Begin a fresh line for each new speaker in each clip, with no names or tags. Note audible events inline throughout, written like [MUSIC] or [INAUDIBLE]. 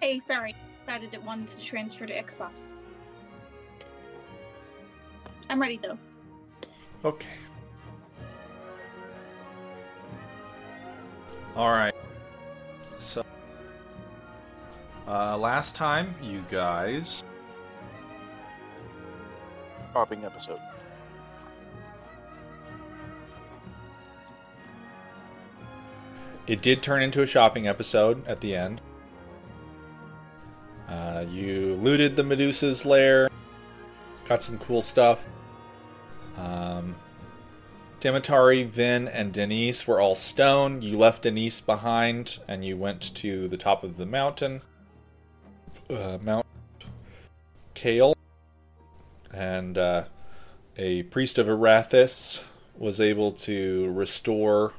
Hey, sorry. Decided it wanted to transfer to Xbox. I'm ready though.
Okay. All right. So, uh, last time you guys
Shopping episode.
It did turn into a shopping episode at the end. Looted the Medusa's lair, got some cool stuff. Um, Vin, and Denise were all stone. You left Denise behind and you went to the top of the mountain, uh, Mount Kale. And uh, a priest of Arathis was able to restore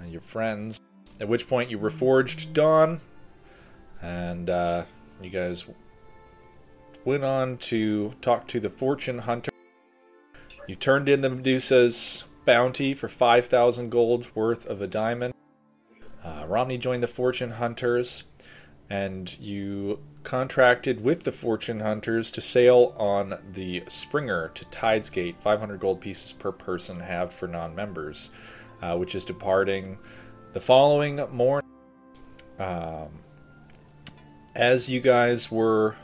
uh, your friends. At which point you reforged Dawn, and uh, you guys went on to talk to the fortune hunter. You turned in the Medusa's bounty for 5,000 gold worth of a diamond. Uh, Romney joined the fortune hunters, and you contracted with the fortune hunters to sail on the Springer to Tidesgate, 500 gold pieces per person halved for non members uh, which is departing the following morning. Um, as you guys were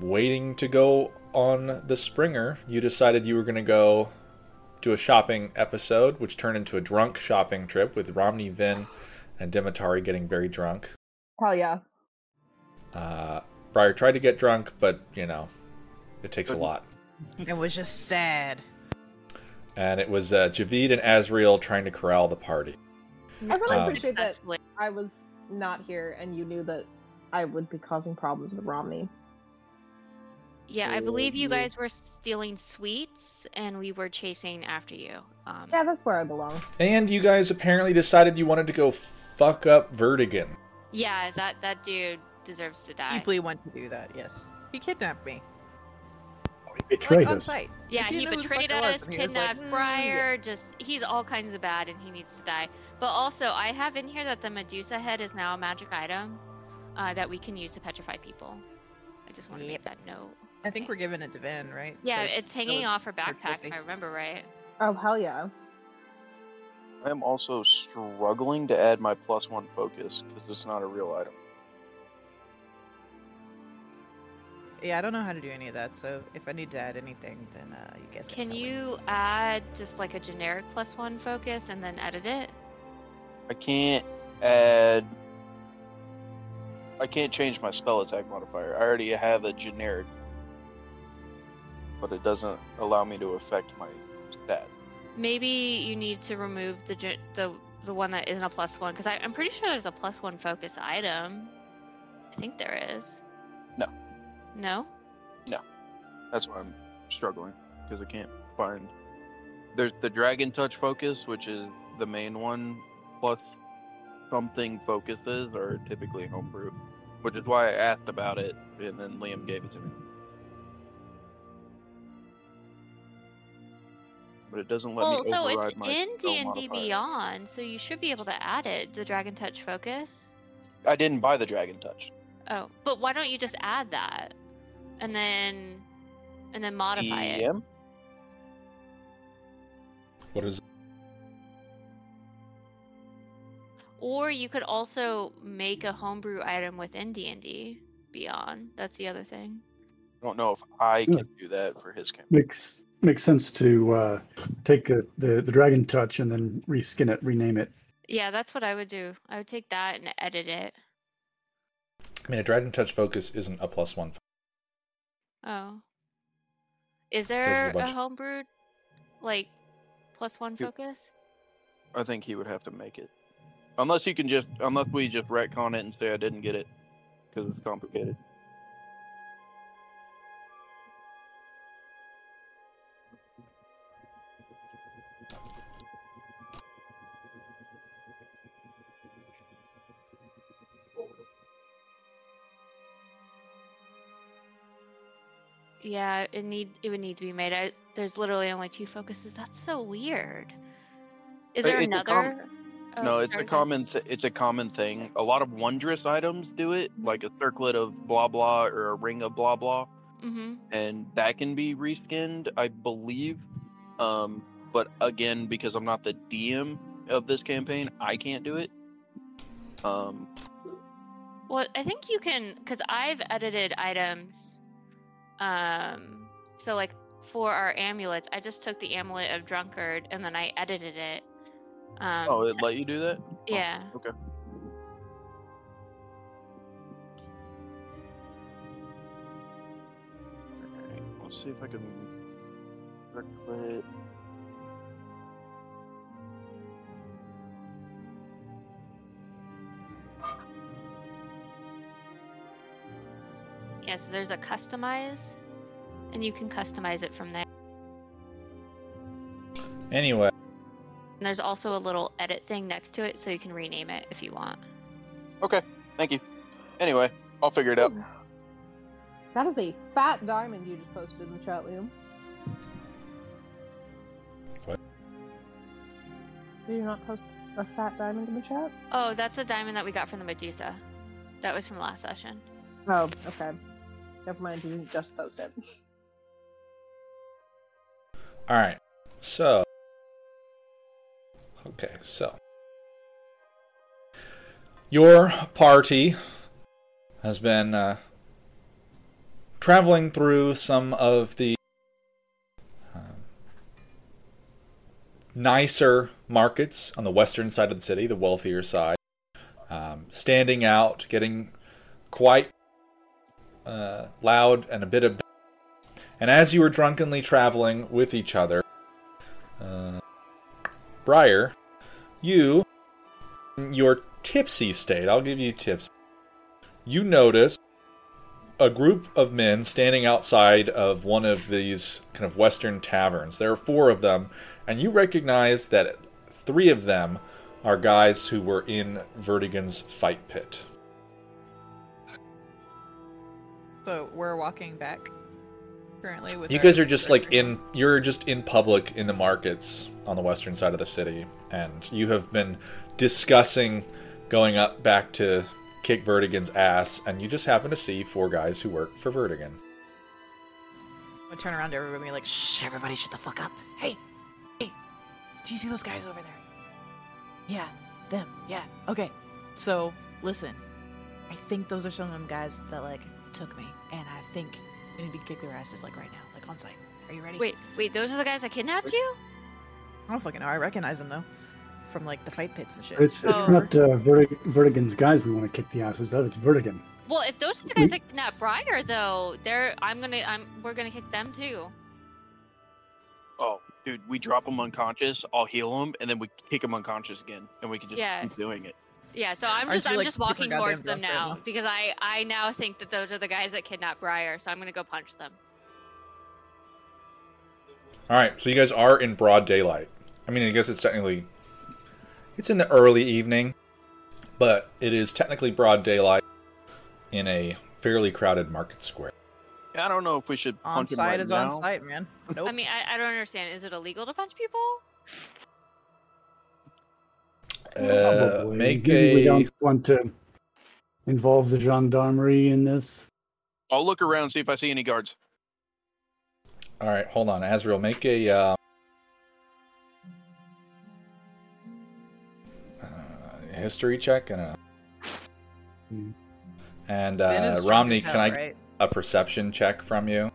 waiting to go on the Springer, you decided you were going to go do a shopping episode, which turned into a drunk shopping trip with Romney, Vin, and Dimitari getting very drunk.
Hell yeah.
Uh, Briar tried to get drunk, but you know, it takes a lot.
It was just sad.
And it was uh, Javid and Azriel trying to corral the party.
I really
Um,
appreciate that
Successfully.
I was not here and you knew that I would be causing problems with Romney.
Yeah, I believe you guys were stealing sweets and we were chasing after you. Um,
Yeah, that's where I belong.
And you guys apparently decided you wanted to go fuck up Verdigan.
yeah, that that dude deserves to die.
Deeply want to do that. Yes, he kidnapped me.
He betrayed
like, on
us.
sight.
Yeah,
He
he
didn't know who the
betrayed
fuck I was,
us,
and was like,
kidnapped
"Mm,
Briar. Just he's all kinds of bad, and he needs to die. But also, I have in here that the Medusa head is now a magic item uh, that we can use to petrify people. I just want to
Yeah.
make that note.
I think we're giving it to Vin, right?
Yeah,
'Cause
it's hanging
was
off her backpack, if I remember right.
Oh, hell yeah.
I am also struggling to add my plus one focus because it's not a real item.
Yeah, I don't know how to do any of that. So if I need to add anything, then uh, you guys can.
Can
tell me.
you add just like a generic plus one focus and then edit it?
I can't add. I can't change my spell attack modifier. I already have a generic, but it doesn't allow me to affect my stat.
Maybe you need to remove the the the one that isn't a plus one because I'm pretty sure there's a plus one focus item. I think there is.
No.
No. No.
That's why I'm struggling because I can't find. There's the Dragon Touch focus, which is the main one, plus something focuses are typically homebrew, which is why I asked about it, and then Liam gave it to me. But it doesn't let
well,
me
so it's in D and D. Beyond, so you should be able to add it. The Dragon Touch focus.
I didn't buy the Dragon Touch.
Oh, but why don't you just add that, and then, and then modify it?
EM?
What is
Or you could also make a homebrew item within D and D Beyond. That's the other thing.
I don't know if I can do that for his campaign.
Makes makes sense to uh, take a, the the dragon touch and then reskin it, rename it.
Yeah, that's what I would do. I would take that and edit it.
I mean, a Dragon Touch focus isn't a plus one.
Oh. Is
There's a
there a,
bunch-
homebrewed like plus one focus?
I think he would have to make it. Unless you can just, unless we just retcon it and say I didn't get it, because it's complicated.
Yeah, it need it would need to be made. I, there's literally only two focuses. That's so weird. Is there
it's a com-
another? Oh,
no, it's a common th- it's a common thing. A lot of wondrous items do it,
Mhm.
like a circlet of blah blah or a ring of blah blah,
Mhm.
and that can be reskinned, I believe. Um, but again, because I'm not the DM of this campaign, I can't do it. Um,
Well, I think you can because I've edited items. Um, so like for our amulets, I just took the amulet of drunkard and then I edited it. Um,
oh, it
to-
let you do that? Oh,
yeah.
okay. Alright, let's see if I can circlet.
Yeah, so there's a customize, and you can customize it from there.
Anyway,
And there's also a little edit thing next to it, so you can rename it if you want.
Okay, thank you. Anyway, I'll figure it out.
That is a fat diamond you just posted in the chat, Liam.
What?
Did you not post a fat diamond in the chat?
Oh, that's a diamond that we got from the Medusa. That was from last session.
Oh, okay. Never mind, you just post it.
all right. So, okay, so your party has been uh, traveling through some of the um, nicer markets on the western side of the city, the wealthier side, um, standing out, getting quite uh, loud and a bit of. And as you were drunkenly traveling with each other, uh, Briar, you, your tipsy state, I'll give you tips. You notice a group of men standing outside of one of these kind of western taverns. There are four of them, and you recognize that three of them are guys who were in Verdigan's fight pit.
So we're walking back currently with
You guys are just like in you're just in public in the markets on the western side of the city and you have been discussing going up back to kick Verdigan's ass and you just happen to see four guys who work for Verdigan.
I turn around to everybody and be like, shh, everybody shut the fuck up. Hey, hey, do you see those guys over there? Yeah, them, yeah, okay. So, listen, I think those are some of them guys that, like, took me, and I think we need to kick their asses, like, right now, like, on sight. Are you ready?
Wait, wait, those are the guys that kidnapped you?
I don't fucking know. I recognize them, though, from, like, the fight pits and shit.
It's it's
Oh.
not uh, Vertig- Verdigan's guys we want to kick the asses of. It's Verdigan.
Well, if those are the guys that kidnapped Briar, though, they're I'm gonna I'm we're gonna kick them too.
Oh, dude, we drop them unconscious, I'll heal them, and then we kick them unconscious again, and we can just
Yeah.
keep doing it.
Yeah, so I'm
Aren't
just
you,
I'm
like,
just walking towards them
drunk right
now
now?
because I I now think that those are the guys that kidnapped Briar, so I'm gonna go punch them.
All right, so you guys are in broad daylight. I mean, I guess it's technically it's in the early evening, but it is technically broad daylight in a fairly crowded market square.
I don't know if we should
on
punch them
sight
right
is
now.
on sight, man. Nope.
I mean, I, I don't understand. Is it illegal to punch people?
Uh,
Probably.
make
Maybe we don't want to involve the gendarmerie in this.
I'll look around see if I see any guards.
All right, hold on, Azrael. Make a uh, uh, history check and a
Hmm.
and uh, Romney. Can I
right?
a perception check from you?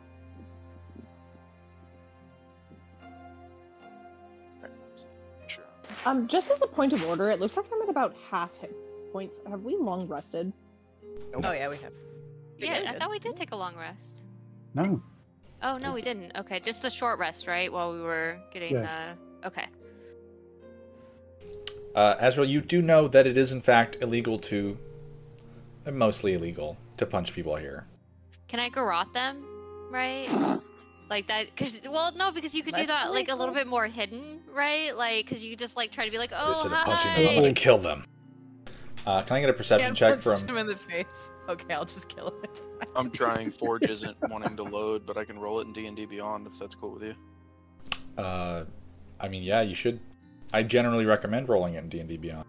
Um, just as a point of order, it looks like I'm at about half hit points. Have we long rested?
Oh, yeah, we have. We
Yeah,
did.
I thought we did take a long rest.
No.
Oh no, we didn't. Okay, just the short rest, right? While we were getting
Yeah.
the. Okay.
Uh, Azrael, you do know that it is in fact illegal to, uh, mostly illegal to punch people here.
Can I garrote them? Right? [LAUGHS] Like that? Because well, no, because you could do
Less
that like a little bit more hidden, right? Like because you just like try to be like, oh
Instead of
hi.
punching them, I'm gonna kill them. Uh, can I get a perception
Can't
check
punch
from?
him in the face. Okay, I'll just kill him. It's fine.
I'm trying. Forge isn't wanting to load, but I can roll it in D and D Beyond if that's cool with you.
Uh, I mean, yeah, you should. I generally recommend rolling it in D and D Beyond.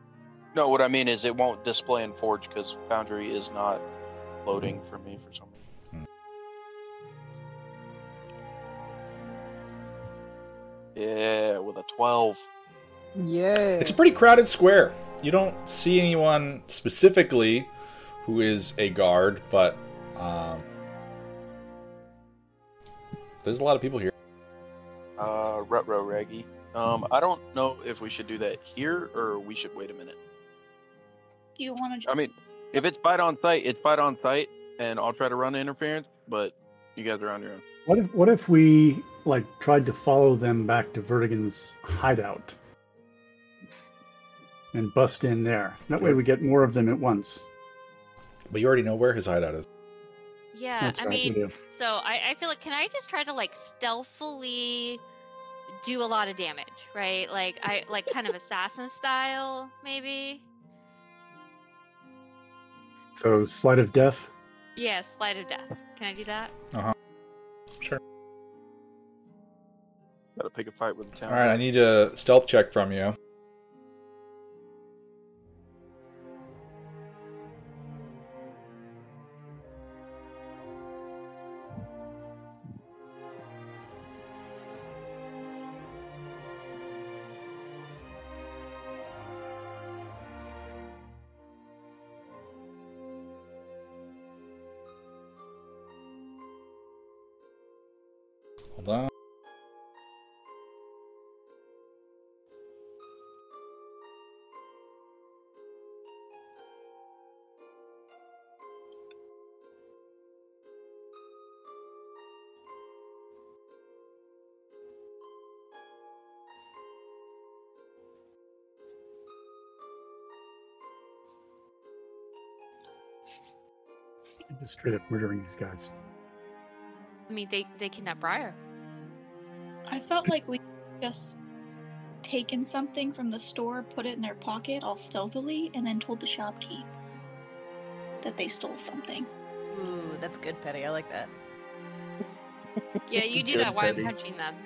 No, what I mean is it won't display in Forge because Foundry is not loading for me for some Yeah, with a 12.
Yeah.
It's a pretty crowded square. You don't see anyone specifically who is a guard, but um, there's a lot of people here.
Uh, Retro Reggie. Um, I don't know if we should do that here or we should wait a minute.
Do you want to?
I mean, if it's fight on sight, it's fight on sight, and I'll try to run interference, but you guys are on your own.
What if what if we like tried to follow them back to Verdigan's hideout and bust in there? That way we get more of them at once.
But you already know where his hideout is.
Yeah,
That's
I
right,
mean, so I, I feel like can I just try to like stealthily do a lot of damage, right? Like I like kind of assassin style, maybe.
So sleight of death.
Yeah, sleight of death. Can I do that?
Sure.
Gotta pick a fight with the town.
All right, I need a stealth check from you.
Just straight up murdering these guys.
I mean, they they kidnapped Briar.
I felt like we just taken something from the store, put it in their pocket all stealthily, and then told the shopkeep that they stole something.
Ooh, that's good, Petty. I like that.
Yeah, you do
Good
that while I'm
Betty.
punching them.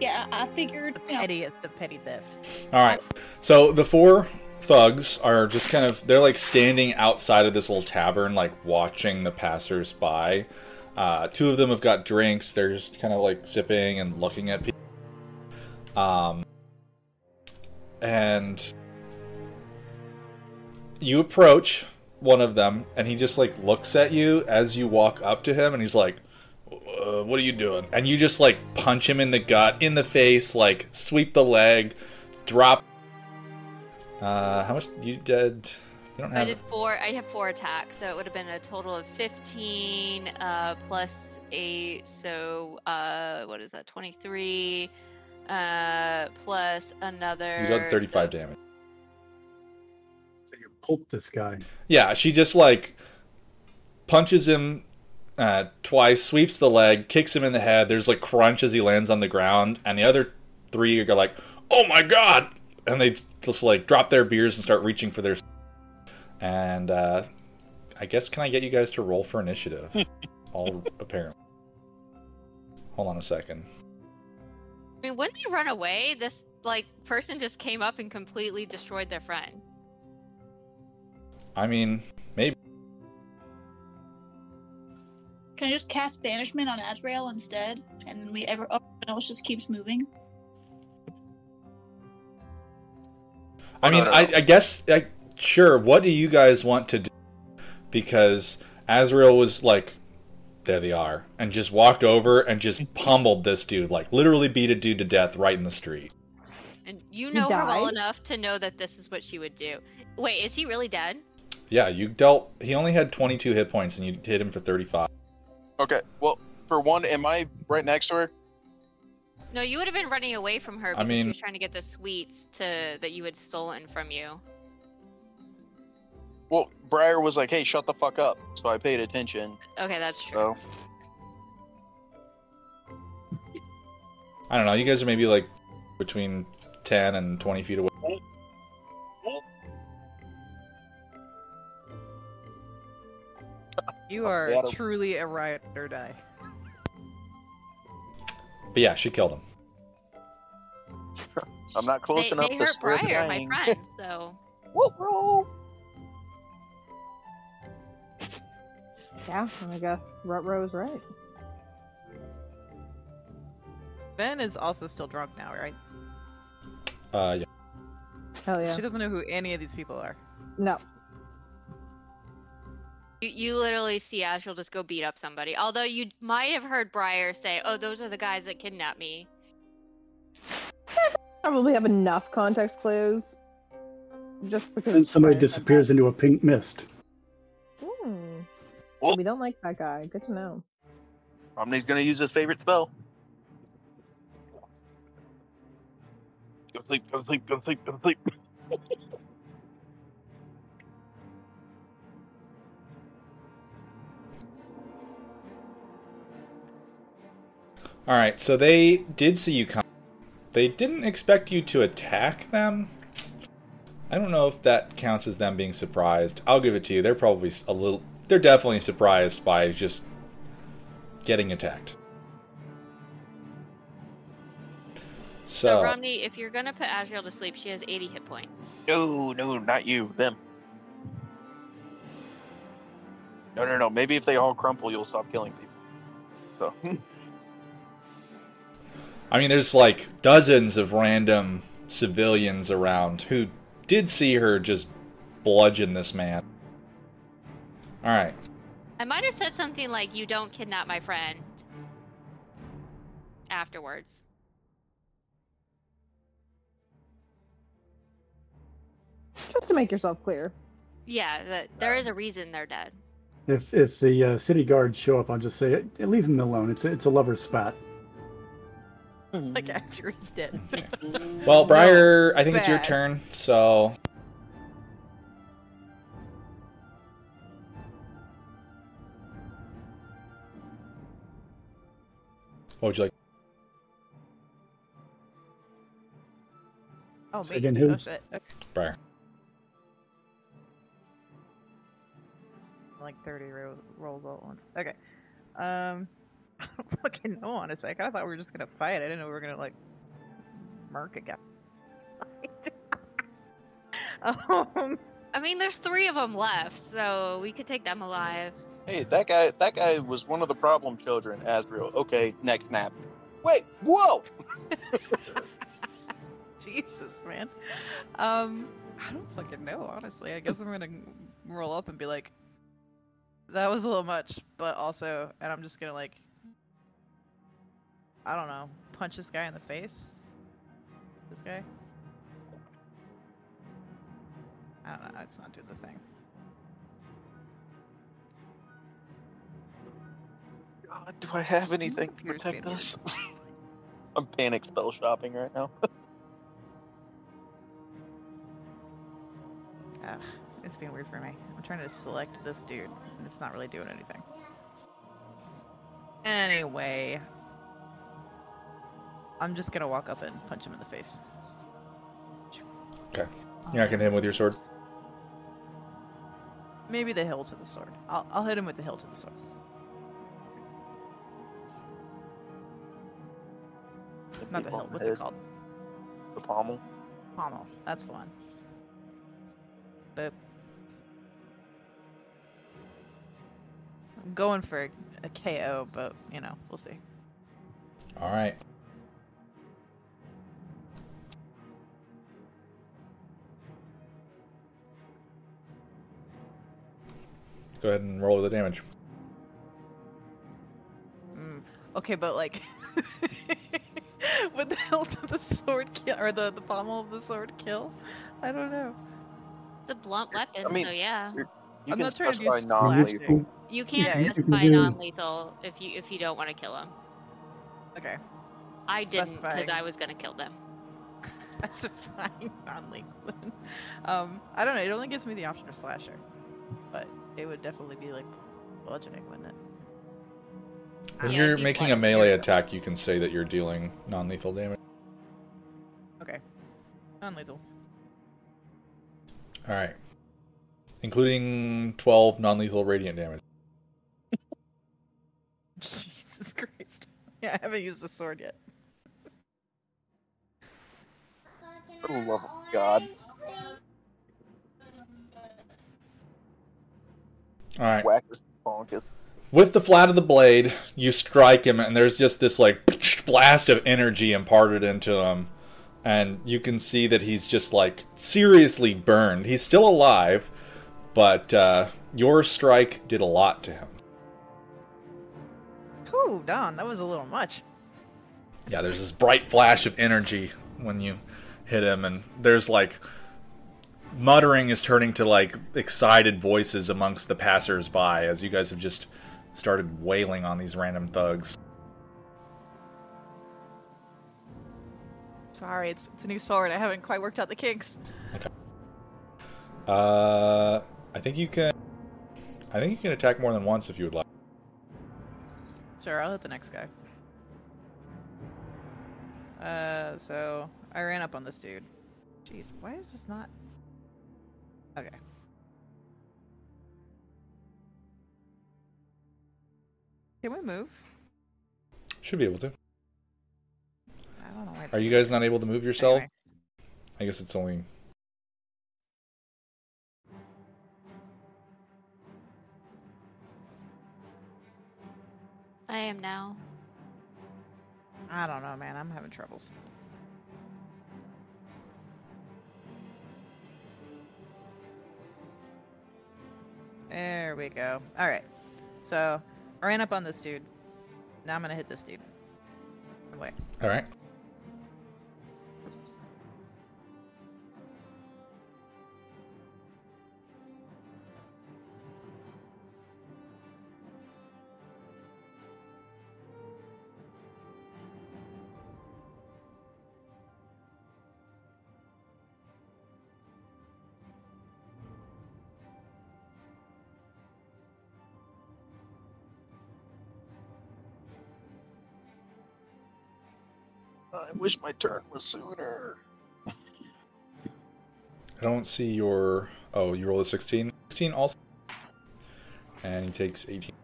Yeah, I figured.
The
You know,
petty is the petty theft.
All right. So the four thugs are just kind of they're like standing outside of this little tavern, like watching the passers-by. Uh, two of them have got drinks. They're just kind of like sipping and looking at people. Um, and you approach one of them, and he just like looks at you as you walk up to him, and he's like, uh, "What are you doing?" And you just like punch him in the gut, in the face, like sweep the leg, drop. Uh, how much you did? You don't
I did four. I have four attacks, so it would have been a total of fifteen uh, plus eight. So uh, what is that? Twenty-three uh, plus another.
You done thirty-five
so-
damage.
So you pulp this guy.
Yeah, she just like punches him uh, twice, sweeps the leg, kicks him in the head. There's like crunch as he lands on the ground, and the other three are like, "Oh my god!" And they just like drop their beers and start reaching for their. And uh, I guess can I get you guys to roll for initiative? [LAUGHS] All apparently. Hold on a second.
I mean, when they run away, this like person just came up and completely destroyed their friend.
I mean, maybe.
Can I just cast banishment on Azrael instead, and then we ever oh, everyone else just keeps moving?
I
no,
mean,
no,
I. I guess, I, sure. What do you guys want to do? Because Azrael was like, there they are, and just walked over and just [LAUGHS] pummeled this dude, like literally beat a dude to death right in the street.
And you
He
know her well enough to know that this is what she would do. Wait, is he really dead?
Yeah, you dealt. He only had 22 hit points, and you hit him for 35.
Okay, well, for one, am I right next to her?
No, you would have been running away from her because I
mean, she
was trying to get the sweets to that you had stolen from you.
Well, Briar was like, "Hey, shut the fuck up," so I paid attention.
Okay, that's true.
So.
I don't know. You guys are maybe like between ten and twenty feet away.
You are truly a riot or die.
But yeah, she killed him. [LAUGHS]
I'm not close
they,
enough
they
to
hurt
spread the
Briar, my friend. [LAUGHS] So
Whoop, roll.
Yeah, and I guess Rutro's right.
Ben is also still drunk now, right?
Uh, yeah.
Hell yeah.
She doesn't know who any of these people are.
No.
You, you literally see Ashel just go beat up somebody. Although you might have heard Briar say, "Oh, those are the guys that kidnapped me."
Probably have enough context clues. Just because.
And somebody
Brian said
disappears into a pink mist.
Hmm.
Oh.
We don't like that guy. Good to know.
Romney's gonna use his favorite spell. Go sleep, go sleep, go sleep, go sleep. [LAUGHS]
All right, so they did see you come. They didn't expect you to attack them. I don't know if that counts as them being surprised. I'll give it to you. They're probably a little. They're definitely surprised by just getting attacked.
So,
So,
Romney, if you're gonna put Ashel to sleep, she has 80 hit points.
No, no, not you. Them. No, no, no. Maybe if they all crumple, you'll stop killing people. So, hmm.
I mean, there's like dozens of random civilians around who did see her just bludgeon this man. All right.
I might have said something like, "You don't kidnap my friend." Afterwards.
Just to make yourself clear.
Yeah, that there is a reason they're dead.
If if the uh, city guards show up, I'll just say, "Eh, leave them alone. It's a, it's a lover's spat. [LAUGHS]
Like after he's dead.
Well, [LAUGHS] Briar, I think it's your turn. So, what would you like?
Oh,
Say
me.
again, who?
Oh shit. Okay.
Briar.
Like 30 ro- rolls all at once. Okay. Um, [LAUGHS] I don't fucking know, honestly. I kind of thought we were just gonna fight. I didn't know we were gonna like murk again. guy. [LAUGHS] um,
I mean, there's three of them left, so we could take them alive.
hey, that guy, that guy was one of the problem children. Asriel. Okay, next snap. Wait, whoa! [LAUGHS]
Jesus, man. Um, I don't fucking know, honestly. I guess I'm gonna roll up and be like, that was a little much, but also, and I'm just gonna like, I don't know, punch this guy in the face. This guy. I don't know. Let's not do the thing.
God, do I have anything to protect us? [LAUGHS] I'm panic spell shopping right now. [LAUGHS]
Ugh, it's being weird for me. I'm trying to select this dude, and it's not really doing anything. Anyway, I'm just gonna walk up and punch him in the face.
Okay. You're not gonna hit him with your sword.
Maybe the hilt to the sword. I'll, I'll hit him with the hilt to the sword. Not the hilt. What's it called?
The pommel.
Pommel. That's the one. Boop. I'm going for a KO, but you know, we'll see.
All right. Go ahead and roll the damage.
Mm. Okay, but like, [LAUGHS] would the hilt of the sword kill, or the the pommel of the sword kill? I don't know.
It's a blunt weapon,
I mean,
so yeah.
You
I'm
can
not trying to do
specify non-lethal.
slashing.
You can't
Yeah, you
can
specify
do-
non-lethal if you if you don't want to kill him.
Okay,
I didn't because I was gonna kill them. [LAUGHS]
specifying non-lethal. [LAUGHS] um, I don't know. It only gives me the option of slasher, but it would definitely be like bludgeoning, wouldn't it?
When
Yeah,
you're making a
blood.
melee attack, you can say that you're dealing non-lethal damage.
Okay, non-lethal.
All right. Including 12 non-lethal radiant damage. [LAUGHS]
Jesus Christ. Yeah, I haven't used the sword yet.
For the love of God.
All right.
Whack this bonkus.
With the flat of the blade, you strike him, and there's just this like blast of energy imparted into him, and you can see that he's just like seriously burned. He's still alive, but uh, your strike did a lot to him.
Whew, Don, that was a little much.
Yeah, there's this bright flash of energy when you hit him, and there's like muttering is turning to like excited voices amongst the passers-by as you guys have just started wailing on these random thugs.
Sorry, it's it's a new sword. I haven't quite worked out the kinks.
Uh, I think you can. I think you can attack more than once if you would like.
Sure, I'll hit the next guy. Uh, so I ran up on this dude. Jeez, why is this not? Okay. Can we move?
Should be able to.
I don't know why. It's
Are you guys not able to move yourself?
Anyway.
I guess it's only.
I am now.
I don't know, man. I'm having troubles. There we go. All right. So I ran up on this dude. Now I'm gonna hit this dude. Wait.
All right.
Wish my turn was sooner.
I don't see your. Oh, you rolled a 16. 16 also. And he takes 18. Still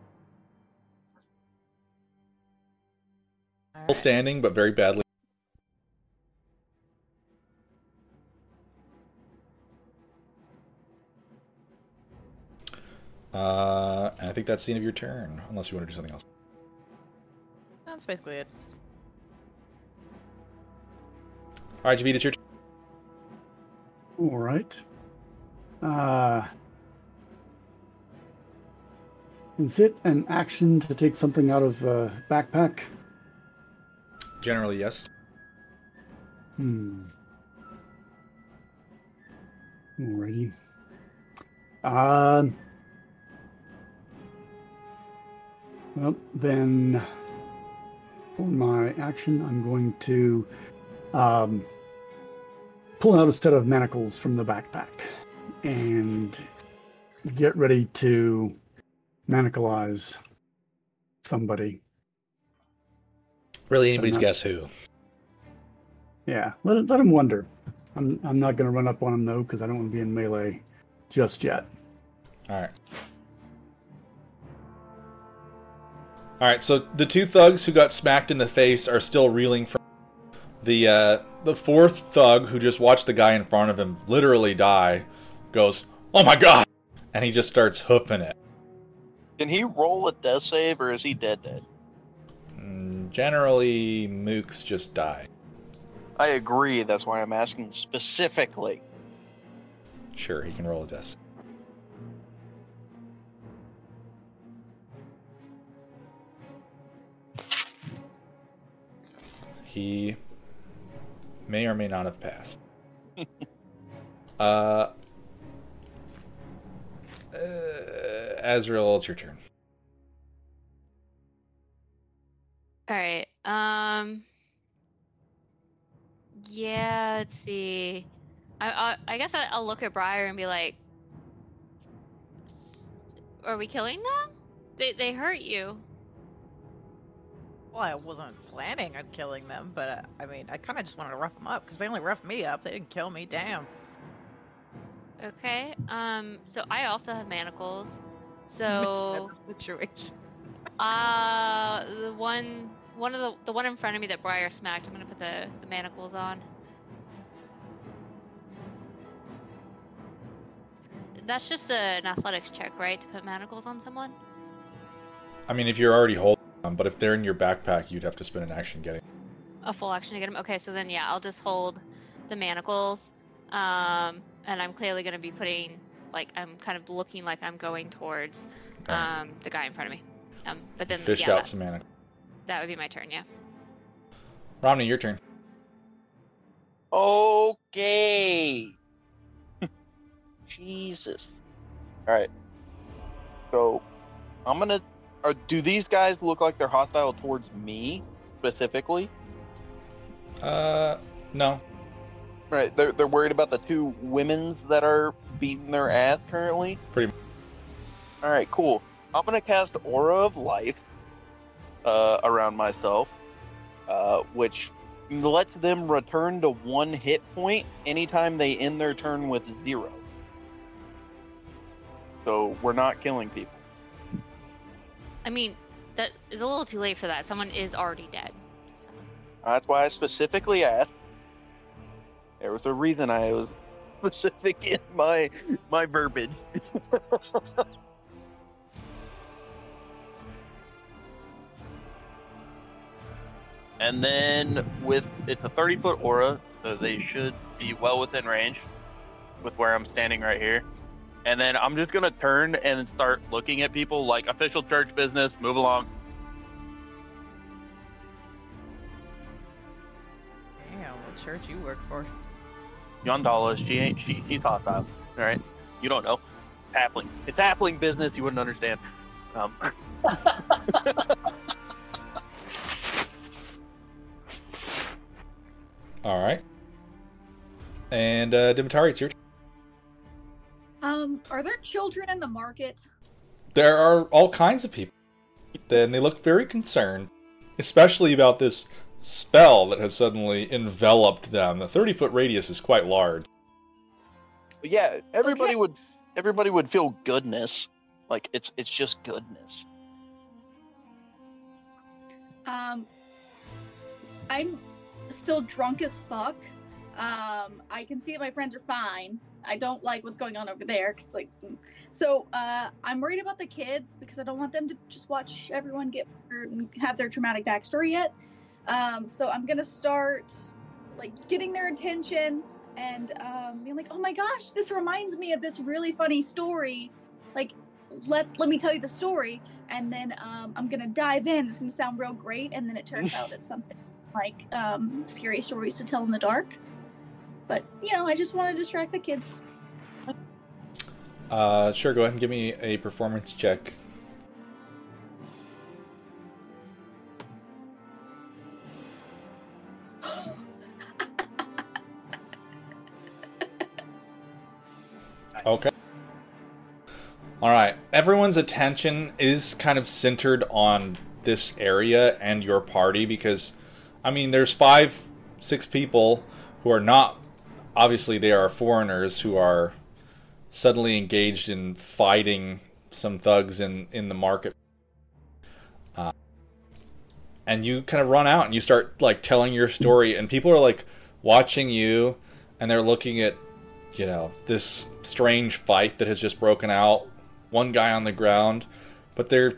All right.
standing, but very badly. Uh, and I think that's the end of your turn, unless you want to do something else.
That's basically it.
All right, Javid, it's your turn.
All right. Uh, is it an action to take something out of uh, backpack?
Generally, yes.
Hmm. Alrighty. Um. Well, then, for my action, I'm going to um, pull out a set of manacles from the backpack and get ready to manacleize somebody.
Really, anybody's
not-
guess who.
Yeah, let let him wonder. I'm I'm not gonna run up on him though because I don't want to be in melee just yet.
All right. All right. So the two thugs who got smacked in the face are still reeling from the uh, the fourth thug who just watched the guy in front of him literally die. Goes, oh my god, and he just starts hoofing it.
Can he roll a death save or is he dead dead?
Mm, Generally, mooks just die.
I agree. That's why I'm asking specifically.
Sure, he can roll a death. He may or may not have passed. [LAUGHS] uh, uh, Azrael, it's your turn.
All right. Um. Yeah. Let's see. I I, I guess I, I'll look at Briar and be like, "Are we killing them? They they hurt you."
Well, I wasn't planning on killing them, but uh, I mean, I kind of just wanted to rough them up because they only roughed me up. They didn't kill me. Damn.
Okay. Um. So I also have manacles. So [LAUGHS]
the situation. [LAUGHS]
Uh, the one, one of the, the one in front of me that Briar smacked. I'm gonna put the the manacles on. That's just a, an athletics check, right? To put manacles on someone.
I mean, if you're already holding them, but if they're in your backpack, you'd have to spend an action getting.
A full action to get them. Okay, so then yeah, I'll just hold the manacles. Um, and I'm clearly gonna be putting like I'm kind of looking like I'm going towards
Okay.
um the guy in front of me. Um, but then
Fished
yeah,
out
that,
some mana.
that would be my turn. Yeah.
Romney, your turn.
Okay. [LAUGHS] Jesus. All right. So, I'm gonna. Or do these guys look like they're hostile towards me specifically?
Uh, no.
Right. They're they're worried about the two women's that are beating their ass currently.
Pretty-
All right. Cool. I'm gonna cast Aura of Life uh, around myself, uh, which lets them return to one hit point anytime they end their turn with zero. So we're not killing people.
I mean, that is a little too late for that. Someone is already dead. So.
That's why I specifically asked. There was a reason I was [LAUGHS] specific in my my verbiage. [LAUGHS] and then with it's a 30 foot aura, so they should be well within range with where I'm standing right here. And then I'm just gonna turn and start looking at people like official church business. Move along.
Damn, what church you work for?
Yondalla, she ain't she she's hostile. All right, you don't know. Halfling. It's halfling business. You wouldn't understand. Um, [LAUGHS]
All right. And uh, Dimitari, it's your turn.
Um, are there children in the market?
There are all kinds of people. Then they look very concerned, especially about this spell that has suddenly enveloped them. The 30 foot radius is quite large.
but yeah, everybody
Okay.
would everybody would feel goodness. Like it's it's just goodness.
Um, I'm still drunk as fuck. Um, I can see that my friends are fine. I don't like what's going on over there, cause like, mm. so uh, I'm worried about the kids because I don't want them to just watch everyone get hurt and have their traumatic backstory yet. Um, so I'm gonna start like getting their attention and um, being like, "Oh my gosh, this reminds me of this really funny story." Like, let's let me tell you the story and then um, I'm gonna dive in. It's gonna sound real great, and then it turns [LAUGHS] out it's something like um, scary stories to tell in the dark. But you know, I just want to distract the kids.
Uh, sure, go ahead and give me a performance check. [LAUGHS] Okay. All right. Everyone's attention is kind of centered on this area and your party because, I mean, there's five, six people who are not. Obviously, they are foreigners who are suddenly engaged in fighting some thugs in in the market. Uh, and you kind of run out and you start like telling your story, and people are like watching you, and they're looking at you know this strange fight that has just broken out one guy on the ground but they're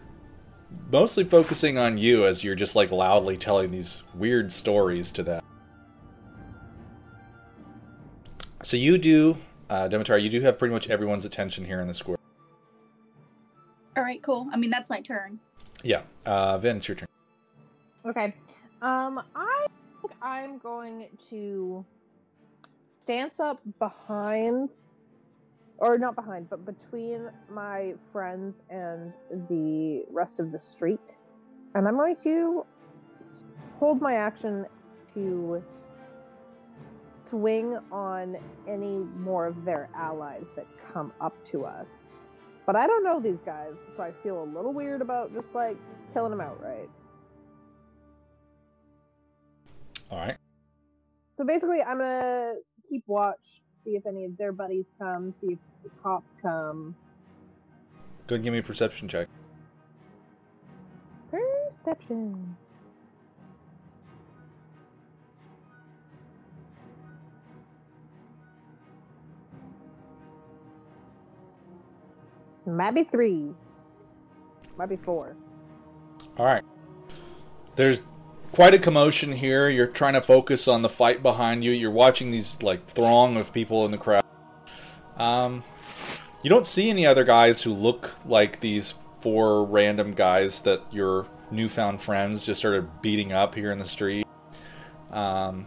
mostly focusing on you as you're just like loudly telling these weird stories to them so you do uh, Dimitar, you do have pretty much everyone's attention here in the square
All right, cool. I mean, that's my turn.
yeah uh, Vin it's your turn
Okay. Um, I think I'm going to stance up behind, or not behind, but between my friends and the rest of the street, and I'm going to hold my action to swing on any more of their allies that come up to us. But I don't know these guys, so I feel a little weird about just like killing them outright.
all right
So basically, I'm gonna keep watch, see if any of their buddies come, see if the cops come.
go ahead and give me a perception check
Deception. Might be three. Might be four.
All right. There's quite a commotion here. You're trying to focus on the fight behind you. You're watching these like throng of people in the crowd. Um, you don't see any other guys who look like these four random guys that your newfound friends just started beating up here in the street. Um,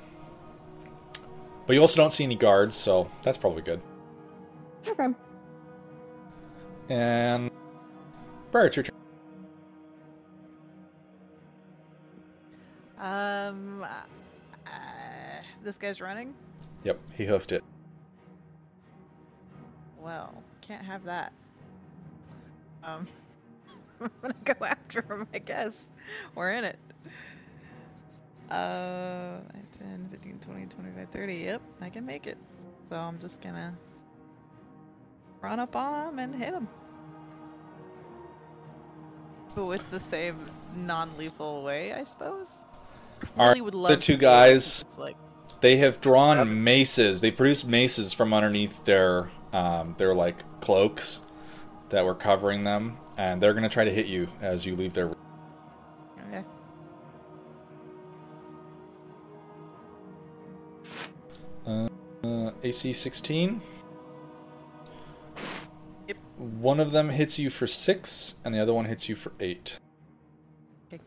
but you also don't see any guards, so that's probably good.
Okay.
And Briar, it's your turn.
Um, uh, this guy's running.
Yep, he hoofed it.
Well, can't have that. Um, [LAUGHS] I'm gonna go after him, I guess. We're in it. Uh, 10, 15, 20, 25, 30. Yep, I can make it. So I'm just gonna run up on him and hit him. But with the same non-lethal way, I suppose.
All
Really
right, the two guys-
It's like
They have drawn maces. They produced maces from underneath their um, their like cloaks that were covering them, and they're gonna try to hit you as you leave their.
okay.
Uh, AC 16. One of them hits you for six, and the other one hits you for eight.
Okay.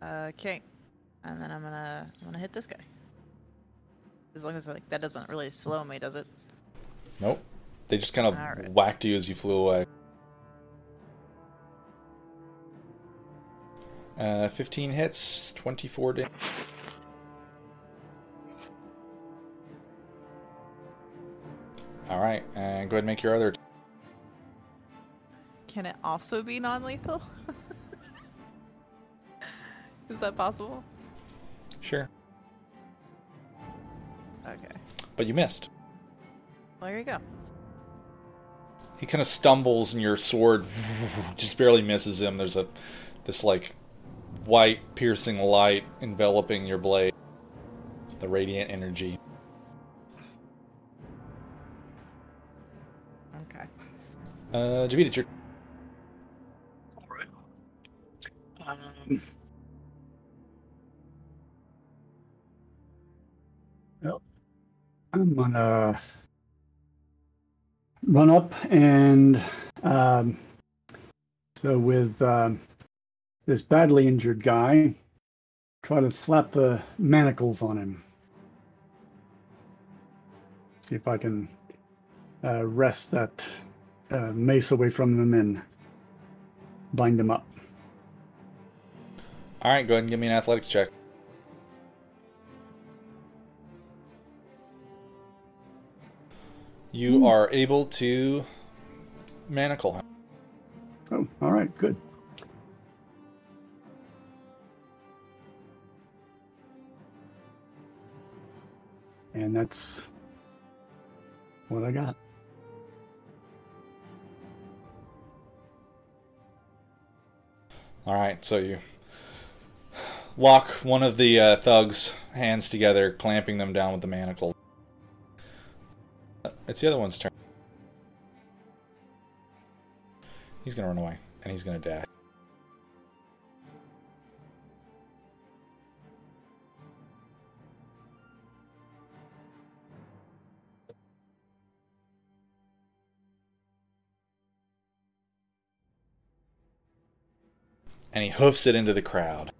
Okay, and then I'm gonna I'm gonna hit this guy. As long as like that doesn't really slow me, does it?
Nope. They just kind of
Alright.
whacked you as you flew away. Uh, 15 hits, 24 damage. Alright, and go ahead and make your other.
Can it also be non-lethal? [LAUGHS] Is that possible?
Sure.
Okay.
But you missed.
Well, there you go.
He kind of stumbles, and your sword [LAUGHS] just barely misses him. There's a this like white piercing light enveloping your blade. The radiant energy.
Okay.
Uh, Javid, it's your
Alright. Um, well, I'm gonna run up and um, so with um, this badly injured guy, try to slap the manacles on him. See if I can uh, wrest that uh, mace away from him and bind him up.
All right, go ahead and give me an athletics check. You are able to manacle him.
Oh, all right, good. And that's what I got.
All right, so you lock one of the uh, thugs' hands together, clamping them down with the manacles. It's the other one's turn. He's gonna run away, and he's gonna dash. And he hoofs it into the crowd.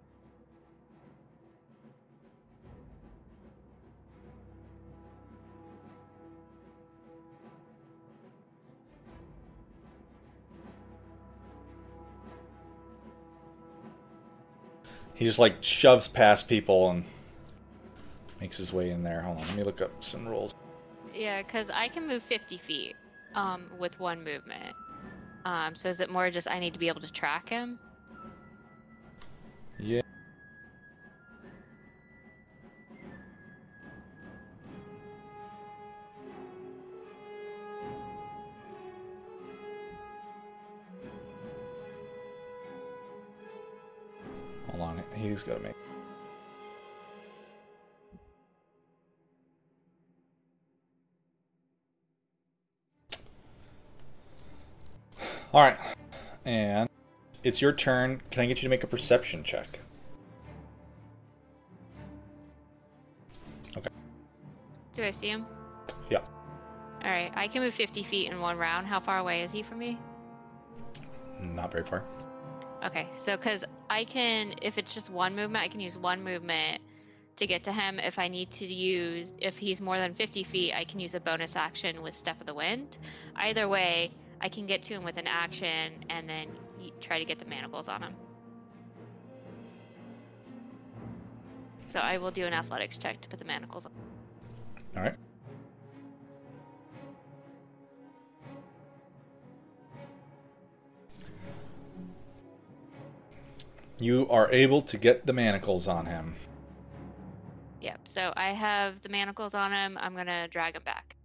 He just like shoves past people and makes his way in there. Hold on, let me look up some rules.
Yeah, because I can move 50 feet um, with one movement. Um, so is it more just I need to be able to track him?
He's to make. [SIGHS] All right, and it's your turn. Can I get you to make a perception check? Okay.
Do I see him?
Yeah.
All right. I can move 50 feet in one round. How far away is he from me?
Not very far.
Okay. So, because I can, if it's just one movement, I can use one movement to get to him. If I need to use, if he's more than 50 feet, I can use a bonus action with Step of the Wind. Either way, I can get to him with an action and then try to get the manacles on him. So I will do an athletics check to put the manacles on.
All right. You are able to get the manacles on him.
Yep. So I have the manacles on him. I'm gonna drag him back.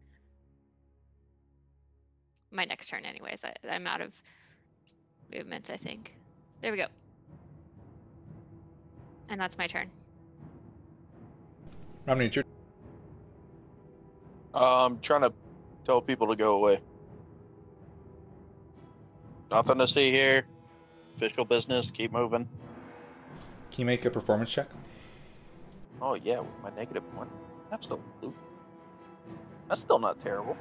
My next turn, anyways. I, I'm out of movements. I think. There we go. And that's my turn.
Romney, it's your
I'm trying to tell people to go away. Nothing to see here. Official business. Keep moving.
Can you make a performance check?
Oh yeah, with my negative one. Absolutely. That's still not terrible.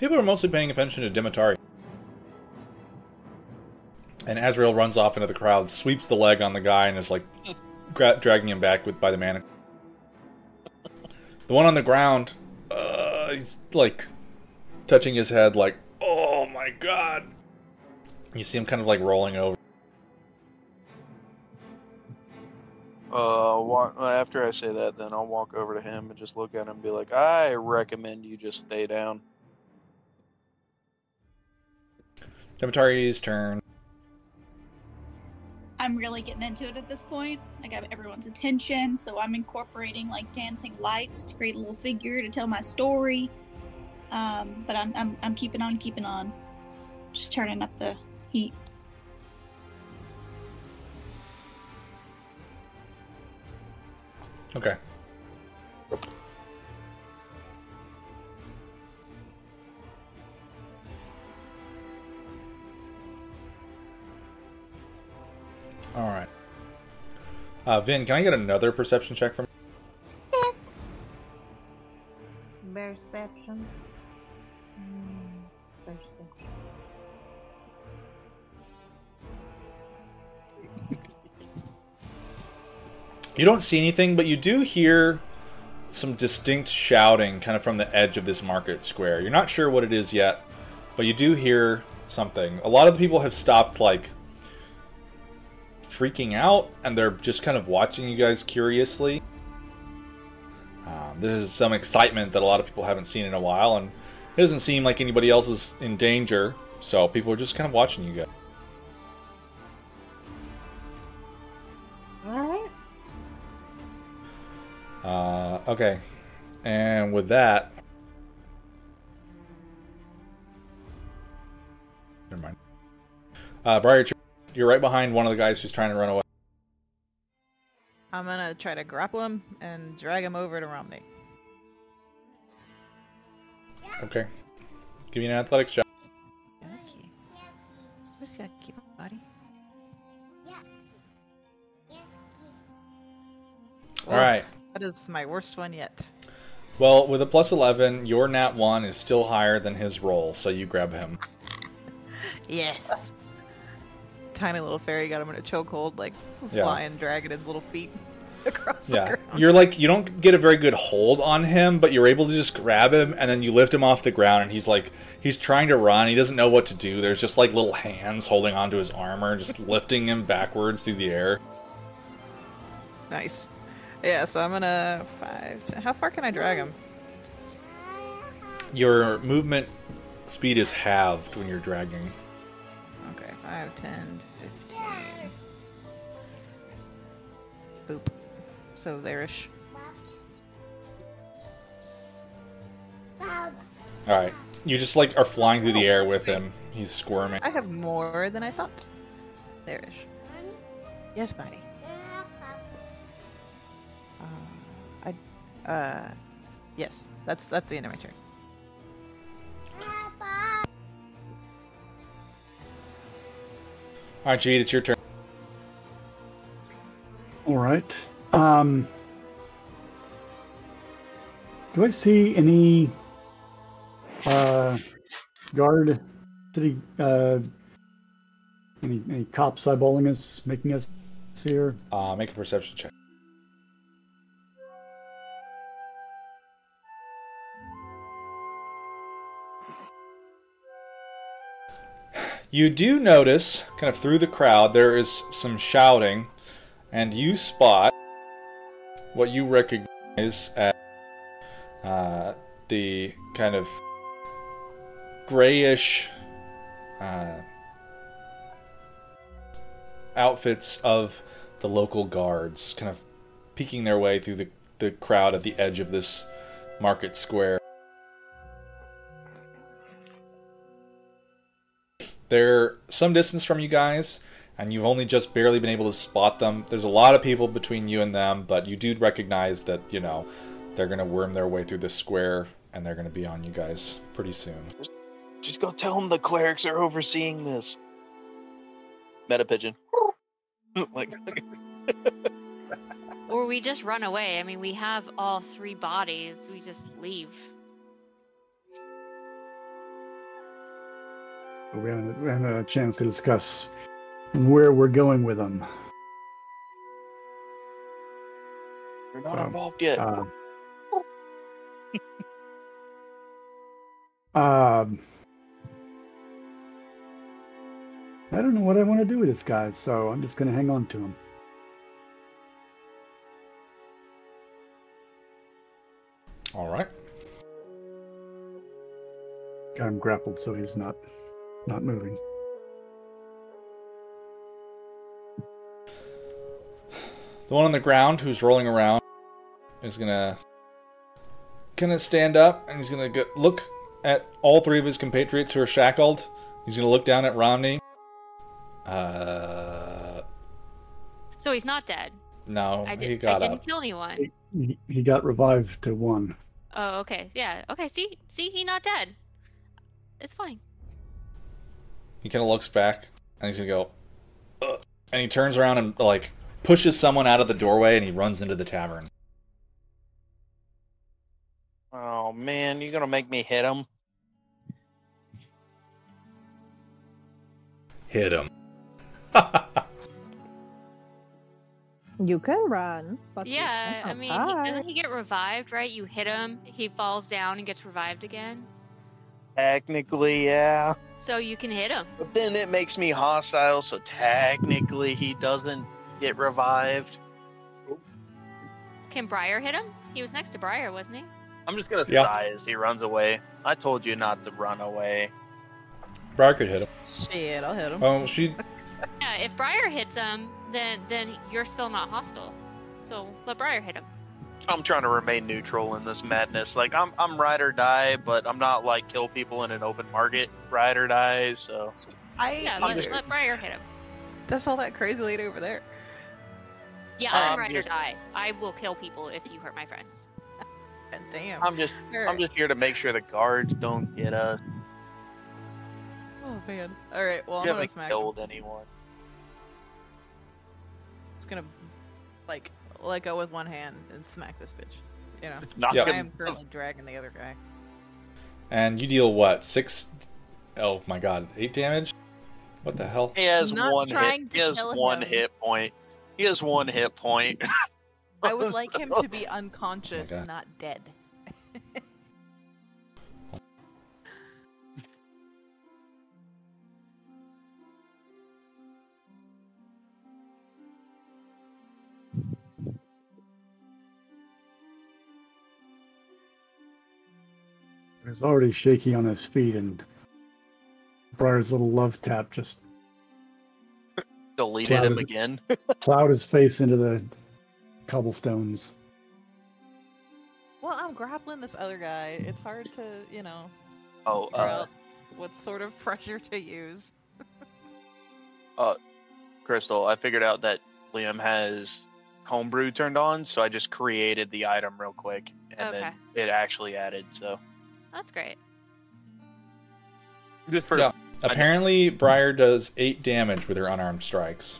People are mostly paying attention to Dimitari. And Azrael runs off into the crowd, sweeps the leg on the guy, and is like [LAUGHS] gra- dragging him back with by the manacle. The one on the ground, uh, he's like touching his head, like, "Oh my god!" You see him kind of like rolling over.
Uh, walk, uh, after I say that, then I'll walk over to him and just look at him and be like, I recommend you just stay down.
Dimitari's turn.
I'm really getting into it at this point. I got everyone's attention, so I'm incorporating like dancing lights to create a little figure to tell my story. Um, but I'm, I'm I'm keeping on, keeping on, just turning up the heat.
Okay. All right. Uh, Vin, can I get another perception check from?
Perception.
You don't see anything, but you do hear some distinct shouting kind of from the edge of this market square. You're not sure what it is yet, but you do hear something. A lot of the people have stopped like freaking out and they're just kind of watching you guys curiously. Um, this is some excitement that a lot of people haven't seen in a while, and it doesn't seem like anybody else is in danger, so people are just kind of watching you guys. Uh, okay. And with that. Never mind. Uh, Briar, you're- you're right behind one of the guys who's trying to run away.
I'm gonna try to grapple him and drag him over to Romney.
Okay. Give me an athletics check.
Okay. Where's that keep body?
Alright.
That is my worst one yet.
Well, with a plus 11, your nat 1 is still higher than his roll, so you grab him.
Yes. Tiny little fairy got him in a chokehold, like
Yeah.
flying, dragging his little feet [LAUGHS] across the
Yeah.
ground.
You're like, you don't get a very good hold on him, but you're able to just grab him, and then you lift him off the ground, and he's like, he's trying to run. He doesn't know what to do. There's just like little hands holding onto his armor, just [LAUGHS] lifting him backwards through the air.
Nice. Yeah, so I'm gonna five. Ten. How far can I drag him?
Your movement speed is halved when you're dragging.
Okay, 5, 10, 15. Boop. So there-ish.
All right, you just like are flying through the air with him, He's squirming.
I have more than I thought. There-ish. Yes, buddy. Uh, yes. That's that's the end of my turn.
All right, Jeet, it's your turn.
All right. Um, do I see any uh, guard city? Uh, any any cops eyeballing us, making us here?
Uh, make a perception check. You do notice, kind of through the crowd, there is some shouting, and you spot what you recognize as uh, the kind of grayish uh, outfits of the local guards, kind of peeking their way through the, the crowd at the edge of this market square. They're some distance from you guys, and you've only just barely been able to spot them. There's a lot of people between you and them, but you do recognize that, you know, they're going to worm their way through this square and they're going to be on you guys pretty soon.
Just go tell them the clerics are overseeing this. Meta pigeon. [LAUGHS] Oh like,
Or we just run away. I mean, we have all three bodies. We just leave.
We haven't, we haven't had a chance to discuss where we're going with them.
you're not
So,
involved yet.
Uh, [LAUGHS] um, I don't know what I want to do with this guy, so I'm just going to hang on to him.
All right.
Got him grappled, so he's not not moving.
The one on the ground who's rolling around is gonna gonna stand up and he's gonna go, look at all three of his compatriots who are shackled. He's gonna look down at Romney. Uh,
So he's not dead.
no,
I,
he
did, I
got
didn't
up.
kill anyone.
He, he got revived to one.
Oh, okay. Yeah. Okay. See, see, he not dead. It's fine.
He kind of looks back and he's gonna go, "Ugh," and he turns around and like pushes someone out of the doorway and he runs into the tavern.
oh man, you're gonna make me hit him.
Hit him. [LAUGHS]
You can run, but
Yeah. I mean, he,
hide.
doesn't he get revived? Right? You hit him, he falls down and gets revived again.
Technically, yeah.
So you can hit him.
But then it makes me hostile, so technically he doesn't get revived.
Can Briar hit him? He was next to Briar, wasn't he?
I'm just gonna
Yeah.
sigh as he runs away. I told you not to run away.
Briar could hit him.
Shit, I'll hit him.
Oh, she. [LAUGHS]
Yeah. If Briar hits him, then then you're still not hostile. So let Briar hit him.
I'm trying to remain neutral in this madness. Like I'm I'm ride or die, but I'm not like kill people in an open market ride or die. So
I
Yeah.
either.
Let, let Briar hit him.
That's all that crazy lady over there.
Yeah.
Um,
I'm ride or
just-
die. I will kill people if you hurt my friends.
God damn.
I'm just
Alright.
I'm just here to make sure the guards don't get us.
Oh man. All right. Well, I'm
you
gonna
haven't
smack. Him.
killed anyone.
It's gonna like let go with one hand and smack this bitch. You know.
Knock
Yep.
I am currently dragging the other guy.
And you deal what? Six? Oh my god, eight damage? What the hell?
He has
not
one hit.
to
He has one
him.
hit point. He has one hit point.
I would like him to be unconscious,
God.
not dead.
He's already shaky on his feet, and Briar's little love tap just
Deleted him
Cloud.
again. [LAUGHS]
plowed his face into the cobblestones.
Well, I'm grappling this other guy. It's hard to, you know.
Oh,
figure
uh,
out- what sort of [LAUGHS] pressure to use. [LAUGHS]
Uh, Crystal, I figured out that Liam has homebrew turned on, so I just created the item real quick, and then it actually added. So
That's great.
just for
Yeah. Apparently, Briar does eight damage with her unarmed strikes.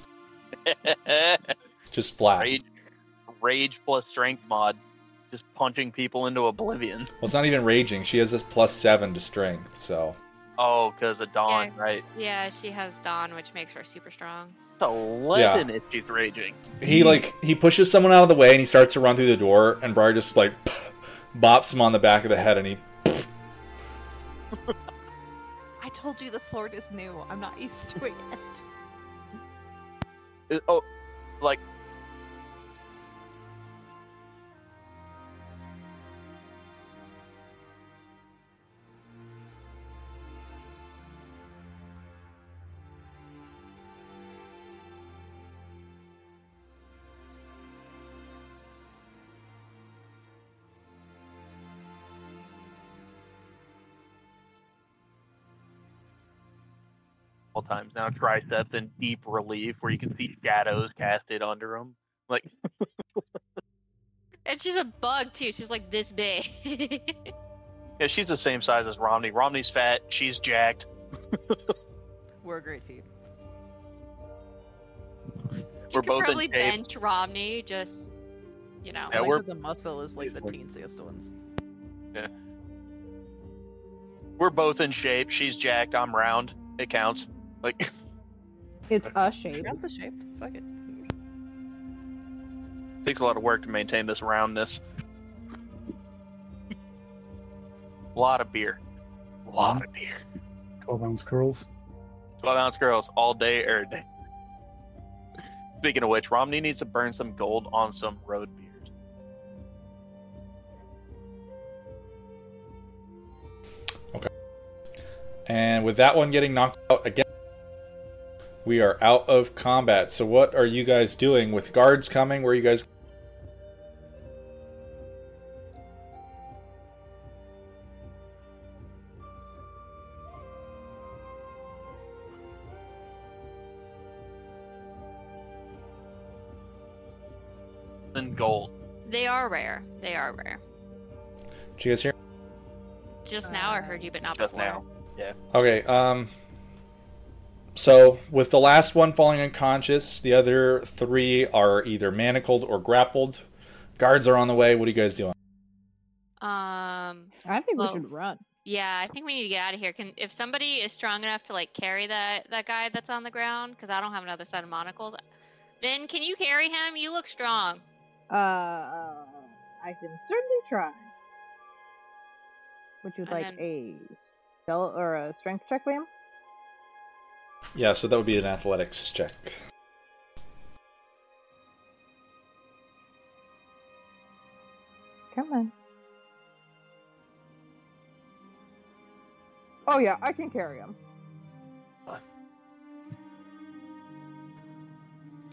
[LAUGHS] Just flat.
rage, rage plus strength mod, just punching people into oblivion.
Well, it's not even raging. She has this plus seven to strength, so
Oh, because of Dawn,
Yeah.
right?
Yeah, she has Dawn, which makes her super strong.
It's Eleven if she's raging.
he like he pushes someone out of the way and he starts to run through the door, and Briar just like [LAUGHS] bops him on the back of the head, and he
told you the sword is new. I'm not used to it yet. [LAUGHS]
It- oh, like times now. Triceps in deep relief, where you can see shadows casted under them. Like
And she's a bug too. She's like this big. [LAUGHS]
Yeah, she's the same size as Romney. Romney's fat, she's jacked.
We're a great team.
We're
could
both in
probably
shape.
bench Romney, just you know.
Yeah,
like
we're-
the muscle is like the teensiest ones. Yeah.
We're both in shape. She's jacked, I'm round. It counts. Like
It's [LAUGHS] a shape.
That's a shape. Fuck it.
takes a lot of work to maintain this roundness. a [LAUGHS] lot of beer. A lot of beer.
12 ounce curls.
12 ounce curls all day, every day. Speaking of which, Romney needs to burn some gold on some road beers. Okay.
And with that one getting knocked out again, we are out of combat. So what are you guys doing with guards coming? Where are you guys?
And gold.
They are rare. They are rare.
Did you guys hear?
Just now I heard you, but not
Just
before.
now.
Okay. Um. So with the last one falling unconscious, the other three are either manacled or grappled. Guards are on the way. What are you guys doing?
Um.
I think
Well-
we should run.
Yeah, I think we need to get out of here. Can if somebody is strong enough to like carry that that guy that's on the ground, because I don't have another set of monocles. Then can you carry him? You look strong.
Uh, I can certainly try. Would you
And
like
then-
a spell or a strength check, Liam?
Yeah. So that would be an athletics check.
Come on. Oh yeah, I can carry him.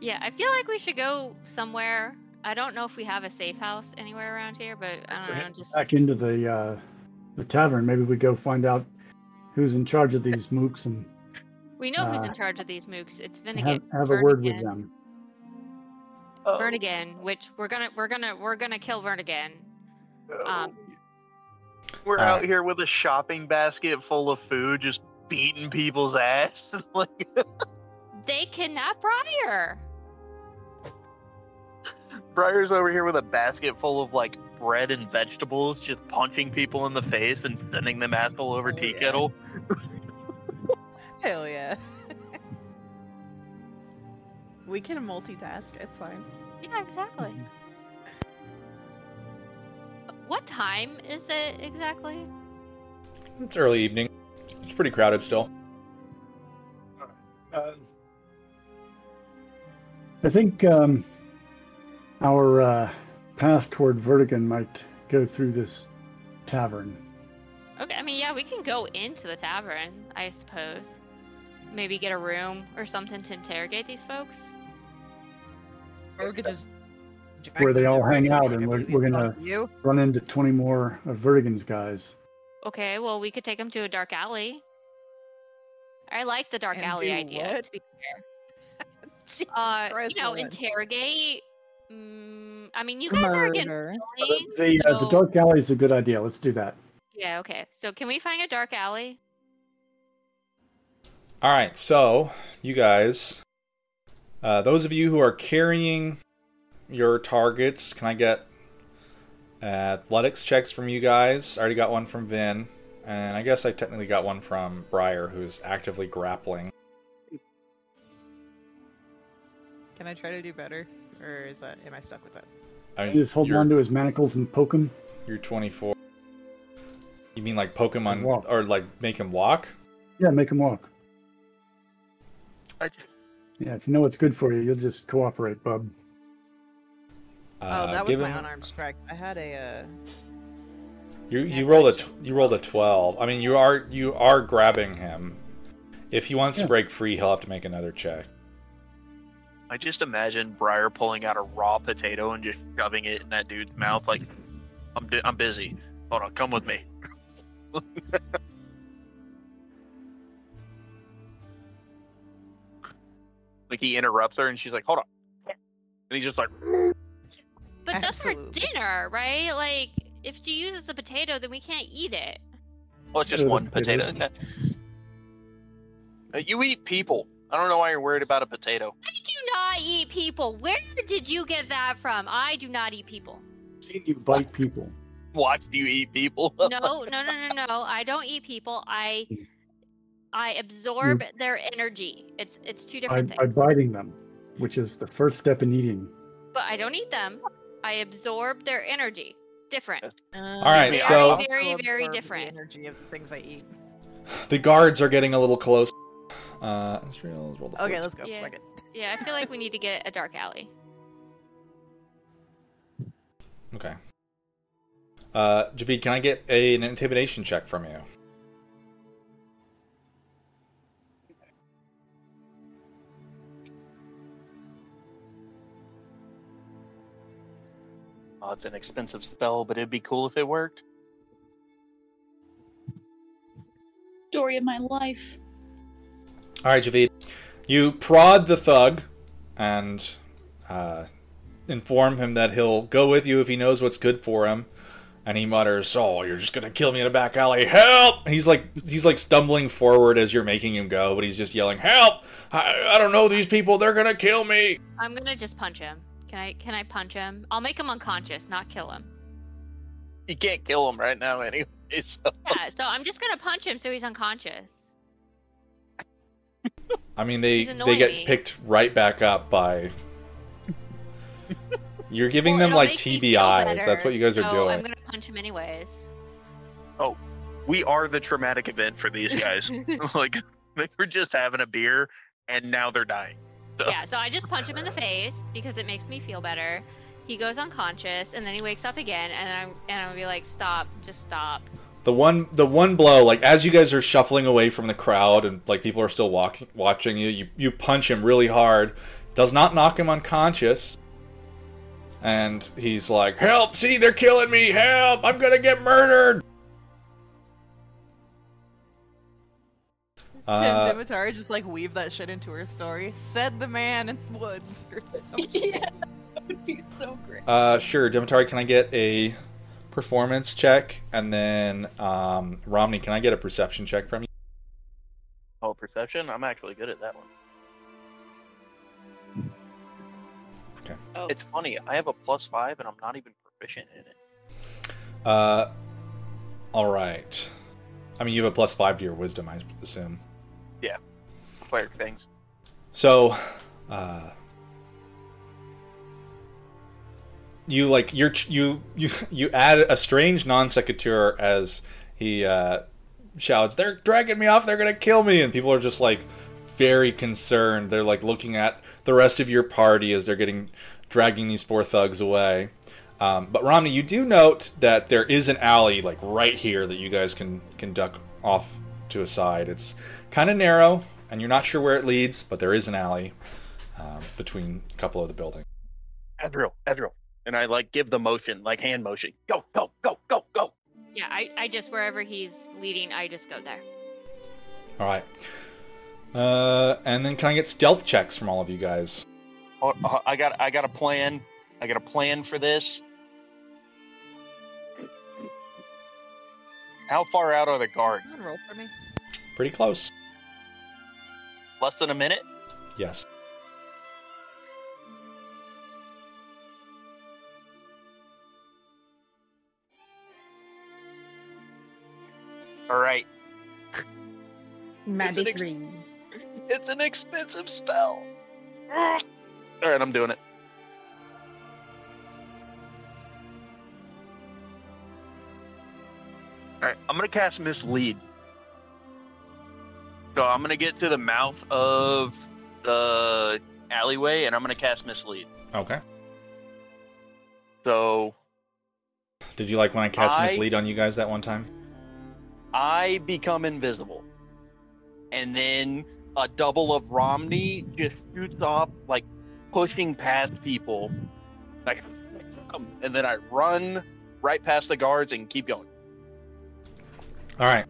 Yeah, I feel like we should go somewhere. I don't know if we have a safe house anywhere around here, but I don't know. Just
Back into the uh, the tavern. Maybe we go find out who's in charge of these mooks and
we know who's
uh,
in charge of these mooks. It's
have,
Verdigan.
have a word with
Verdigan.
them.
Verdigan, which we're gonna we're gonna we're gonna kill Verdigan. Um,
We're
All
out here with a shopping basket full of food, just beating people's ass. [LAUGHS] like,
they kidnapped Briar.
Briar's over here with a basket full of like bread and vegetables, just punching people in the face and sending them asshole over
Oh,
tea
yeah.
kettle. [LAUGHS]
Hell yeah. we can multitask. It's fine.
Yeah, exactly. What time is it exactly?
It's early evening. It's pretty crowded still.
Uh, I think um, our uh, path toward Verdigan might go through this tavern.
Okay, I mean, yeah, we can go into the tavern, I suppose. Maybe get a room or something to interrogate these folks.
Or we could just
Where they all hang out and we're- we're gonna-
You?
Run into 20 more of Verdigan's guys.
Okay, well, we could take them to a dark alley. I like the dark
And
alley idea.
what?
To be fair, [LAUGHS]
Jesus
uh,
Christ,
you know,
woman.
interrogate. Mm, I mean, you guys are getting
Murder.
killing.
The uh, the dark alley is a good idea. Let's do that.
Yeah. Okay. So can we find a dark alley?
All right, so you guys, uh, those of you who are carrying your targets, can I get athletics checks from you guys? I already got one from Vin, and I guess I technically got one from Briar, who's actively grappling.
Can I try to do better, or is that am I stuck with that?
I
You just hold on to his manacles and poke him.
You're 24. You mean like Pokemon,
Walk.
or like make him walk?
Yeah, make him walk.
I,
Yeah, if you know what's good for you, you'll just cooperate, bub.
oh,
Uh,
that was
give
my
him-
unarmed strike. I had a. Uh...
You you
Yeah,
rolled a tw- you rolled a twelve. I mean, you are you are grabbing him. If he wants
Yeah.
to break free, he'll have to make another check.
I just imagine Briar pulling out a raw potato and just shoving it in that dude's mouth. Like, I'm di- I'm busy. Hold on, come with me. [LAUGHS] like he interrupts her and she's like, "Hold on," and he's just like,
But that's for dinner, right? Like, if she uses the potato, then we can't eat it.
"Well, it's just one potato."
is. [LAUGHS]
You eat people. I don't know why you're worried about a potato.
I do not eat people. Where did you get that from? I do not eat people.
Seen you bite people.
Watch you eat people.
No, no, no, no, no. I don't eat people. I [LAUGHS] I absorb their energy. It's it's two
By,
different
by
things.
biting them, which is the first step in eating.
But I don't eat them. I absorb their energy. Different.
All
right,
They
so-
very, very different.
The energy of the things I eat.
The guards are getting a little close. Uh, let's roll, let's roll the
Okay,
14.
let's go.
Yeah.
Fuck it.
Yeah, I feel like we need to get a dark alley.
Okay. Uh, Javid, can I get a, an intimidation check from you?
Oh, it's an expensive spell, but it'd be cool if it worked.
Story of my life.
All right, Javid. You prod the thug and uh, inform him that he'll go with you if he knows what's good for him. And he mutters, "Oh, you're just gonna kill me in a back alley! Help!" He's like he's like stumbling forward as you're making him go, but he's just yelling, "Help! I, I don't know these people. They're gonna kill me!"
I'm gonna just punch him. Can I can I punch him? I'll make him unconscious, not kill him.
You can't kill him right now, anyway. So.
Yeah, so I'm just gonna punch him so he's unconscious.
I mean, they they get
me.
picked right back up by. [LAUGHS] You're giving
Well,
them like
make me feel
TBIs. That's what you guys are doing.
I'm gonna punch him anyways.
Oh, we are the traumatic event for these guys. [LAUGHS] [LAUGHS] like they were just having a beer and now they're dying. [LAUGHS]
Yeah, so I just punch him in the face because it makes me feel better. He goes unconscious and then he wakes up again and I'm and I'll be like, stop, just stop.
The one the one blow, like as you guys are shuffling away from the crowd and like people are still walking watching you, you you punch him really hard. Does not knock him unconscious. And he's like, "Help! See, they're killing me! Help! I'm gonna get murdered!" Uh,
Can Dimitar just like weave that shit into her story? Said the man in the woods or [LAUGHS] something.
yeah, that would be so great.
Uh, sure, Dimitar, can I get a performance check? And then, um, Romney, can I get a perception check from you?
Oh, perception? I'm actually good at that one.
Oh.
It's funny. I have a plus five and I'm not even proficient in it.
Uh, alright. I mean, you have a plus five to your wisdom, I assume.
Cleric things.
So, uh, you like you're you you you add a strange non sequitur as he uh, shouts, "They're dragging me off! They're gonna kill me!" And people are just like very concerned. They're like looking at the rest of your party as they're getting dragging these four thugs away. Um, but Romney, you do note that there is an alley like right here that you guys can can duck off to a side. It's kind of narrow, and you're not sure where it leads, but there is an alley um, between a couple of the buildings.
Edril, Edril. And I like give the motion, like hand motion. Go, go, go, go, go.
Yeah, I, I just wherever he's leading, I just go there.
All right. Uh, and then can I get stealth checks from all of you guys?
Oh, oh, I got I got a plan. I got a plan for this. How far out are the guards?
Roll for me.
Pretty close.
Less than a minute?
Yes.
All right.
Magic
ex-
ring.
It's an expensive spell. All right, I'm doing it. All right, I'm gonna cast Mislead. I'm gonna get to the mouth of the alleyway, and I'm gonna cast Mislead.
Okay.
So
Did you like when I cast
I-
mislead on you guys that one time?
I become invisible, and then a double of Romney just shoots off, like pushing past people, like, and then I run right past the guards and keep going.
All right.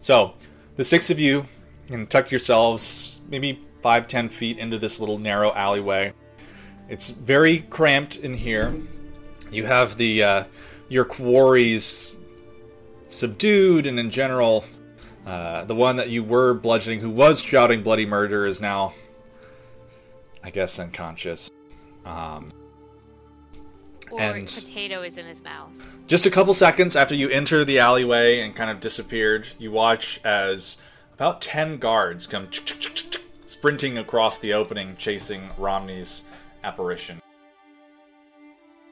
So the six of you can tuck yourselves maybe five, ten feet into this little narrow alleyway. It's very cramped in here. You have the uh, your quarries subdued, and in general, uh, the one that you were bludgeoning, who was shouting bloody murder, is now, I guess, unconscious. Um,
Or
And-
potato is in his mouth.
just a couple seconds after you enter the alleyway and kind of disappeared, you watch as about 10 guards come sprinting across the opening, chasing Romney's apparition.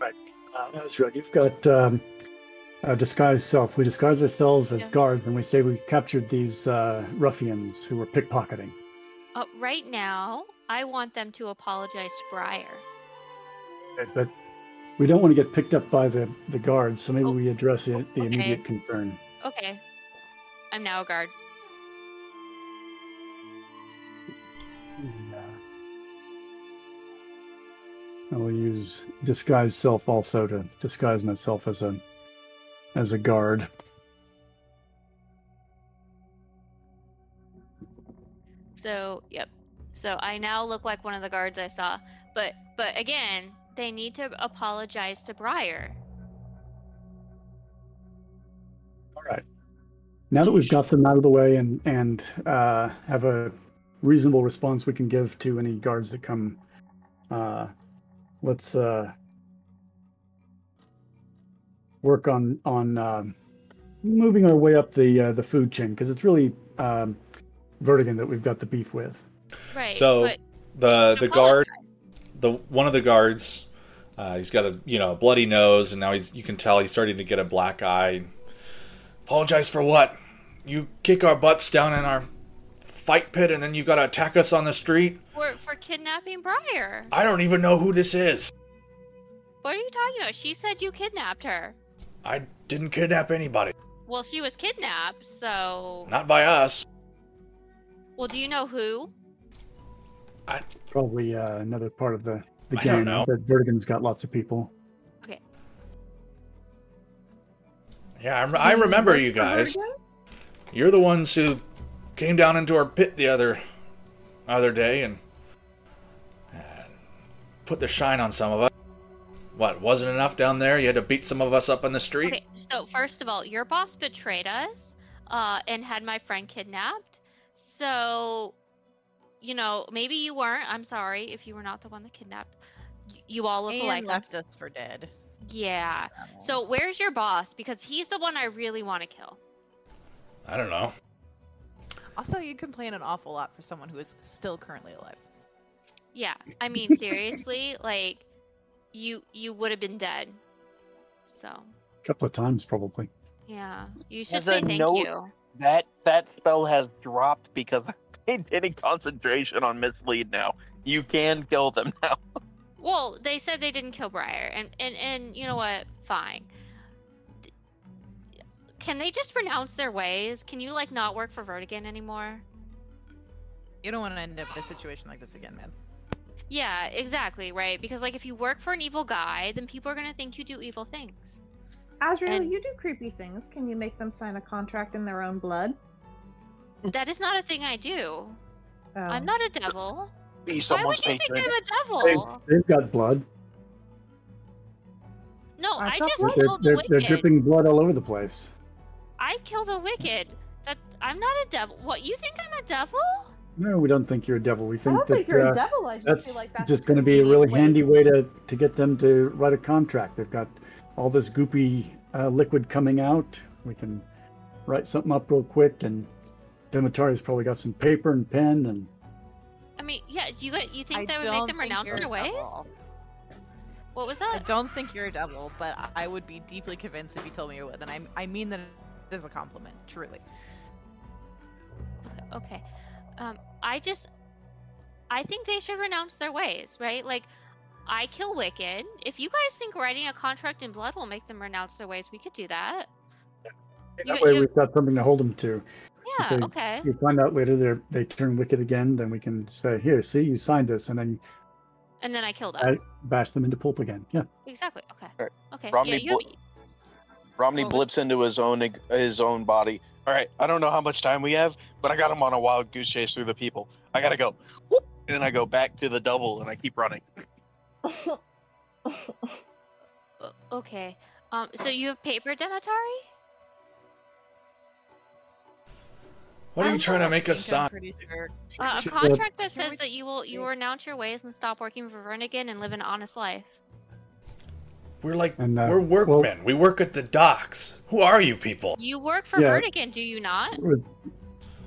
Uh, that's right. You've got um, uh, disguise self. We disguise ourselves as
Yeah.
guards, and we say we captured these uh, ruffians who were pickpocketing.
Uh, right now, I want them to apologize to Briar.
But we don't want to get picked up by the, the guards, so maybe
Oh,
we address the, the
okay.
immediate concern.
Okay. I'm now a guard.
And, uh, I will use disguise self also to disguise myself as a as a guard.
So, yep. So I now look like one of the guards I saw. But but again, they need to apologize to Briar.
All right. Now that we've got them out of the way and and uh, have a reasonable response we can give to any guards that come, uh, let's uh, work on on um moving our way up the uh, the food chain because it's really um, Verdigan that we've got the beef with.
Right.
So the the guard, the one of the guards, uh, he's got a you know a bloody nose, and now he's you can tell he's starting to get a black eye. Apologize for what? You kick our butts down in our fight pit, and then you've got to attack us on the street.
for for kidnapping Briar.
I don't even know who this is.
What are you talking about? She said you kidnapped her.
I didn't kidnap anybody.
Well, she was kidnapped, so
Not by us.
well, do you know who?
Probably uh, another part of the the
I don't
gang.
know.
That Verdigan's got lots of people. Okay.
Yeah, I, I remember you guys. You're the ones who came down into our pit the other other day and uh, put the shine on some of us. What wasn't enough down there? You had to beat some of us up in the street.
Okay, so first of all, your boss betrayed us, uh, and had my friend kidnapped. So, you know, maybe you weren't. I'm sorry if you were not the one that kidnapped. You all look
and
alike.
Left us for dead.
Yeah. So where's your boss? Because he's the one I really want to kill.
I don't know.
Also, you complain an awful lot for someone who is still currently alive.
Yeah. I mean, [LAUGHS] seriously, like you you would have been dead. So
A couple of times, probably.
yeah, you should
As
say thank
note-
you.
That that spell has dropped because [LAUGHS] I ain't any concentration on mislead now. You can kill them now. [LAUGHS]
Well, they said they didn't kill Briar, and and and you know what? Fine. Th- Can they just renounce their ways? Can you like not work for Verdigan anymore?
You don't want to end up in a situation like this again, man.
Yeah, exactly, right? Because like if you work for an evil guy, then people are gonna think you do evil things.
Azrael,
And-
you do creepy things. Can you make them sign a contract in their own blood?
That is not a thing I do. Oh. I'm not a devil.
Beast
Why would
almost
you think. I'm a
They've,
devil?
they've got blood.
No,
I
I just
blood-
They're,
the
they're, they're dripping blood all over the place.
I kill the wicked. That I'm not a devil. What you think I'm a devil?
No, we don't think you're a devil. We
I
think
don't
that
think you're
uh,
a devil. I just
that's
feel like that's
just going to be a really
way
handy way to, to get them to write a contract. They've got all this goopy uh, liquid coming out. We can write something up real quick, and Demetari's probably got some paper and pen, and
I mean, yeah. You you think
I
that would make them renounce
you're
their
a
ways? What was that?
I don't think you're a devil, but I would be deeply convinced if you told me you would. And I, I mean that as a compliment, truly.
Okay. Um, I just, I think they should renounce their ways, right? Like, I kill Wicked. If you guys think writing a contract in blood will make them renounce their ways, we could do that. You-
that way
you-
we've got something to hold them to.
Yeah.
they-
Okay.
If we find out later they they turn wicked again, then we can say, "Here, see, you signed this," and then
And then I killed them.
I bash them into pulp again. Yeah.
Exactly. Okay.
Alright.
Okay.
Romney
yeah. You,
Bl- Romney
What was-
blips into his own his own body. All right, I don't know how much time we have, but I got him on a wild goose chase through the people. I gotta go. Whoop, and then I go back to the double, and I keep running. [LAUGHS]
okay. Um. So you have paper, Demetari?
What are you
I'm
trying to make us sign?
sure.
Uh, a [LAUGHS] contract that says that you will you will renounce your ways and stop working for Verdigan and live an honest life.
We're like
And, uh,
we're
well-
workmen. we work at the docks. Who are you people?
You work for
Yeah.
Verdigan, do you not?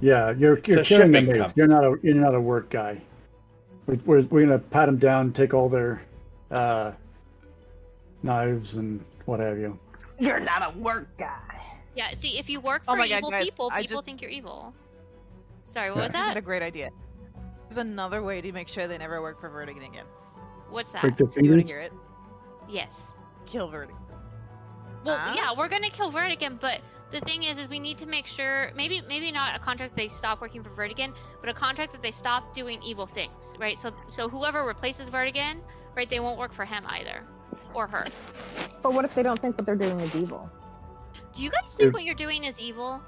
Yeah, you're you're
a
carrying the
shipping
mates.
company.
You're not a you're not a work guy. We- We're we're gonna pat them down, take all their uh, knives and what have you.
You're not a work guy.
Yeah. See, if you work
Oh
for
my God,
evil
guys,
people, people
just-
think you're evil. Sorry, what
Yeah.
was
I just had a great idea. There's another way to make sure they never work for Verdigan again.
What's that?
Break their
You want to hear it?
Yes.
Kill Verdigan.
Well,
Huh?
yeah, we're gonna kill Verdigan, but the thing is, is we need to make sure maybe maybe not a contract they stop working for Verdigan, but a contract that they stop doing evil things, right? So so whoever replaces Verdigan, right, they won't work for him either, or her.
But what if they don't think what they're doing is evil?
Do you guys think
If-
what you're doing is evil?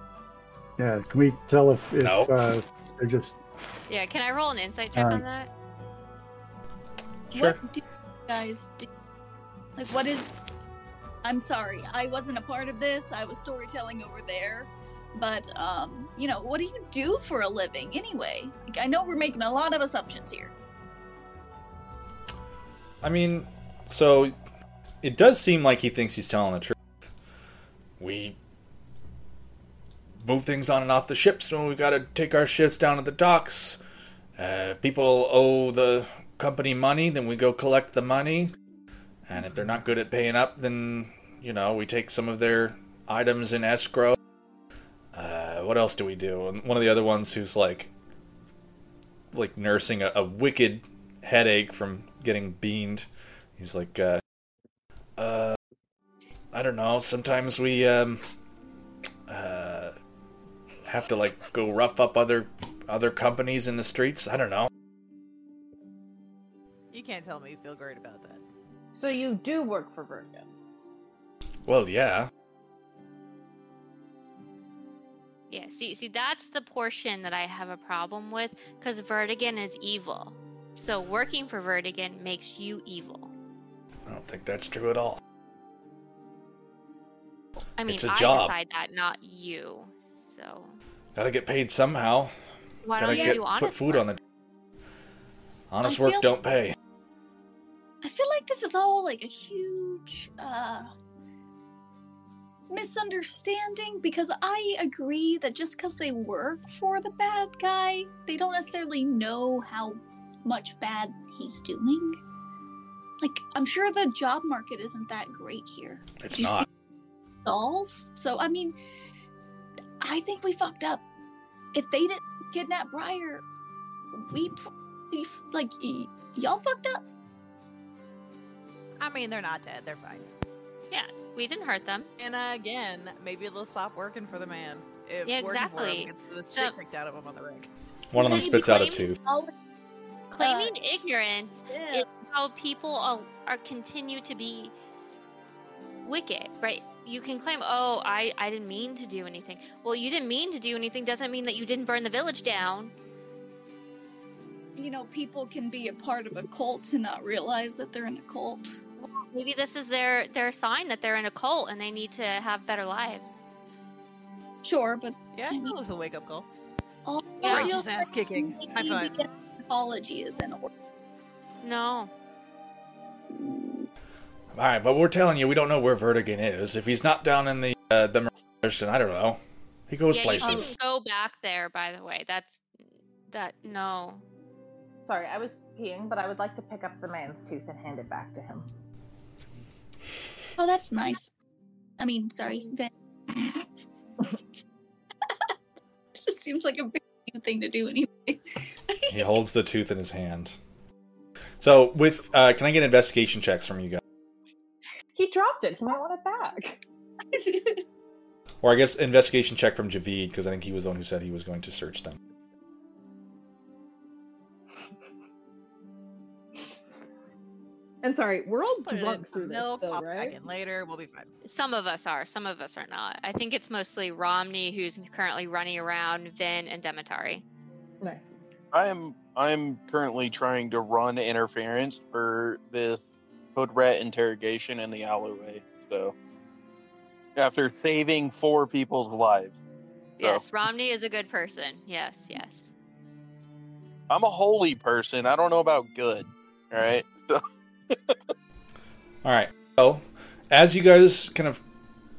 Yeah, can we tell if if
No.
uh, they're just
Yeah. Can I roll an insight check
Alright.
on that?
Sure.
What do you guys do? Like, what is? I'm sorry, I wasn't a part of this. I was storytelling over there. But, um, you know, what do you do for a living anyway? Like, I know we're making a lot of assumptions here.
I mean, so it does seem like he thinks he's telling the truth. We move things on and off the ships when we got to take our ships down to the docks. Uh, people owe the company money, then we go collect the money. And if they're not good at paying up, then, you know, we take some of their items in escrow. Uh, what else do we do? And one of the other ones who's like, like nursing a, a wicked headache from getting beamed. He's like, uh, uh, I don't know. Sometimes we um, uh, have to like go rough up other other companies in the streets. I don't know.
You can't tell me you feel great about that.
So you do work for Verdigan.
Well, yeah.
Yeah. See, see, that's the portion that I have a problem with because Verdigan is evil. So working for Verdigan makes you evil.
I don't think that's true at all.
I mean,
It's a
I
job.
decide that, not you. So
Gotta get paid somehow.
why
Gotta
you
get
do
put food
work?
on the. Honest
I
work
feel-
don't pay.
I feel like this is all like a huge uh misunderstanding because I agree that just because they work for the bad guy, they don't necessarily know how much bad he's doing. Like, I'm sure the job market isn't that great here.
It's not.
Dolls. So, I mean, I think we fucked up. If they didn't kidnap Briar, we, pr- we f- like, y- y'all fucked up.
I mean, they're not dead. They're fine.
Yeah, we didn't hurt them.
And uh, again, maybe they'll stop working for the man. If
Yeah,
working
exactly.
gets the
So-
shit kicked out of him on the rig.
One of them spits out a
claiming-
tooth.
All-
Claiming ignorance
Yeah.
is how people are, are continue to be wicked, right? You can claim, "Oh, I I didn't mean to do anything." Well, you didn't mean to do anything doesn't mean that you didn't burn the village down.
You know, people can be a part of a cult and not realize that they're in a cult.
Maybe this is their their sign that they're in a cult and they need to have better lives.
Sure, but
Yeah, I know it's a wake up call.
all
Yeah.
Righteous ass kicking. High five.
Apology is in order.
No.
All right, but we're telling you, we don't know where Verdigan is. If he's not down in the uh, the Merchant, I don't know. He goes
yeah,
places.
shouldn't go back there. By the way, that's that. No.
Sorry, I was peeing, but I would like to pick up the man's tooth and hand it back to him.
Oh, that's nice. I mean, sorry, Vin. just [LAUGHS] seems like a big thing to do anyway.
he holds the tooth in his hand. So, with uh, can I get investigation checks from you guys,
He dropped it. He might want it back. [LAUGHS]
or I guess investigation check from Javid because I think he was the one who said he was going to search them.
And sorry, we're all
Put it in
drunk through
some
this,
milk,
though,
pop back
right?
in later. We'll be fine.
Some of us are. Some of us are not. I think it's mostly Romney who's currently running around, Vin, and Demetari.
Nice.
I am I'm currently trying to run interference for this hood rat interrogation in the alleyway. So after saving four people's lives. So,
Yes, Romney is a good person. Yes, yes.
I'm a holy person. I don't know about good. All right. [LAUGHS] So
All right. So, as you guys kind of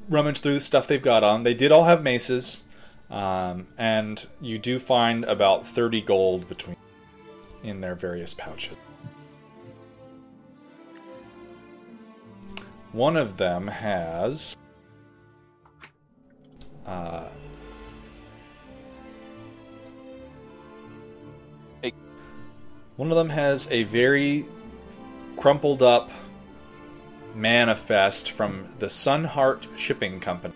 rummage through the stuff they've got on, they did all have maces, um, and you do find about thirty gold between in their various pouches. One of them has. Uh, one of them has a very crumpled up manifest from the Sunheart Shipping Company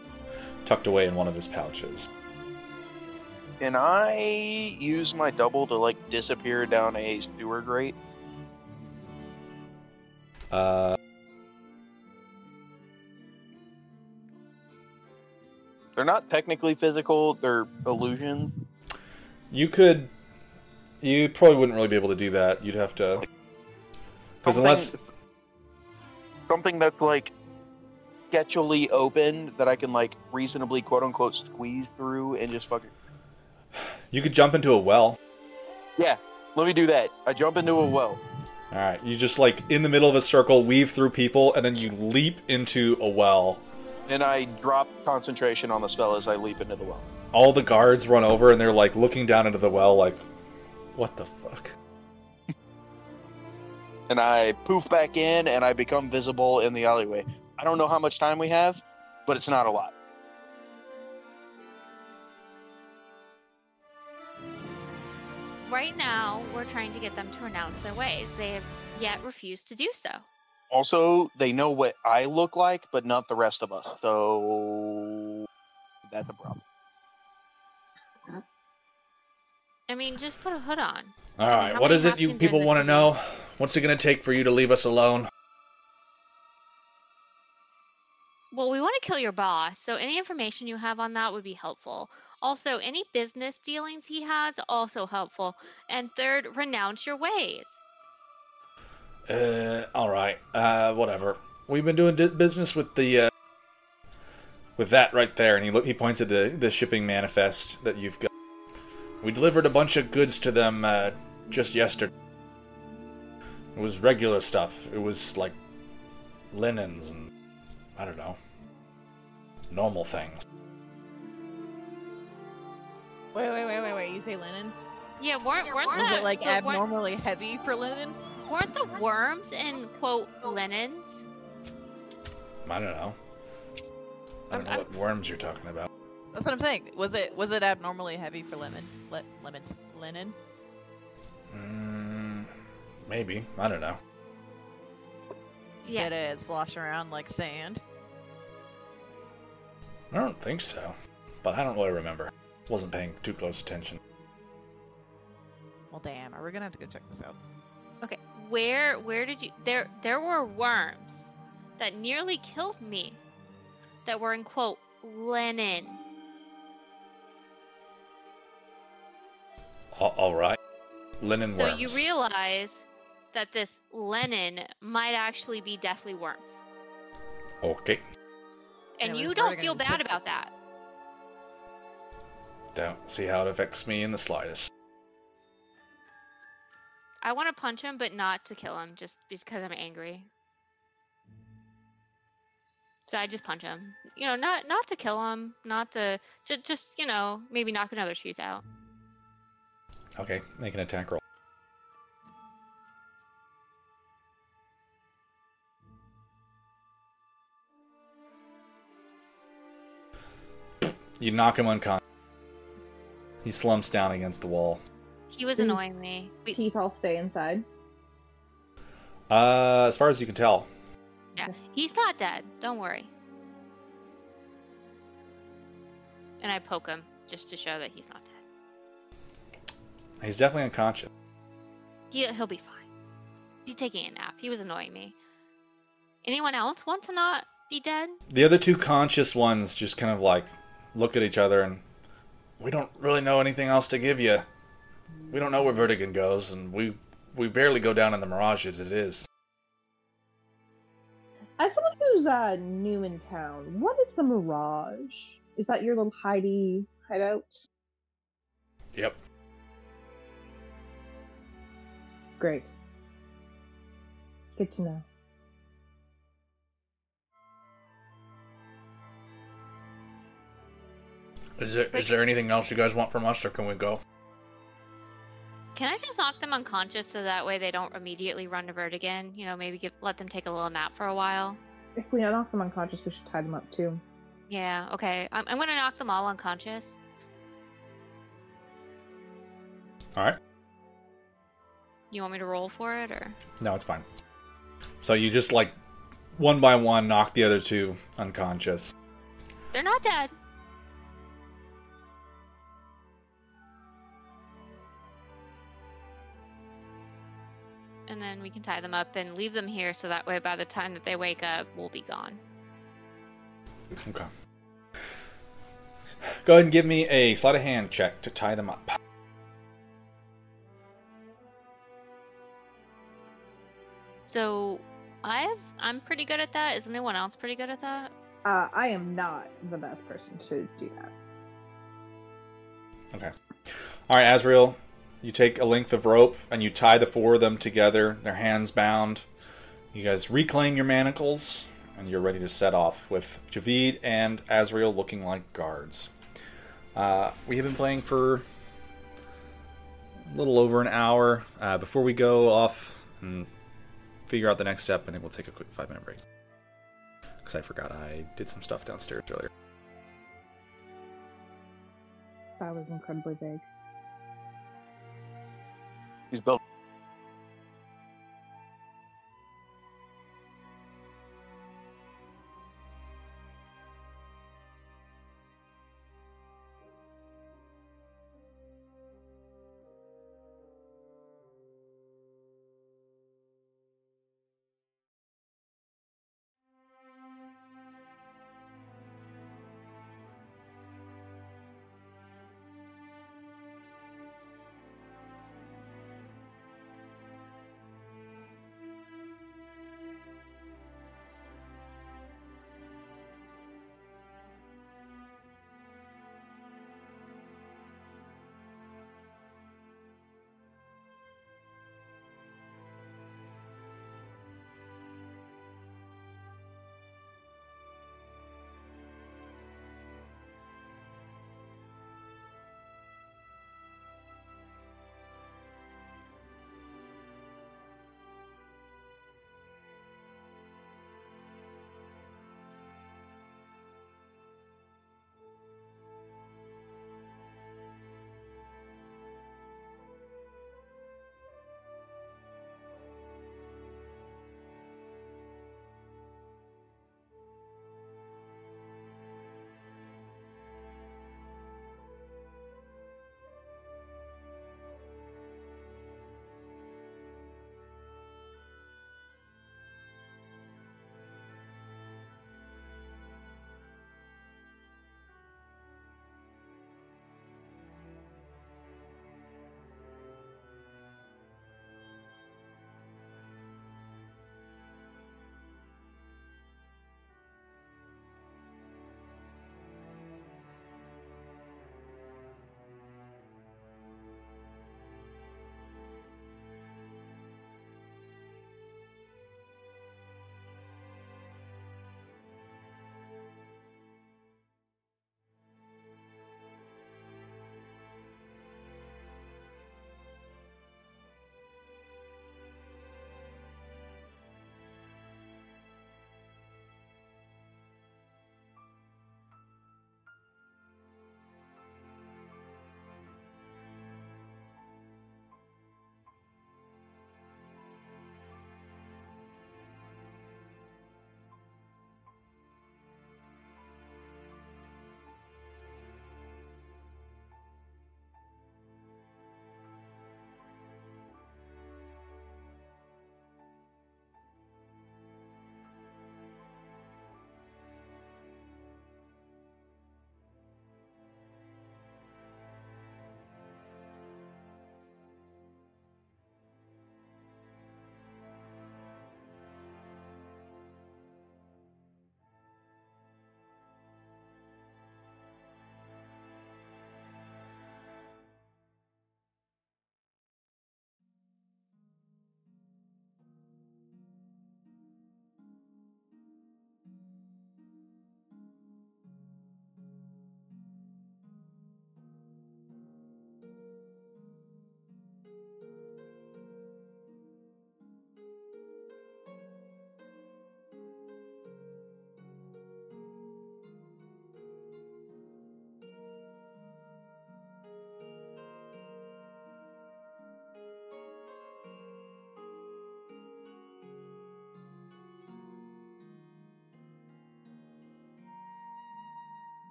tucked away in one of his pouches.
can I use my double to like disappear down a sewer grate?
Uh,
They're not technically physical, they're illusions.
you could. You probably wouldn't really be able to do that. You'd have to. Because
Something-
unless.
something that's like sketchily open that I can like reasonably quote unquote squeeze through and just fucking
You could jump into a well.
Yeah, let me do that. I jump into a well.
Alright, you just like in the middle of a circle, weave through people, and then you leap into a well.
And I drop concentration on the spell as I leap into the well.
All the guards run over and they're like looking down into the well, like, what the fuck?
And I poof back in and I become visible in the alleyway. I don't know how much time we have, but it's not a lot.
Right now, we're trying to get them to renounce their ways. They have yet refused to do so.
Also, they know what I look like, but not the rest of us. So that's a problem.
I mean, just put a hood on.
Alright,
How
what is it you
Hopkins are in
people want to know? What's it going to take for you to leave us alone?
Well, we want to kill your boss, so any information you have on that would be helpful. Also, any business dealings he has, also helpful. And third, renounce your ways.
Uh, all right. Uh, whatever. We've been doing business with the uh, with that right there, and he look. He points at the the shipping manifest that you've got. We delivered a bunch of goods to them uh, just yesterday. It was regular stuff. It was like linens and I don't know, normal things.
Wait, wait, wait, wait, wait. You say linens?
Yeah, weren't weren't
Was
the,
it like
the- weren't-
abnormally heavy for linen?
Weren't the worms in quote linens?
I don't know. I don't know what worms you're talking about.
That's what I'm saying. Was it was it abnormally heavy for lemon? Le- lemons linen?
Mm, maybe. I don't know.
Yeah.
Did it slosh around like sand?
I don't think so, but I don't really remember. Wasn't paying too close attention.
Well, damn. Are we gonna have to go check this out?
Okay, where where did you there there were worms that nearly killed me that were in quote linen.
All, all right. linen
So
worms.
you realize that this Lenin might actually be deathly worms.
okay.
And you don't feel bad
said
about that.
Don't see how it affects me in the slightest.
I want to punch him, but not to kill him, just because I'm angry. So I just punch him. You know, not not to kill him, not to just just you know maybe knock another tooth out.
Okay, make an attack roll. You knock him unconscious. He slumps down against the wall.
He was annoying me. We,
Teeth all stay inside.
Uh, as far as you can tell,
yeah, he's not dead. Don't worry. And I poke him just to show that he's not dead.
He's definitely unconscious.
He he'll be fine. He's taking a nap. He was annoying me. Anyone else want to not be dead?
The other two conscious ones just kind of like look at each other and we don't really know anything else to give you. We don't know where Verdigan goes, and we we barely go down in the Mirage as it is.
As someone who's uh, new in town, what is the Mirage? Is that your little hidey hideout?
Yep.
Great. Good to know.
Is there
Like-
is there anything else you guys want from us, or can we go?
Can I just knock them unconscious so that way they don't immediately run to Verdigan? You know, maybe give, let them take a little nap for a while.
If we knock them unconscious, we should tie them up too.
Yeah, okay. I'm, I'm gonna knock them all unconscious.
All right.
You want me to roll for it, or
No, it's fine. So you just like one by one knock the other two unconscious.
they're not dead? And then we can tie them up and leave them here so that way by the time that they wake up, we'll be gone.
Okay. Go ahead and give me a sleight of hand check to tie them up.
So I have I'm pretty good at that. Is anyone else pretty good at that?
Uh, I am not the best person to do that.
Okay. All right, Azrael, you take a length of rope and you tie the four of them together, their hands bound. You guys reclaim your manacles and you're ready to set off with Javid and Azrael looking like guards. Uh, we have been playing for a little over an hour. Uh, before we go off and figure out the next step, and then we'll take a quick five minute break. Because I forgot I did some stuff downstairs earlier.
That was incredibly big.
He's built.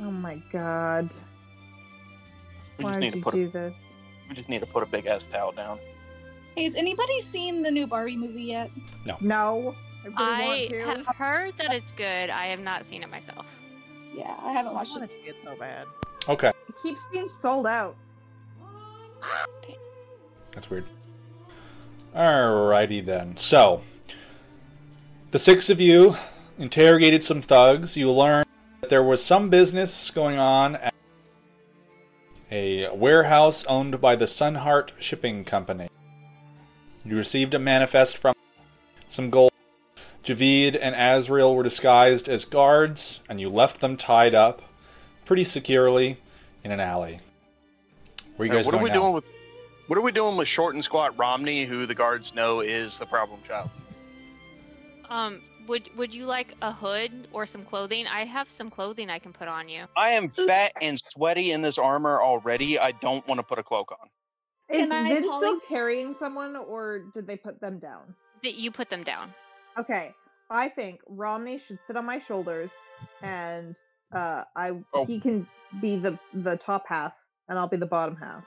Oh my god.
We
Why
just need
did
to
you
put a,
do this?
we just need to put a big ass towel down.
Hey, has anybody seen the new Barbie movie yet?
No. I really
I
want to.
have heard that it's good. I have not seen it myself.
Yeah, I haven't
I
watched
want
it.
to see it so bad.
Okay,
It keeps being sold out.
that's weird. Alrighty then. So, the six of you interrogated some thugs. You learned that there was some business going on at a warehouse owned by the Sunheart Shipping Company. You received a manifest from some gold. Javid and Azrael were disguised as guards, and you left them tied up pretty securely in an alley. Where are you
Now,
guys
what are we
now?
doing with what are we doing with short and squat Romney, who the guards know is the problem child?
Um, would would you like a hood or some clothing? I have some clothing I can put on you.
I am fat and sweaty in this armor already. I don't want to put a cloak on.
Is
Can I
Vin
poly-
still carrying someone, or did they put them down?
That you put them down.
Okay, I think Romney should sit on my shoulders, and uh, I
Oh.
he can be the the top half, and I'll be the bottom half.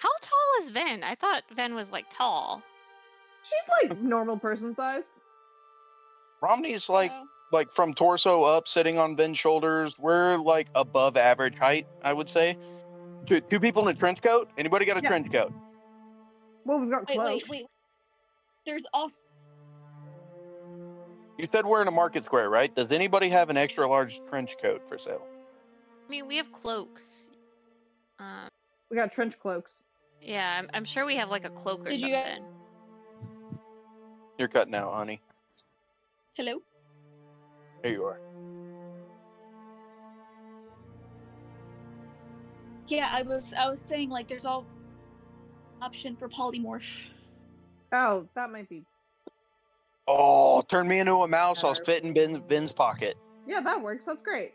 How tall is Ven? I thought Ven was like tall.
She's like normal person sized.
Romney's like
Oh.
like from torso up, sitting on Ben's shoulders. We're like above average height, I would say. Two, two people in a trench coat. Anybody got a
Yeah.
trench coat?
Well, we've got
Wait,
clothes.
wait, wait. There's also
You said we're in a market square, right? Does anybody have an extra large trench coat for sale?
I mean, we have cloaks. Um,
We got trench cloaks.
yeah, I'm, I'm sure we have like a cloak or
Did you-
something.
You're cutting out, honey.
Hello.
There you are.
Yeah, I was I was saying like there's all option for polymorph.
Oh, that might be.
Oh, turn me into a mouse. I'll
Better.
fit in Ben's, Ben's pocket.
Yeah, that works. That's great.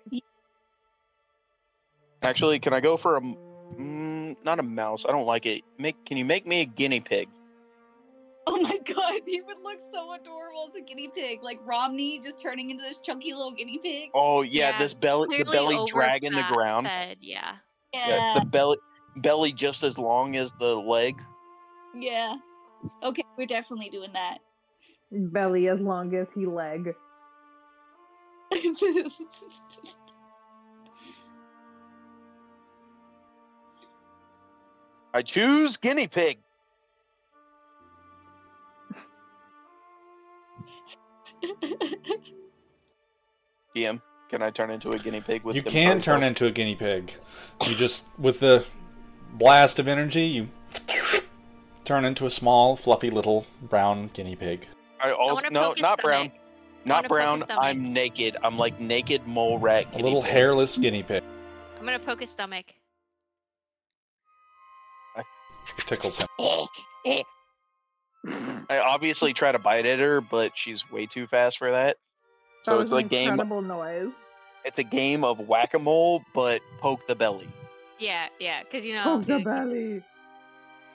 Actually, can I go for a mm, not a mouse? I don't like it. Make can you make me a guinea pig?
Oh my god, he would look so adorable as a guinea pig, like Romney just turning into this chunky little guinea pig.
Oh yeah,
Yeah,
this belly the
Clearly
belly dragging the ground.
Fed, yeah.
Yeah,
Yeah,
the belly belly just as long as the leg.
yeah. Okay, we're definitely doing that.
Belly as long as he leg. [LAUGHS]
I choose guinea pig. DM, can I turn into a guinea pig with
you can
toes
turn
up?
into a guinea pig. You just with the blast of energy, you turn into a small, fluffy little brown guinea pig.
I also
wanna
no, not brown.
stomach.
not brown. I'm naked. I'm like naked mole rat.
A little
pig.
hairless guinea pig.
I'm gonna poke his stomach.
It tickles him. [LAUGHS] [LAUGHS]
I obviously try to bite at her, but she's way too fast for that.
That
So
was
it's
an
like game.
incredible noise.
It's a game of whack a mole, but poke the belly.
Yeah, yeah, because you know
Poke the
it-
belly.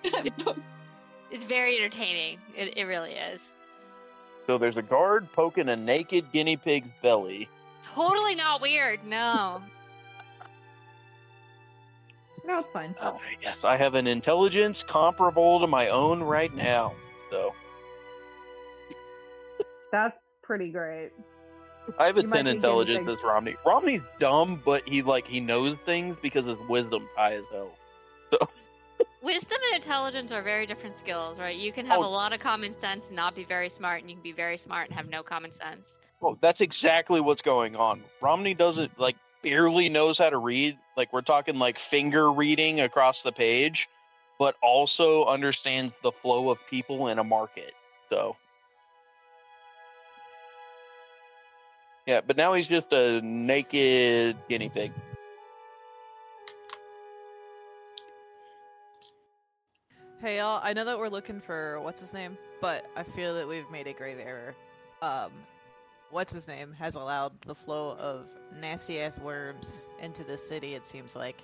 [LAUGHS]
it's very entertaining. It, it really is.
So there's a guard poking a naked guinea pig's belly.
Totally not weird. No.
No, it's fine.
Uh, yes, I have an intelligence comparable to my own right now. So
That's pretty great.
I have a
You
ten intelligence
pig.
as Romney. Romney's dumb, but he like he knows things because his wisdom's high as hell.
So [LAUGHS] Wisdom and intelligence are very different skills, right? You can have
Oh.
a lot of common sense and not be very smart, and you can be very smart and have no common sense.
Well, that's exactly what's going on. Romney doesn't like barely knows how to read. Like we're talking like finger reading across the page, but also understands the flow of people in a market. So Yeah, but now he's just a naked guinea pig.
Hey y'all, I know that we're looking for what's his name, but I feel that we've made a grave error. Um, what's his name has allowed the flow of nasty ass worms into this city. It seems like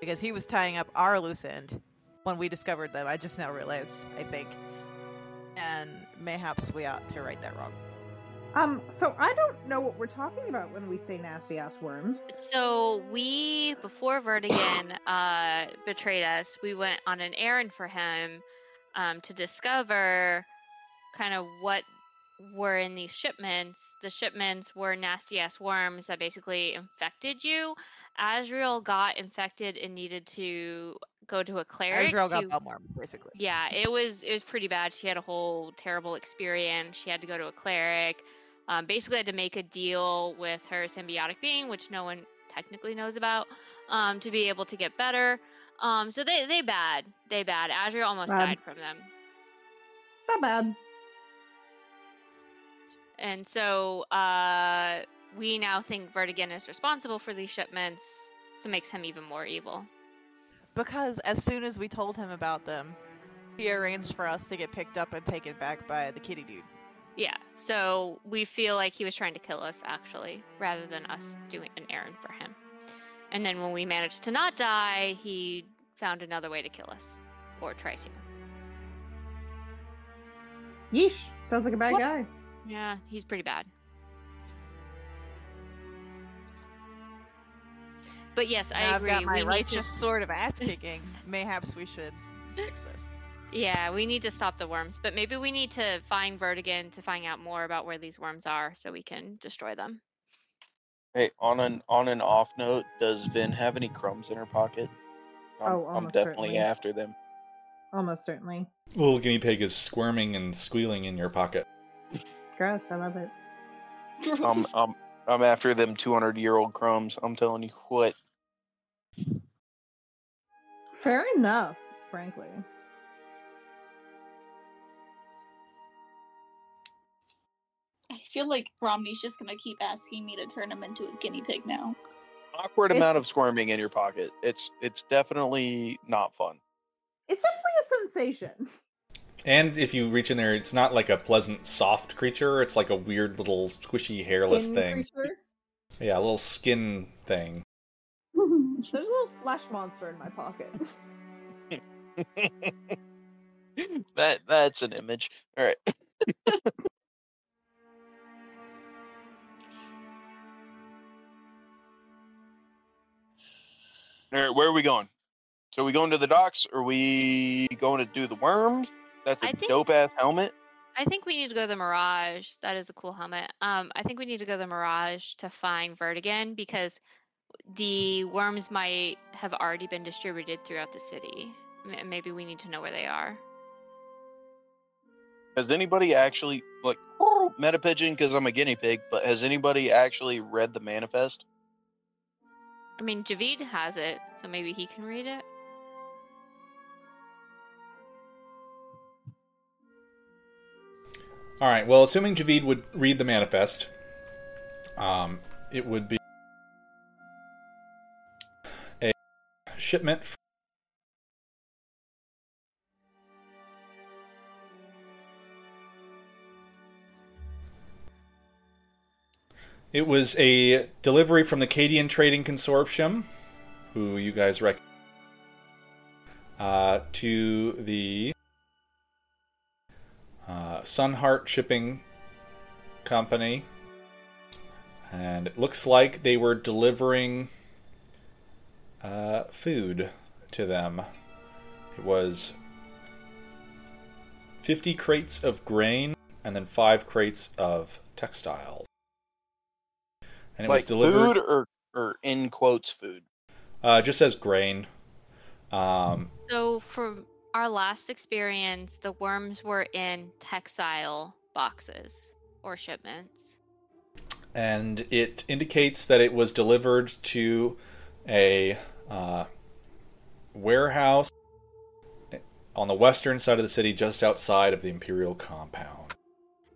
because he was tying up our loose end when we discovered them. I just now realized. I think, and mayhaps we ought to right that wrong.
Um, so I don't know what we're talking about when we say nasty ass worms.
So we, before Verdigan [COUGHS] uh, betrayed us, we went on an errand for him um, to discover kind of what were in these shipments. The shipments were nasty ass worms that basically infected you. Azrael got infected and needed to go to a cleric.
Azrael got Belmore, basically.
yeah, it was it was pretty bad. She had a whole terrible experience. She had to go to a cleric. Um, basically, had to make a deal with her symbiotic being, which no one technically knows about, um, to be able to get better. Um, so they they bad, they bad. Azrael almost
Bad.
died from them,
Not bad.
and so uh, we now think Verdigan is responsible for these shipments. So makes him even more evil.
Because as soon as we told him about them, he arranged for us to get picked up and taken back by the kitty dude.
Yeah, so we feel like he was trying to kill us actually, rather than us doing an errand for him. And then when we managed to not die, he found another way to kill us, or try to.
Yeesh. Sounds like a bad
What?
guy.
Yeah, he's pretty bad. But yes, I
Now
agree.
I've got my
we need
righteous
to,
sword of ass kicking. Mayhaps we should fix this.
yeah, we need to stop the worms. But maybe we need to find Verdigan to find out more about where these worms are, so we can destroy them.
Hey, on an on an off note, does Vin have any crumbs in her pocket? I'm,
Oh,
I'm definitely
certainly.
after them.
Almost certainly.
Little guinea pig is squirming and squealing in your pocket.
Gross. I love it.
I'm I'm I'm after them 200 year old crumbs. I'm telling you what.
Fair enough, frankly.
I feel like Romney's just gonna keep asking me to turn him into a guinea pig now.
Awkward
It's-
amount of squirming in your pocket. It's it's definitely not fun.
It's definitely a sensation.
And if you reach in there, it's not like a pleasant, soft creature. It's like a weird little squishy, hairless
Skin
thing.
creature.
Yeah, a little skin thing.
There's a little flesh monster in my pocket. [LAUGHS]
that that's an image. All right. [LAUGHS] All right, where are we going? So are we going to the docks? Or are we going to do the worms? That's a
I think-
dope ass helmet.
I think we need to go to the Mirage. That is a cool helmet. Um, I think we need to go to the Mirage to find Verdigan because the worms might have already been distributed throughout the city. M- Maybe we need to know where they are.
Has anybody actually like [LAUGHS] meta pigeon because I'm a guinea pig? But has anybody actually read the manifest?
I mean, Javid has it, so maybe he can read it.
All right. Well, assuming Javid would read the manifest, um, it would be shipment. It was a delivery from the Cadian Trading Consortium, who you guys rec, uh, to the uh, Sunheart Shipping Company. And it looks like they were delivering uh, food to them. It was 50 crates of grain and then five crates of textiles. And it
like
was delivered.
food or or in quotes food.
Uh, just says grain. Um,
So, from our last experience, the worms were in textile boxes or shipments.
and it indicates that it was delivered to a uh, warehouse on the western side of the city, just outside of the Imperial compound.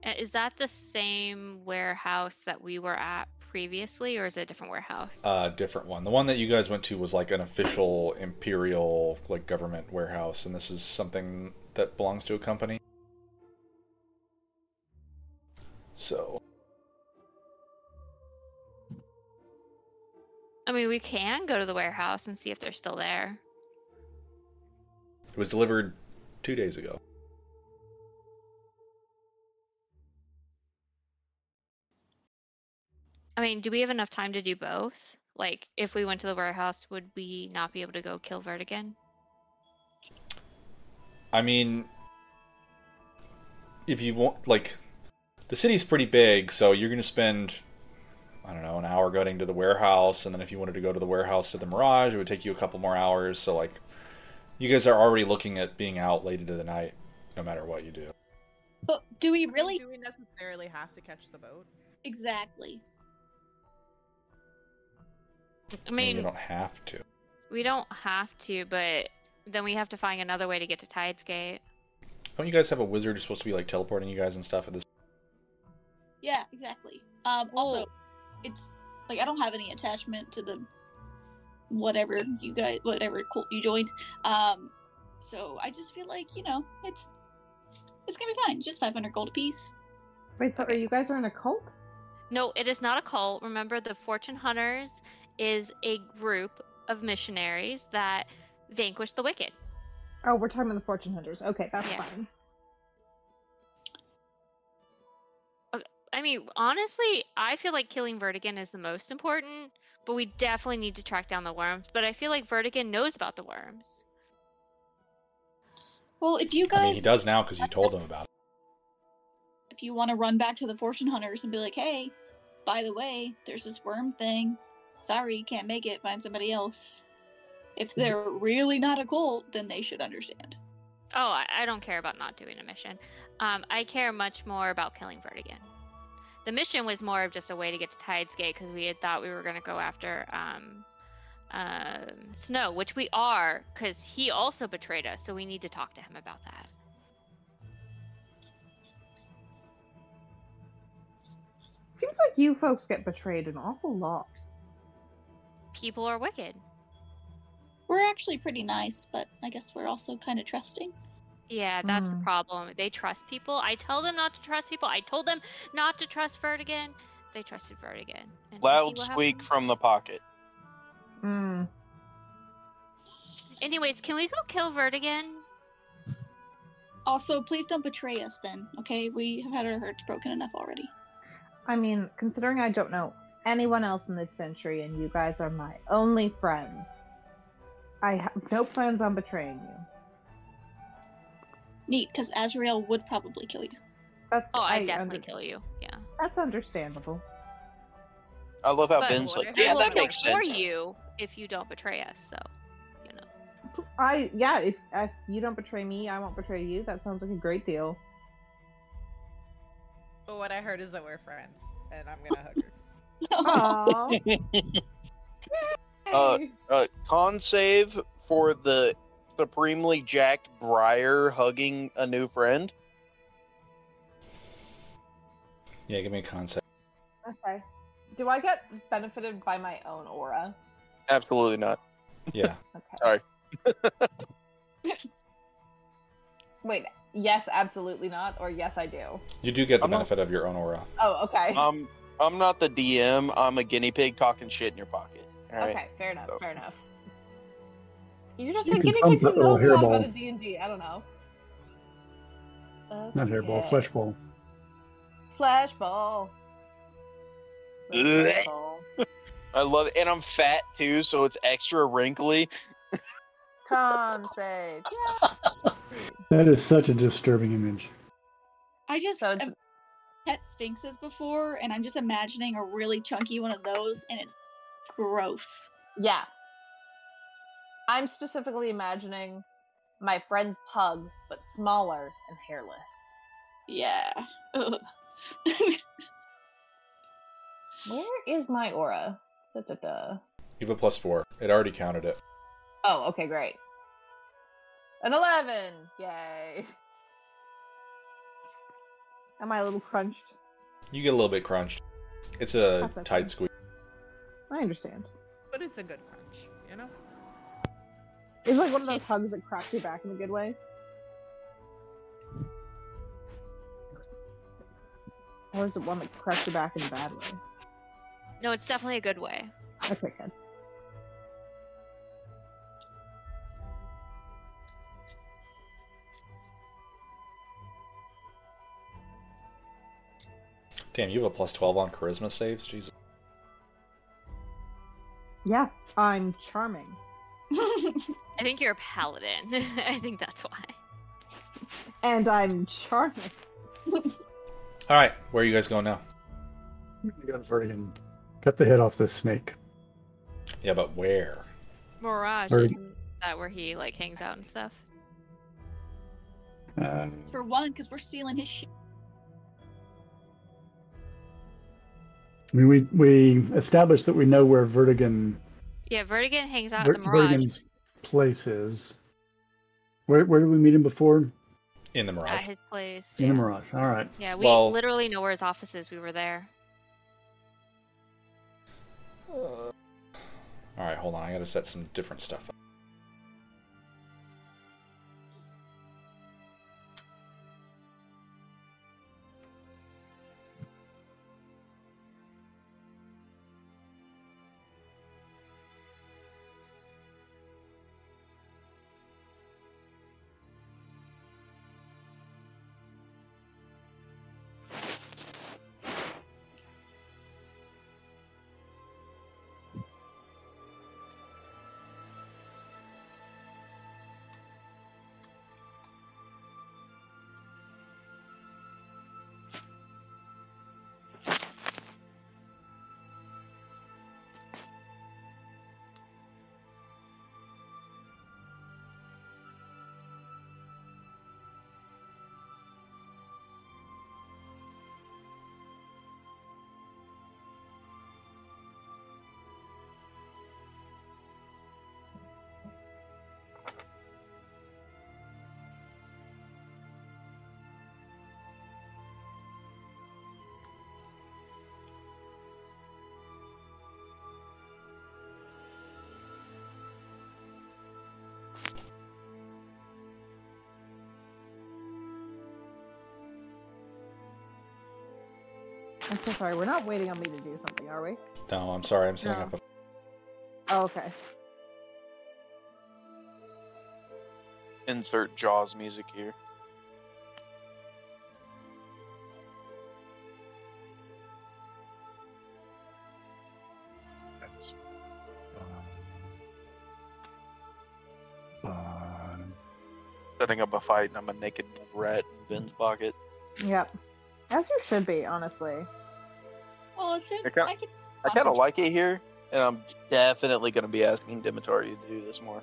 Uh, Is that the same warehouse that we were at previously, or is it a different warehouse?
A different one. The one that you guys went to was like an official Imperial, like government warehouse, and this is something that belongs to a company. So,
I mean, we can go to the warehouse and see if they're still there.
it was delivered two days ago.
I mean, do we have enough time to do both? Like, if we went to the warehouse, would we not be able to go kill Verdigan?
I mean, if you want, like, the city's pretty big, so you're going to spend, I don't know, an hour going to the warehouse, and then if you wanted to go to the warehouse to the Mirage, it would take you a couple more hours. So, like, you guys are already looking at being out late into the night, no matter what you do.
But do we really
Do we necessarily have to catch the boat?
exactly?
I
I mean,
mean,
you don't have to.
we don't have to, but then we have to find another way to get to Tidesgate.
Don't you guys have a wizard who's supposed to be like teleporting you guys and stuff at this?
Yeah, exactly. Um, also,
Well-
it's like I don't have any attachment to the whatever you guys, whatever cult you joined. Um, so I just feel like you know it's it's gonna be fine. It's just five hundred gold apiece.
Wait, so are you guys are in a cult?
No, it is not a cult. Remember, the Fortune Hunters is a group of missionaries that vanquish the wicked.
Oh, we're talking about the fortune hunters. Okay, that's
Yeah.
fine.
I mean, honestly, I feel like killing Verdigan is the most important, but we definitely need to track down the worms. But I feel like Verdigan knows about the worms.
Well, if you
I
guys,
mean, he does now because you told him about it.
if you want to run back to the fortune hunters and be like, hey, by the way, there's this worm thing. Sorry, you can't make it. Find somebody else. If they're really not a cult, then they should understand.
Oh, I, I don't care about not doing a mission. Um, I care much more about killing Verdigan. The mission was more of just a way to get to Tides Gate because we had thought we were going to go after um, um Snow, which we are because he also betrayed us. So we need to talk to him about that.
Seems like you folks get betrayed an awful lot.
People are wicked.
We're actually pretty nice, but I guess we're also kind of trusting.
Yeah, that's the
Hmm.
problem. They trust people. I tell them not to trust people. I told them not to trust Verdigan. They trusted Verdigan. and we'll
Loud squeak from the pocket.
Hmm.
Anyways, can we go kill Verdigan?
Also, please don't betray us, Ben. Okay, we have had our hearts broken enough already.
I mean, considering I don't know anyone else in this century and you guys are my only friends, I have no plans on betraying you.
Neat, because Azrael would probably kill you.
That's
Oh, I
I
definitely
under-
kill you. Yeah.
That's understandable.
I love how
But
Ben's like, yeah,
we will
that
kill
makes
for you if you don't betray us. So, you know.
I yeah, if, if you don't betray me, I won't betray you. That sounds like a great deal.
But what I heard is that we're friends, and I'm gonna hug her. [LAUGHS]
Aww. [LAUGHS]
Uh,
Yay.
uh, con save for the supremely jacked Briar hugging a new friend.
Yeah, give me a concept.
okay. Do I get benefited by my own aura?
Absolutely not.
Yeah. [LAUGHS]
Okay.
Sorry. [LAUGHS]
Wait. Yes, absolutely not, or yes, I do.
You do get the
I'm not-
benefit of your own aura.
Oh, okay.
Um, I'm not the DM. I'm a guinea pig talking shit in your pocket. All right.
Okay, fair enough.
So-
Fair enough. You just
You
think
can
guinea
pump
pigs
little
knows a
hairball.
about a D&D. I don't know.
Not hairball,
fleshball.
flesh ball.
Flash ball.
Blech.
Flash ball.
I love it, and I'm fat too, so it's extra wrinkly.
Con save. Yeah. [LAUGHS]
That is such a disturbing image.
I just
So it's-
have pet sphinxes before, and I'm just imagining a really chunky one of those, and it's gross.
Yeah. I'm specifically imagining my friend's pug, but smaller and hairless.
Yeah. [LAUGHS]
Where is my aura? Da, da, da.
You have a plus four. It already counted it.
Oh, okay, great. An 11! Yay. Am I a little crunched?
You get a little bit crunched. It's a tight squeeze.
I understand.
But it's a good crunch, you know?
It's like one of those hugs that cracks your back in a good way. Or is it one that cracks your back in a bad way?
No, it's definitely a good way.
Okay, good.
Damn, you have a plus 12 on charisma saves? Jesus.
Yeah, I'm charming.
I think you're a paladin. [LAUGHS] I think that's why.
And I'm charming.
All right, where are you guys going now?
I'm gonna go Verdigan. Cut the head off this snake.
Yeah, but where?
Mirage
Or-
isn't that where he like hangs out and stuff?
Uh,
For one, because we're stealing his shit.
I mean, we we established that we know where Verdigan
Yeah, Verdigan hangs out
Ver-
at the Mirage
Verdigan's place is. Where where did we meet him before?
In the Mirage.
at his place.
In
yeah.
the Mirage. All right.
Yeah, we
Well-
literally know where his office is. We were there.
All right, hold on. I gotta set some different stuff up.
So sorry. We're not waiting on me to do something, are we?
No, I'm sorry. I'm setting
No.
up a.
Oh, okay.
Insert Jaws music here.
Um,
Setting up a fight, and I'm a naked rat in Ben's pocket.
Yep. As you should be, honestly.
Well, as soon
I kinda-
I can.
I kind of like it here, and I'm definitely going to be asking Demetari to do this more.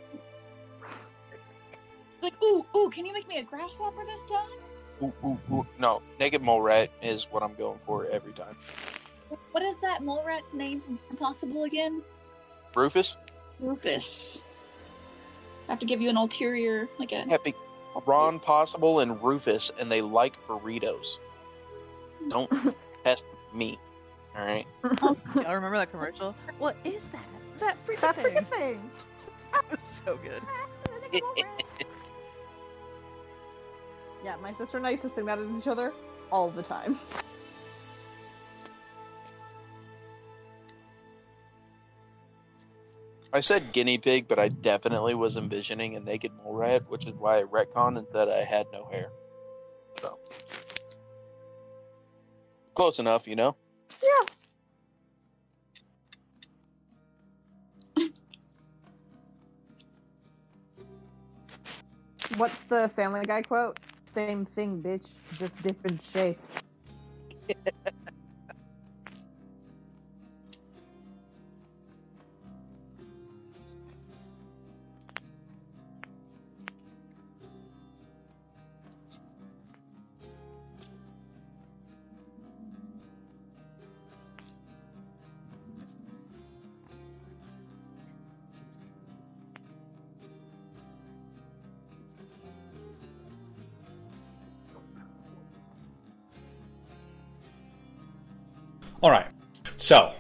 It's like, ooh, ooh, can you make me a grasshopper this time?
Ooh, ooh, ooh. No, naked mole rat is what I'm going for every time.
What is that mole rat's name from Kim Possible again?
Rufus,
Rufus. I have to give you an ulterior, like a.
Happy, Ron Possible, and Rufus, and they like burritos. Don't [LAUGHS] test me, all right? [LAUGHS]
Y'all remember that commercial? What is that? That freaking
That
thing.
freaking thing. [LAUGHS]
It's so good. [LAUGHS]
yeah, my sister and I used to sing that at each other all the time.
I said guinea pig, but I definitely was envisioning a naked mole rat, which is why I retconned and said I had no hair. So close enough, you know.
Yeah. [LAUGHS] What's the Family Guy quote? Same thing, bitch, just different shapes. [LAUGHS]
So,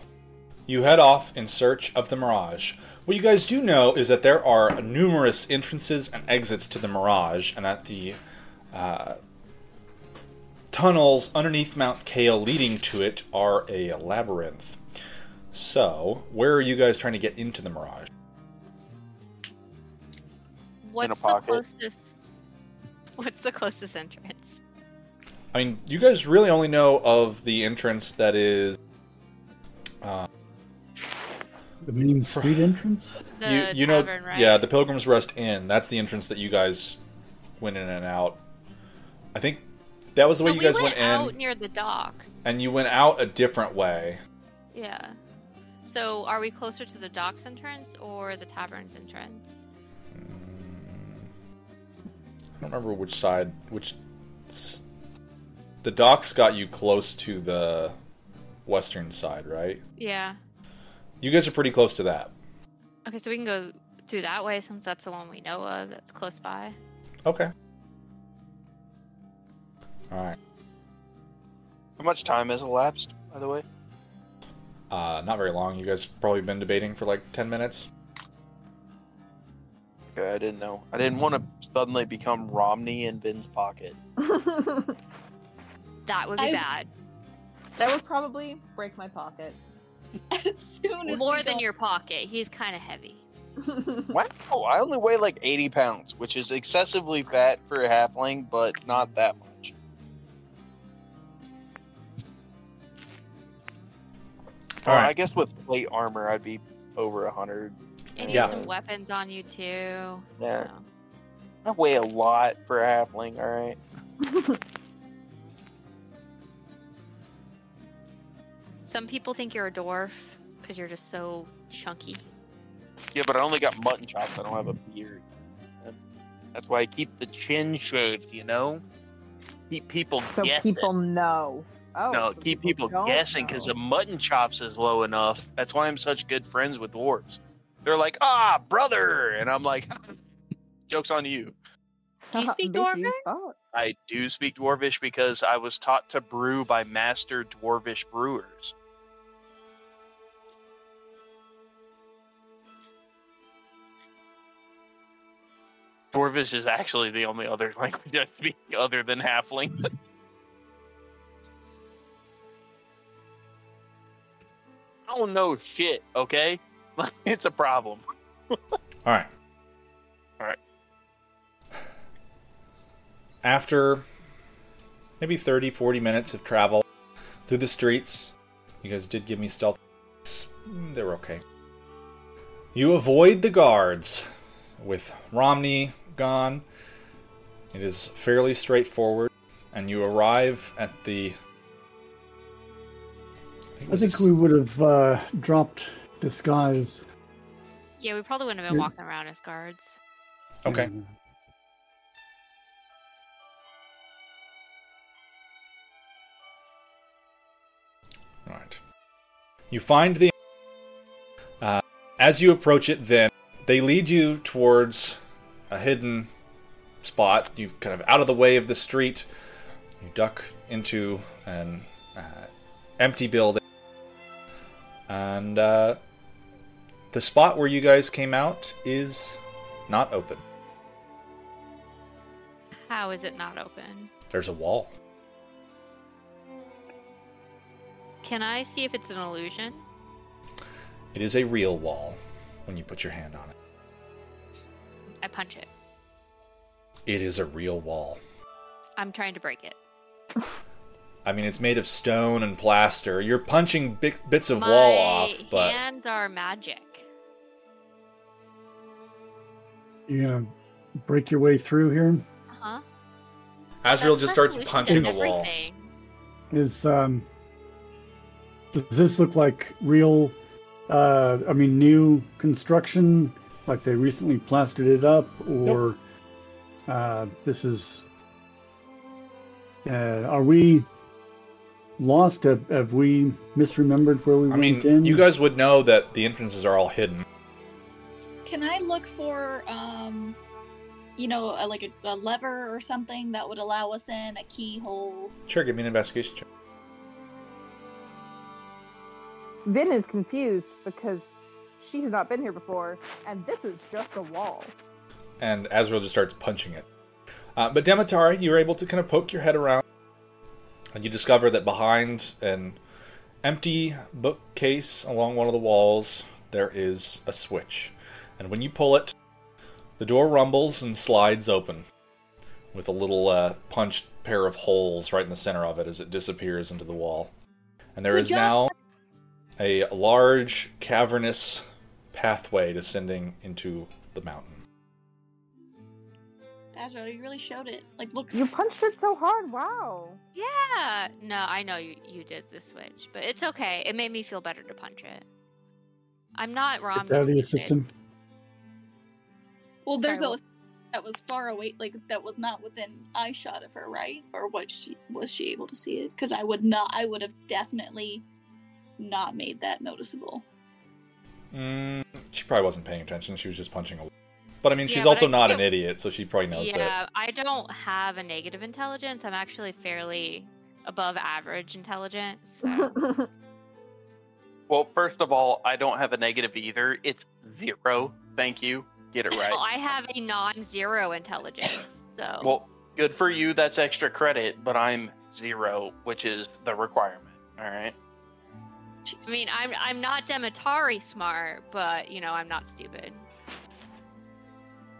you head off in search of the Mirage. What you guys do know is that there are numerous entrances and exits to the Mirage, and that the uh, tunnels underneath Mount Kale leading to it are a labyrinth. So, where are you guys trying to get into the Mirage?
What's the
pocket.
closest? What's the closest entrance?
I mean, you guys really only know of the entrance that is
The main street entrance.
The
you you know
tavern, right?
yeah the Pilgrim's Rest Inn. That's the entrance that you guys went in and out. I think that was the way
But
you
we
guys
went
went,
out
in,
near the docks.
and you went out a different way.
Yeah. So are we closer to the docks entrance or the tavern's entrance?
I don't remember which side, which. The docks got you close to the western side, right?
Yeah.
You guys are pretty close to that.
Okay, so we can go through that way since that's the one we know of that's close by.
Okay. All right.
How much time has elapsed, by the way?
Uh, not very long. You guys probably been debating for like ten minutes.
Okay, I didn't know. I didn't want to suddenly become Romney in Vin's pocket. [LAUGHS]
That would be
I-
bad.
that would probably break my pocket. [LAUGHS]
as soon as
More than
go-
your pocket. He's kind of heavy. [LAUGHS]
Wow, I only weigh like 80 pounds, which is excessively fat for a halfling, but not that much.
All
Uh,
right.
I guess with plate armor, I'd be over 100.
And you
Yeah.
have some weapons on you too.
Yeah.
so.
I weigh a lot for a halfling, alright? [LAUGHS]
Some people think you're a dwarf because you're just so chunky.
Yeah, but I only got mutton chops, I don't have a beard. That's why I keep the chin shaved, you know? Keep people
so
guessing.
people know. Oh,
no,
so
keep people
don't
guessing because the mutton chops is low enough. That's why I'm such good friends with dwarves. They're like, ah, brother, and I'm like, [LAUGHS] jokes on you.
Do you speak
Bitch, you
Dwarven?
thought.
I do speak dwarvish because I was taught to brew by master dwarvish brewers. Dwarvish is actually the only other [LAUGHS] language I speak other than halfling. [LAUGHS] I don't know shit, okay? [LAUGHS] it's a problem.
All right.
All right.
After maybe 30, 40 minutes of travel through the streets, you guys did give me stealth. Mm, They were okay. You avoid the guards. With Romney gone, it is fairly straightforward, and you arrive at the. I think,
I think
this-
we would have uh, dropped disguise.
Yeah, we probably wouldn't have been
Yeah.
walking around as guards.
Okay. Right. You find the. Uh, as you approach it, then they lead you towards a hidden spot. You kind of out of the way of the street. You duck into an uh, empty building, and uh, the spot where you guys came out is not open.
How is it not open?
There's a wall.
Can I see if it's an illusion?
It is a real wall when you put your hand on it.
I punch it.
It is a real wall.
I'm trying to break it.
I mean, it's made of stone and plaster. You're punching bi- bits of
My
wall off, but
hands are magic.
You gonna break your way through here?
Uh huh.
Azrael just starts punching the wall.
everything.
Is um, does this look like real? Uh, I mean, new construction, like they recently plastered it up, or uh, this is? Uh, are we lost? Have, have we misremembered where we
I
went
mean,
in?
you guys would know that the entrances are all hidden.
Can I look for, um, you know, a, like a, a lever or something that would allow us in, a keyhole?
Sure, give me an investigation check.
Vin is confused because she's not been here before, and this is just a wall.
And Azrael just starts punching it. Uh, but Demetari, you're able to kind of poke your head around, and you discover that behind an empty bookcase along one of the walls, there is a switch. And when you pull it, the door rumbles and slides open, with a little uh, punched pair of holes right in the center of it as it disappears into the wall. And there
Good
is
job.
now a large, cavernous pathway descending into the mountain.
Azrael, you really showed it. Like, look.
You punched it so hard. Wow.
Yeah. No, I know you you did the switch, but it's okay. It made me feel better to punch it. I'm not
Get
Rom.
that out of your system.
Well, there's
Sorry,
a
what-
that was far away, like that was not within eye shot of her, right? Or was she was she able to see it? Because I would not. I would have definitely not made that noticeable.
Mm, she probably wasn't paying attention. She was just punching away. But I mean, she's
but
also
I
not an
it-
idiot, so she probably knows
yeah,
that.
Yeah, I don't have a negative intelligence. I'm actually fairly above average intelligence. So. [LAUGHS]
Well, first of all, I don't have a negative either. It's zero. Thank you. Get it right.
Well, I have a non-zero intelligence, so
Well, good for you. That's extra credit, but I'm zero, which is the requirement. All right.
I mean, I'm I'm not Demetari smart, but you know, I'm not stupid.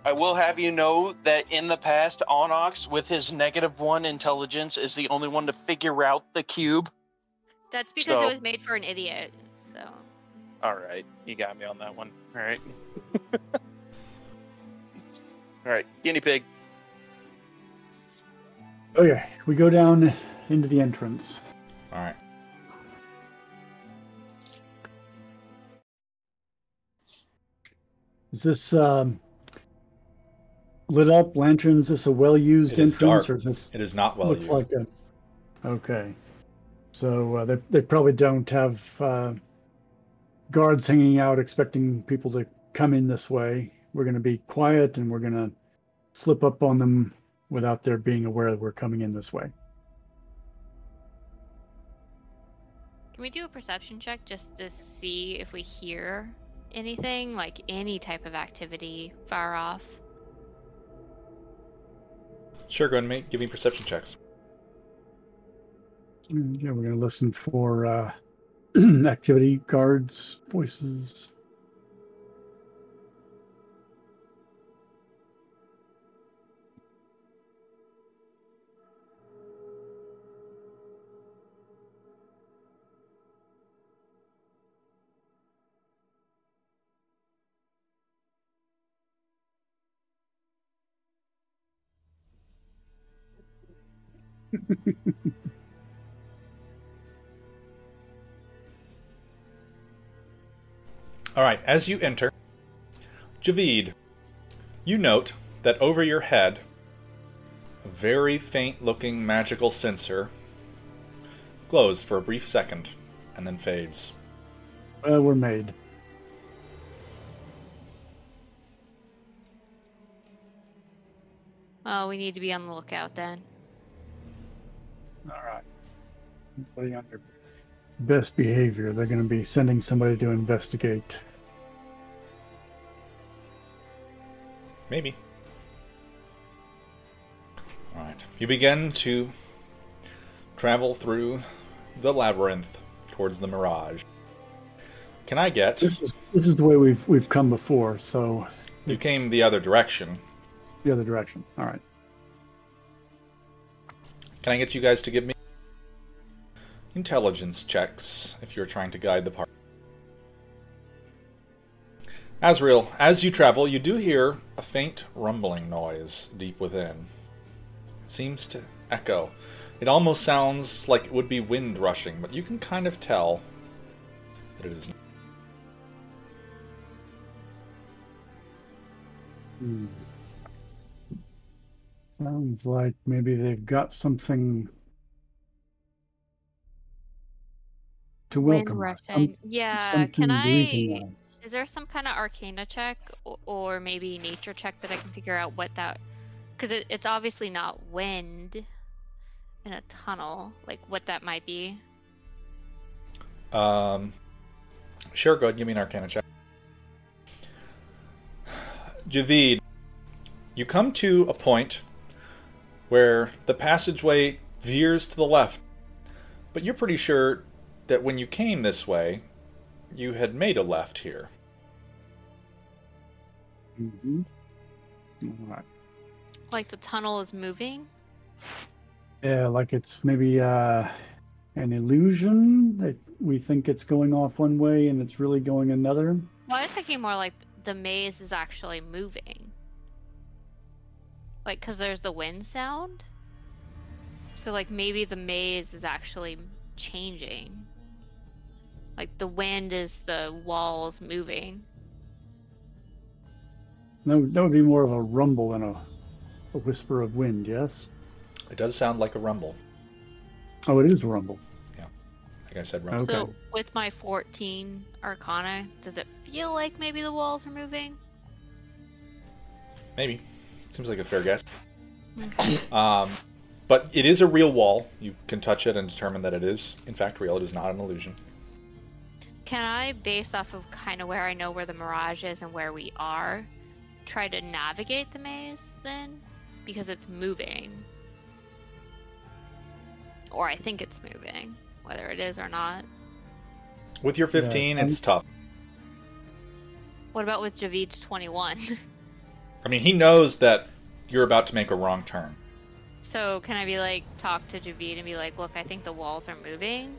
I will have you know that in the past, Onox, with his negative one intelligence, is the only one to figure out the cube.
That's because
So-
it was made for an idiot. So
All right, you got me on that one. All right. [LAUGHS] All right, guinea pig.
Okay, we go down into the entrance.
All right.
Is this um, lit up lanterns? Is this a well-used
It is
entrance,
dark.
or is this
It is not well
looks
used.
like a? Okay, so uh, they they probably don't have uh, guards hanging out expecting people to come in this way. We're going to be quiet and we're going to slip up on them without their being aware that we're coming in this way.
can we do a perception check just to see if we hear anything, like any type of activity far off?
Sure, go ahead and make, give me perception checks.
Mm, Yeah, we're going to listen for uh, [CLEARS THROAT] activity, guards, voices. [LAUGHS]
All right, as you enter, Javid, you note that over your head, a very faint looking magical sensor glows for a brief second and then fades.
Well, we're made.
Oh, we need to be on the lookout then.
All right. Everybody on their best behavior. They're going to be sending somebody to investigate.
Maybe. Alright. You begin to travel through the labyrinth towards the mirage. Can I get.
This is this is the way we've we've come before. So
You came the other direction.
the other direction. All right.
Can I get you guys to give me intelligence checks if you're trying to guide the party? Azrael, as you travel, you do hear a faint rumbling noise deep within. It seems to echo. It almost sounds like it would be wind rushing, but you can kind of tell that it is not.
Hmm. Sounds like maybe they've got something to
Wind
welcome us.
rushing.
Some-
yeah,
something
can I? Is there some kind of arcana check or maybe nature check that I can figure out what that? Because it, it's obviously not wind in a tunnel. Like what that might be.
Um, sure, go ahead, give me an arcana check. Javid, you come to a point where the passageway veers to the left, but you're pretty sure that when you came this way, you had made a left here.
Mhm. All right.
Like the tunnel is moving.
Yeah, like it's maybe uh, an illusion that we think it's going off one way and it's really going another.
Well, I was thinking more like the maze is actually moving. Like, because there's the wind sound. So, like, maybe the maze is actually changing. Like, the wind is the walls moving.
That would, that would be more of a rumble than a, a whisper of wind, yes?
It does sound like a rumble.
Oh, it is a rumble. Yeah.
Like I said, rumble.
Okay.
So, with my 14 Arcana, does it feel like maybe the walls are moving?
Maybe. Seems like a fair guess.
Okay.
Um, but it is a real wall. You can touch it and determine that it is, in fact, real. It is not an illusion.
Can I, based off of kind of where I know where the mirage is and where we are, try to navigate the maze then? Because it's moving. Or I think it's moving, whether it is or not.
With your 15,
Yeah,
it's tough.
What about with Javid's 21? [LAUGHS]
I mean, he knows that you're about to make a wrong turn.
so can I be like, talk to Javid and be like, look, I think the walls are moving.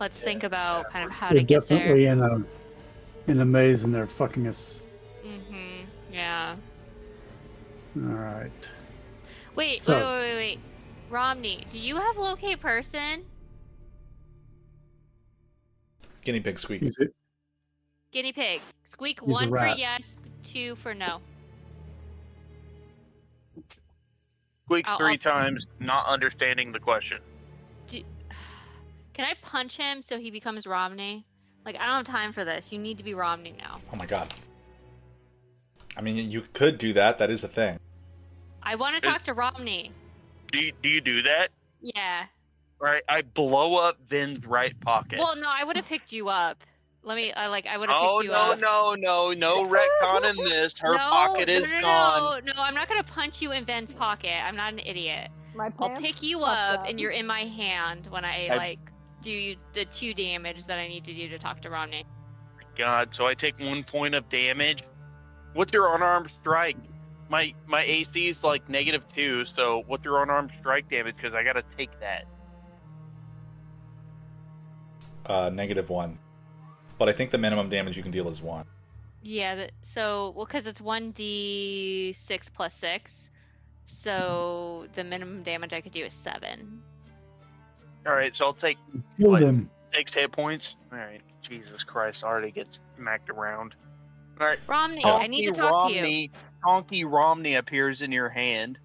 Let's think about kind of how
They're
to get there.
They're definitely in a in a maze and they're fucking us.
Mm-hmm. Yeah.
All right.
Wait,
So-
wait, wait, wait, wait. Romney, do you have locate person?
Guinea pig squeak.
He's it.
Guinea pig. Squeak
He's
one for yes, two for no.
Squeaks
I'll-
3
I'll-
times, not understanding the question.
Do... [SIGHS] Can I punch him so he becomes Romney? Like, I don't have time for this. You need to be Romney now.
Oh my god. I mean, you could do that. That is a thing.
I want to talk to Romney.
Do you, do you do that?
Yeah.
Right, I blow up Vin's right pocket.
Well, no, I would have picked you up. Let me, I like, I would have
Oh
picked you
no
up.
no no no no retcon in this. Her
no,
pocket
no,
is
no, no,
gone.
No, no, I'm not gonna punch you in Ben's pocket. I'm not an idiot.
My
I'll pick you up,
up.
and you're in my hand when I
I-
like do the two damage that I need to do to talk to Romney.
God, so I take one point of damage. What's your unarmed strike? My my AC is like negative two, so what's your unarmed strike damage? Because I gotta take that.
Uh, negative one. But I think the minimum damage you can deal is one.
Yeah. The, so well, because it's one d six plus six, so the minimum damage I could do is seven.
All right, so I'll take
Killed
What?
him.
six hit points. All right, Jesus Christ, already gets smacked around. All right,
Romney,
Tonky
I need to talk to you.
Honky Romney appears in your hand.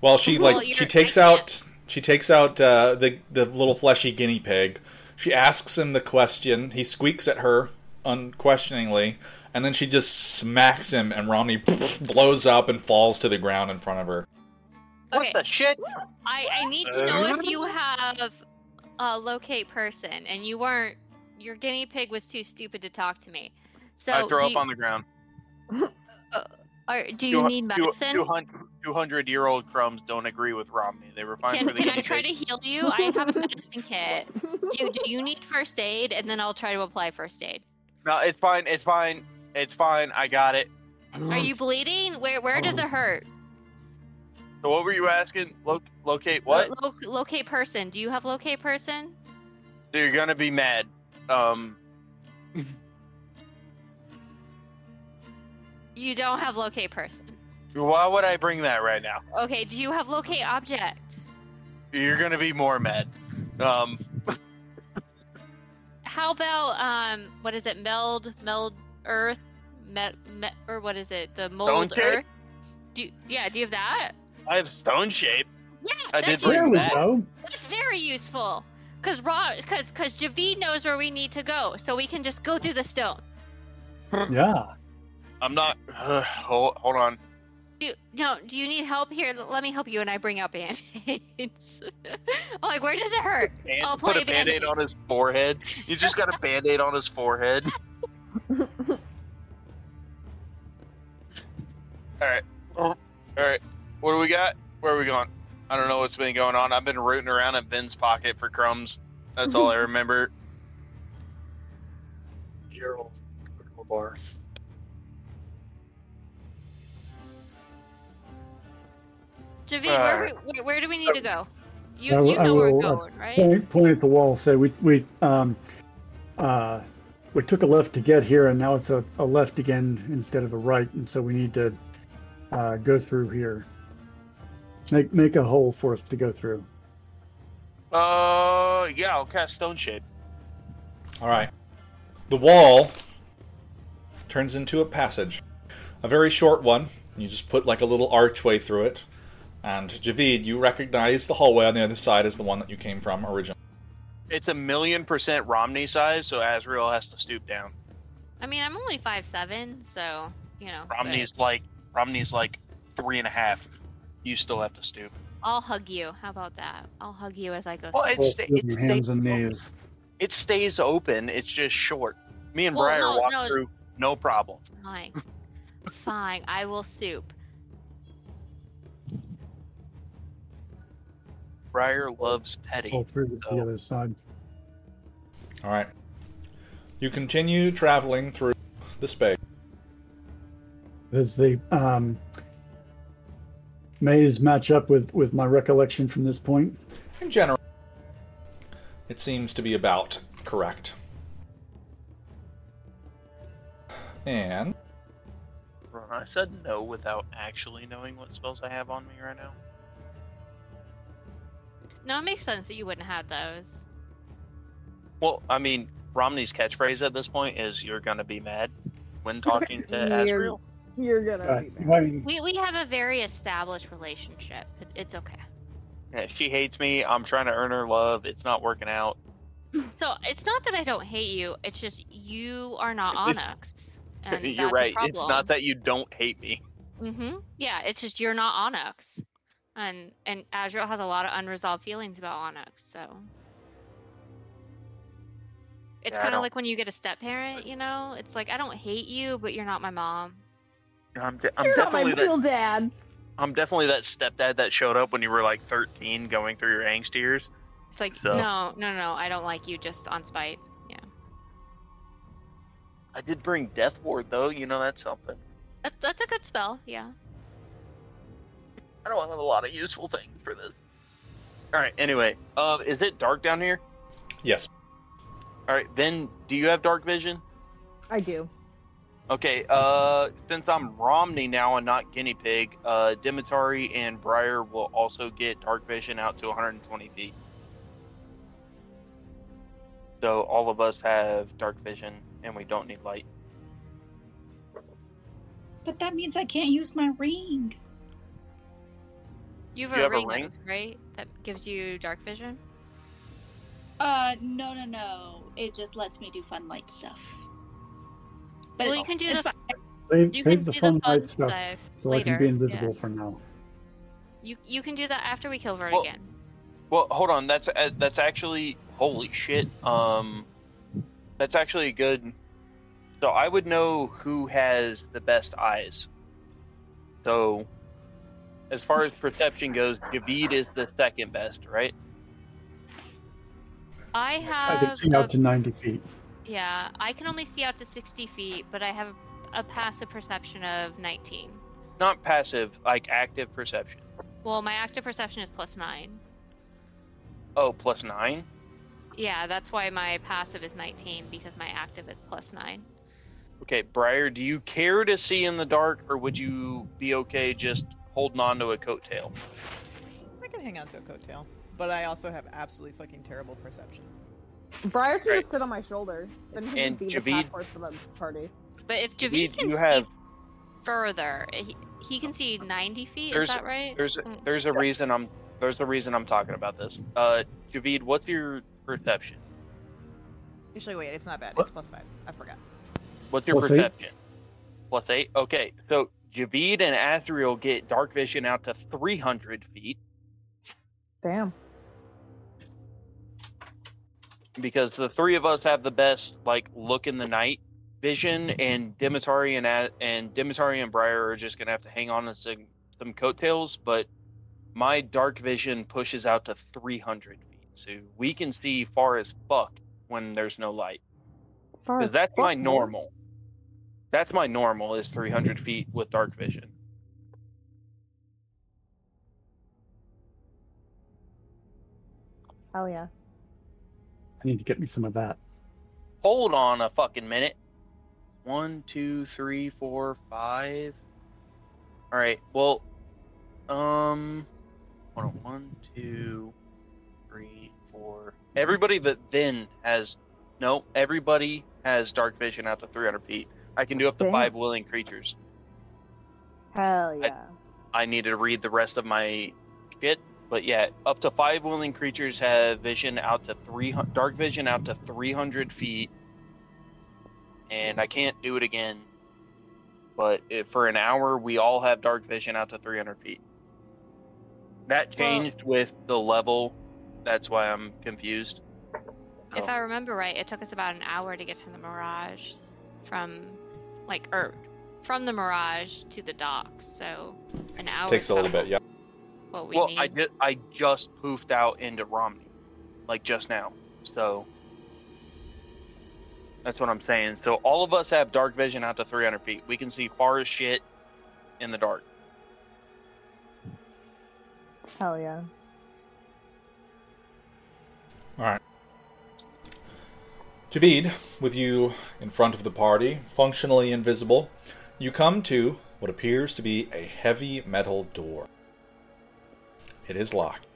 Well, she
Well,
like she takes out she takes out uh, the the little fleshy guinea pig. She asks him the question. He squeaks at her unquestioningly, and then she just smacks him, and Romney [LAUGHS] blows up and falls to the ground in front of her.
Okay.
What the shit?
I, I need to know if you have a locate person, and you weren't. Your guinea pig was too stupid to talk to me. So
I throw up
you,
on the ground. [LAUGHS]
Uh, or do you need medicine?
200 year old crumbs don't agree with Romney. They were fine
Can,
for the
can I try to heal you? I have a medicine [LAUGHS] kit. Do, do you need first aid? And then I'll try to apply first aid.
No, it's fine. It's fine. It's fine. I got it.
Are you bleeding? Where where does it hurt?
So what were you asking? Lo- locate what?
Lo- lo- locate person. Do you have locate person?
So you're gonna be mad. Um, [LAUGHS]
You don't have locate person.
why would I bring that right now?
Okay. Do you have locate object?
You're gonna be more mad. Um,
How about um what is it? Meld meld earth me, me, or what is it? The mold
shape?
earth. Do you, yeah? Do you have that?
I have stone shape.
Yeah,
I did
that's
bring
useful.
that.
go.
That's very useful. Cause raw, cause cause Javid knows where we need to go, so we can just go through the stone.
Yeah.
I'm not. [SIGHS] hold, hold on.
Do, no, do you need help here? Let me help you, and I bring out band-aids. [LAUGHS] Like, where does it hurt?
And
I'll
put a band-aid
Band-Aid.
on his forehead. He's just got a band-aid on his forehead. [LAUGHS] Alright. Alright. What do we got? Where are we going? I don't know what's been going on. I've been rooting around in Ben's pocket for crumbs. That's all I [LAUGHS] remember.
Gerald. Critical bars.
Javid, where,
Alright.
where, where do we need to go? You,
I will-
you
I
know where we're
will, uh,
going, right?
Point, point at the wall. Say we we um uh we took a left to get here, and now it's a, a left again instead of a right, and so we need to uh, go through here. Make make a hole for us to go through.
Uh, yeah, I'll cast Stone Shape.
All right. The wall turns into a passage, a very short one. You just put like a little archway through it. And Javid, you recognize the hallway on the other side as the one that you came from originally.
It's a million percent Romney size, so Azrael has to stoop down.
I mean, I'm only five seven, so you know. but
Romney's like Romney's like three and a half. You still have to stoop.
I'll hug you. How about that? I'll hug you as I go.
Well,
through.
it, sta-
with
it,
your hands
stays,
and knees.
it stays open. It's just short. Me and
Well,
Briar
no,
walk
no.
through, no problem.
Fine. Fine. I will soup.
Briar loves petty.
Pull through to
so-
the other side.
All right. You continue traveling through the space.
Does the um, maze match up with with my recollection from this point?
In general, it seems to be about correct. And
I said no without actually knowing what spells I have on me right now.
No, it makes sense that you wouldn't have those.
Well, I mean, Romney's catchphrase at this point is "You're gonna be mad" when [LAUGHS] talking to
You're-
Azrael.
You're gonna
Uh,
be mad.
We we have a very established relationship. It, it's okay.
Yeah, she hates me. I'm trying to earn her love. It's not working out. [LAUGHS]
So it's not that I don't hate you. It's just you are not [LAUGHS] Onyx, and
You're
that's
right.
A
It's not that you don't hate me.
Mm-hmm. Yeah, it's just you're not Onyx, and and Azrael has a lot of unresolved feelings about Onyx. So it's
Yeah,
kind of like when you get a step parent. You know, it's like I don't hate you, but you're not my mom.
I'm, de- I'm
You're not my
definitely
real
that.
dad.
I'm definitely that stepdad that showed up when you were like 13, going through your angst years.
It's like
So-
no, no, no, I don't like you just on spite. Yeah,
I did bring Death Ward though. You know that's something.
that, that's a good spell. Yeah.
I don't have a lot of useful things for this. All right. Anyway, uh, is it dark down here?
yes,
All right. Then, do you have dark vision?
I do.
Okay, uh, since I'm Romney now and not Guinea Pig, uh, Demetari and Briar will also get dark vision out to 120 feet. So all of us have dark vision, and we don't need light.
But that means I can't use my ring.
You have,
You
a,
have a
ring,
ring?
right? That gives you dark vision.
Uh, no, no, no. It just lets me do fun light stuff. But
well, you can do the
fine.
save,
you
save
can
the
do
fun
the fun
light stuff
stuff
so
later.
I can be
yeah.
invisible for now.
You you can do that after we kill Verdigan.
Well- Well, hold on. That's uh, that's actually holy shit. Um, that's actually good. So I would know who has the best eyes. So, as far as perception goes, Javid is the second best, right?
I have.
I can see
a-
out to 90 feet.
Yeah, I can only see out to 60 feet, but I have a passive perception of 19.
Not passive, like active perception.
Well, my active perception is plus 9.
Oh, plus nine.
Yeah, that's why my passive is 19 because my active is plus 9.
Okay, Briar, do you care to see in the dark, or would you be okay just holding on to a coattail?
I can hang on to a coattail, but I also have absolutely fucking terrible perception.
Briar can
Right.
just sit on my shoulder. Then he
And
can be
Javid-
the pack horse for the party.
But if
Javid,
Javid can
you
see
have-
further, he, he can see 90 feet,
There's-
is that right?
There's
Mm.
there's a reason I'm there's a reason I'm talking about this. Uh, Javid, what's your perception?
Usually, wait, it's not bad.
What?
It's plus five. I forgot.
What's your
Plus eight.
perception? Plus eight. Okay, so Javid and Azrael get dark vision out to 300 feet
Damn.
because the three of us have the best like look in the night vision, and Demetari and A- and Demetari and Briar are just gonna have to hang on to some some coattails. But my dark vision pushes out to 300 feet, so we can see far as fuck when there's no light.
Far
Because that's my normal. That's my normal is 300 feet with dark vision.
Hell yeah.
I need to get me some of that.
Hold on a fucking minute. One, two, three, four, five. All right. Well, um, hold on. One, two, three, four. Everybody but then has no. Everybody has dark vision out to 300 feet. I can do up to
Damn.
five willing creatures.
Hell yeah.
I need to read the rest of my shit. But yeah, up to five willing creatures have vision out to three dark vision out to 300 feet, and I can't do it again. But if, for an hour, we all have dark vision out to 300 feet. That
Well-
changed with the level. That's why I'm confused.
If
Oh.
I remember right, it took us about an hour to get to the Mirage from, like, or from the Mirage to the docks. So an hour
Takes a little bit, yeah.
What we
well,
need.
I did. I just poofed out into Romney, like just now. So that's what I'm saying. So all of us have dark vision out to 300 feet. We can see far as shit in the dark.
Hell yeah.
Javid, with you in front of the party, functionally invisible, you come to what appears to be a heavy metal door. It is locked.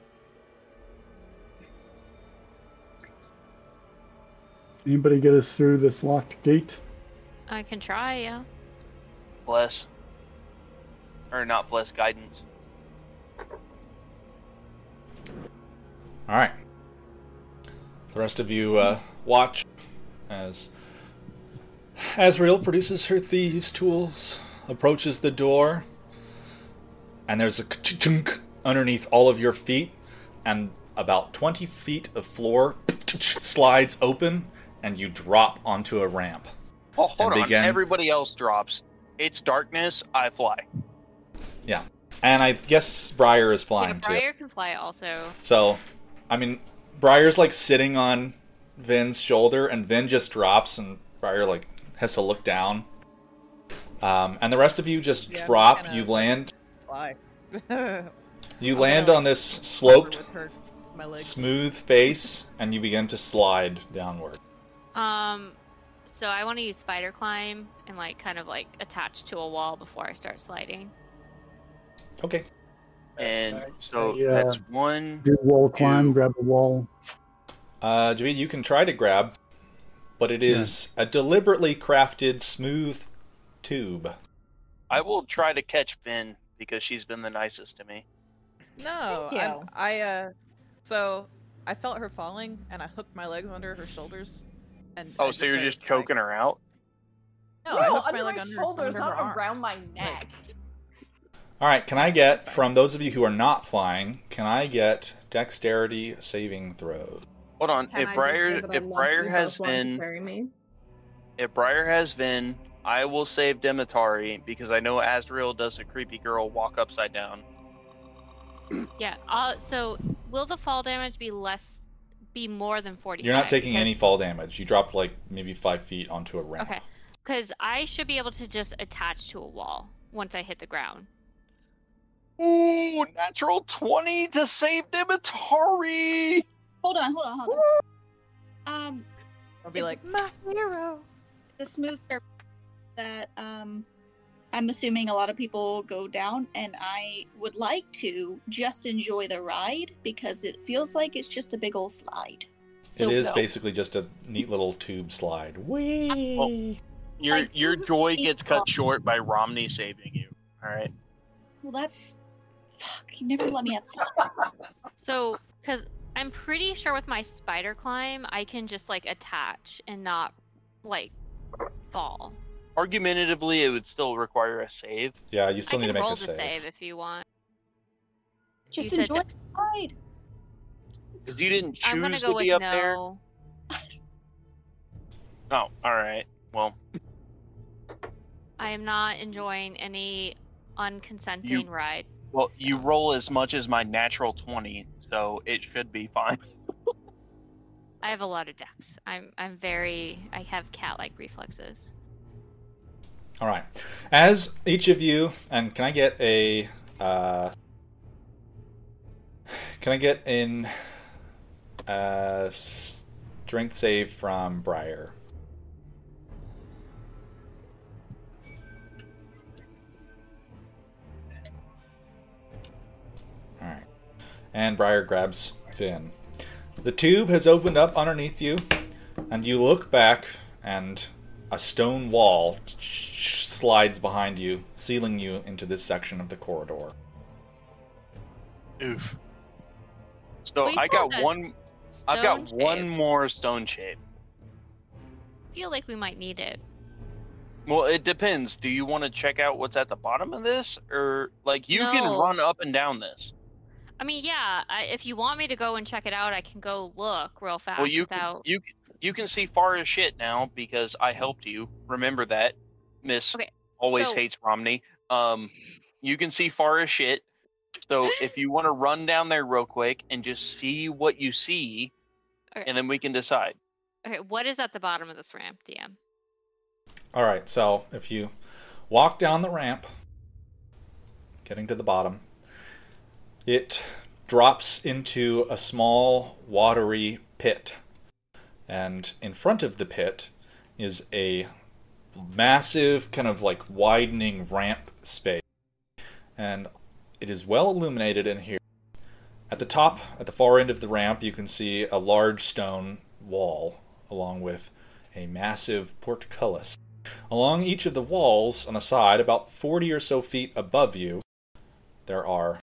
Anybody get us through this locked gate?
I can try, yeah.
Bless, or not bless guidance.
All right. The rest of you uh, watch as Azrael produces her thieves' tools, approaches the door, and there's a chunk underneath all of your feet, and about 20 feet of floor slides open, and you drop onto a ramp.
Oh, hold
And
on.
begin-
Everybody else drops. It's darkness. I fly.
Yeah. And I guess Briar is
Yeah,
flying too.
Briar can fly also.
So, I mean, Briar's like sitting on Vin's shoulder, and Vin just drops, and Briar like has to look down. Um, and the rest of you just
Yeah,
drop. You land.
Fly. [LAUGHS]
You
I'm
land
gonna,
on this sloped,
her, my
smooth face, and you begin to slide downward.
Um, so I want to use spider climb and like kind of like attach to a wall before I start sliding.
Okay.
And so
I, uh,
that's one.
Do wall climb,
Two.
grab the wall.
Uh, Javid, you can try to grab, but it is a deliberately crafted smooth tube.
I will try to catch Finn because she's been the nicest to me.
No, I'm. I uh, so I felt her falling, and I hooked my legs under her shoulders. And
Oh,
I
so you're
started
just
flying.
choking her out?
No, I
No,
hooked
under
my leg
my
under,
shoulders,
under
not
her arm.
around my neck.
All right, can I get from those of you who are not flying? Can I get dexterity saving throws?
Hold on.
Can
if
I
Briar,
just say that
if
I'm
Briar has
both want to
Vin,
carry me?
if Briar has been, I will save Demetari because I know Azrael does a creepy girl walk upside down. [CLEARS THROAT]
Yeah. Uh, so will the fall damage be less, be more than forty?
You're not taking any fall damage. You dropped like maybe five feet onto a ramp.
Okay. Because I should be able to just attach to a wall once I hit the ground.
Ooh, natural 20 to save Demetari!
Hold on, hold on, hold on. Um,
I'll be
It's-
like, my hero.
the smooth surface that um, I'm assuming a lot of people go down, and I would like to just enjoy the ride because it feels like it's just a big old slide. So
it is
no.
basically just a neat little tube slide. Whee!
Your your joy gets cut short by Romney saving you. Alright.
Well, that's fuck. You never let me have fun.
So, because I'm pretty sure with my spider climb, I can just like attach and not like fall.
Argumentatively, it would still require a save.
Yeah, you still
I
need to
can
make
roll
a
the
save.
save if you want.
Just
said
enjoy the ride.
Because you didn't choose
I'm gonna
to
go with
be up there.
no.
Oh, alright. Well,
I am not enjoying any unconsenting ride.
well, you roll as much as my natural 20, so it should be fine. [LAUGHS]
I have a lot of decks. I'm I'm very I have cat-like reflexes.
All right. As each of you, and can I get a, uh, can I get in, uh, strength save from Briar? And Briar grabs Finn. The tube has opened up underneath you, and you look back, and a stone wall slides behind you, sealing you into this section of the corridor.
Oof. So I
still
got
have
one. I've got
Stone
one more stone shape.
feel like we might need it.
Well, it depends. Do you want to check out what's at the bottom of this, or like you can run up and down this?
I mean, yeah. I, if you want me to go and check it out, I can go look real fast
Well, you
without.
can, you you can see far as shit now because I helped you. Remember that, Miss.
Okay,
Always
so-
hates Romney. Um, you can see far as shit. So if you want to run down there real quick and just see what you see,
Okay.
and then we can decide.
Okay, what is at the bottom of this ramp, DM?
All right, so if you walk down the ramp, getting to the bottom, it drops into a small watery pit. And in front of the pit is a massive, kind of like widening ramp space. And it is well illuminated in here. At the top, at the far end of the ramp, you can see a large stone wall, along with a massive portcullis. Along each of the walls on the side, about 40 or so feet above you, there are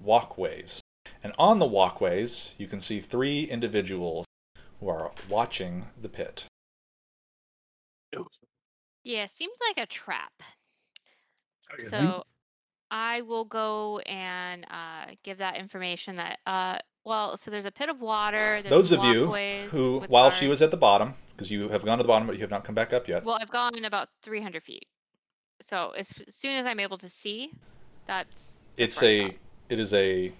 walkways. And on the walkways, you can see three individuals who are watching the pit.
Yeah, seems like a trap.
you?
So I will go and uh, give that information that uh well, so there's a pit of water. There's
Those of you who,
with
while she was at the bottom, because you have gone to the bottom but you have not come back up yet,
Well, I've gone about 300 feet. So as, as soon as I'm able to see, that's. that's
it's
a. I
a
stop.
It is a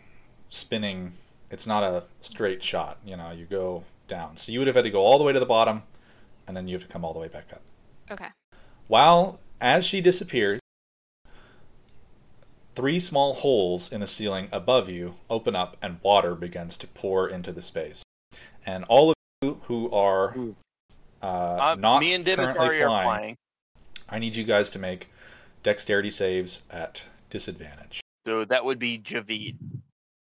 spinning it's not a straight shot you know you go down. So you would have had to go all the way to the bottom and then you have to come all the way back up.
Okay.
while as she disappears three small holes in the ceiling above you open up and water begins to pour into the space. And all of you who are uh,
Uh,
not
me and
currently
are
flying,
flying.
i need you guys to make dexterity saves at disadvantage
So that would be Javid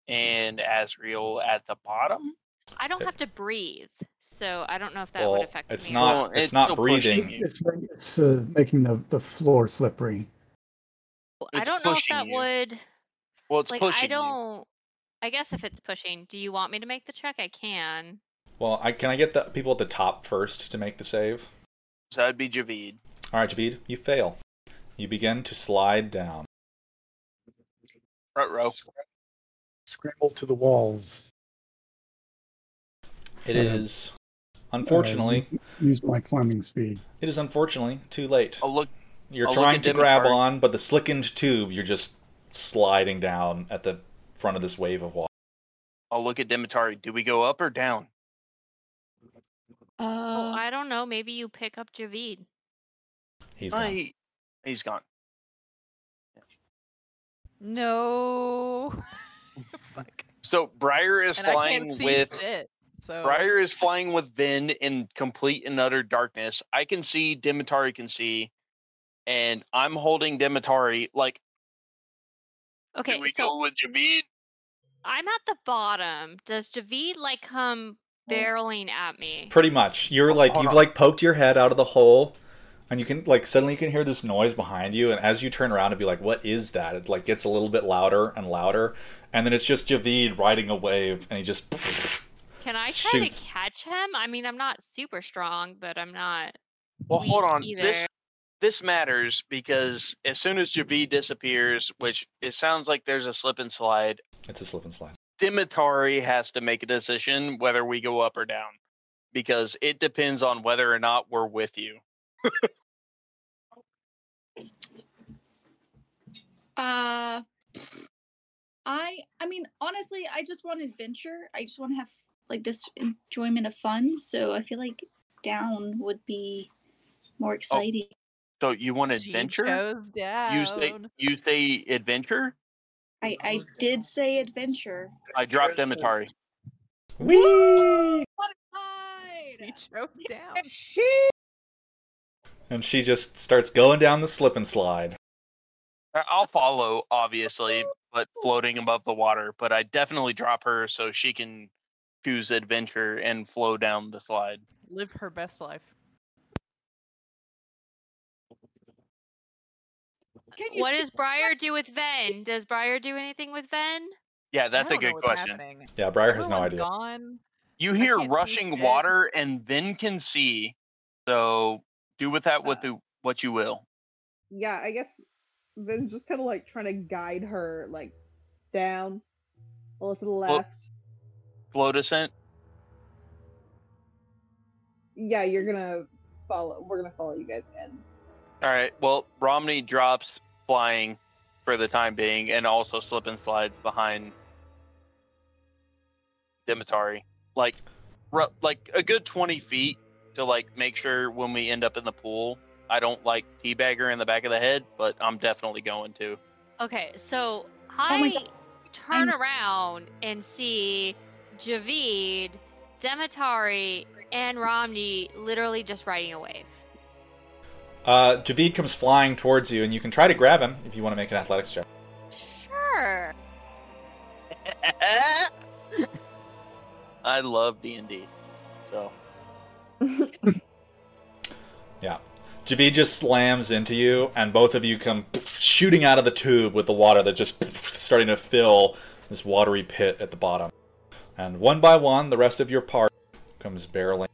and Azrael at the bottom.
I don't have to breathe, so I don't know if that
well
would affect
it's
me.
not
Well,
it's,
it's
not
still pushing
breathing.
It's, it's uh, making the, the floor slippery.
I don't know if that
you.
would.
Well, it's
like,
pushing
I don't. I guess if it's pushing, do you want me to make the check? I can.
Well, I can I get the people at the top first to make the save?
So that'd be Javid.
All right, Javid, you fail. You begin to slide down.
Front row.
Scramble to the walls.
It
Uh,
is unfortunately,
Use my climbing speed.
it is unfortunately too late.
I'll look.
You're
I'll
trying
at
to grab
Dimitar.
on, but the slickened tube, you're just sliding down at the front of this wave of water.
I'll look at Demetari. Do we go up or down?
Well,
Uh,
I don't know. Maybe you pick up Javid.
He's gone.
I, he's gone.
No. [LAUGHS] Fuck.
So Briar is
And
flying with
shit. So
Briar is flying with Vin in complete and utter darkness. I can see, Demetari can see, and I'm holding Demetari. Like,
Okay,
do we
so
go with Javid?
I'm at the bottom. Does Javid like come oh. barreling at me?
Pretty much. You're like
hold
you've
on.
like poked your head out of the hole and you can like suddenly you can hear this noise behind you and as you turn around and be like what is that? It like gets a little bit louder and louder and then it's just Javid riding a wave and he just
Can I try
shoots.
to catch him? I mean, I'm not super strong, but I'm not.
Well, hold
weak
on. This this matters because as soon as Javid disappears, which it sounds like there's a slip and slide,
It's a slip and slide.
Demetari has to make a decision whether we go up or down because it depends on whether or not we're with you. [LAUGHS]
uh, I I mean honestly, I just want adventure. I just want to have like this enjoyment of fun. So I feel like down would be more exciting.
So you want
she
adventure?
chose down.
You say you say adventure?
I I did say adventure.
I dropped Demetari.
Whee!
She chose down. [LAUGHS]
And she just starts going down the slip and slide.
I- I'll follow, obviously, [LAUGHS] but floating above the water. But I definitely drop her so she can choose adventure and flow down the slide.
Live her best life.
Can you
What does Briar do with Ven? Does Briar do anything with Ven?
Yeah, that's a good question.
happening.
Yeah, Briar has no idea.
Gone.
You hear rushing
shit.
water, and then can see. So do with that what
Uh,
the what you will.
Yeah, I guess Vin's just kind of like trying to guide her like down, a little to the left.
Flow descent.
Yeah, you're gonna follow. We're gonna follow you guys in.
All right. Well, Romney drops flying for the time being, and also slip and slides behind Demetari, like, like a good twenty feet to like make sure when we end up in the pool, I don't like teabagger in the back of the head, but I'm definitely going to.
Okay, so
Oh
I
God.
turn
I'm-
around and see Javid, Demetari, and Romney literally just riding a wave.
Uh, Javid comes flying towards you, and you can try to grab him if you want to make an athletics check.
Sure. [LAUGHS]
I love D and D, so [LAUGHS]
Yeah. Javid just slams into you, and both of you come shooting out of the tube with the water that just starting to fill this watery pit at the bottom. And one by one, the rest of your party comes barreling.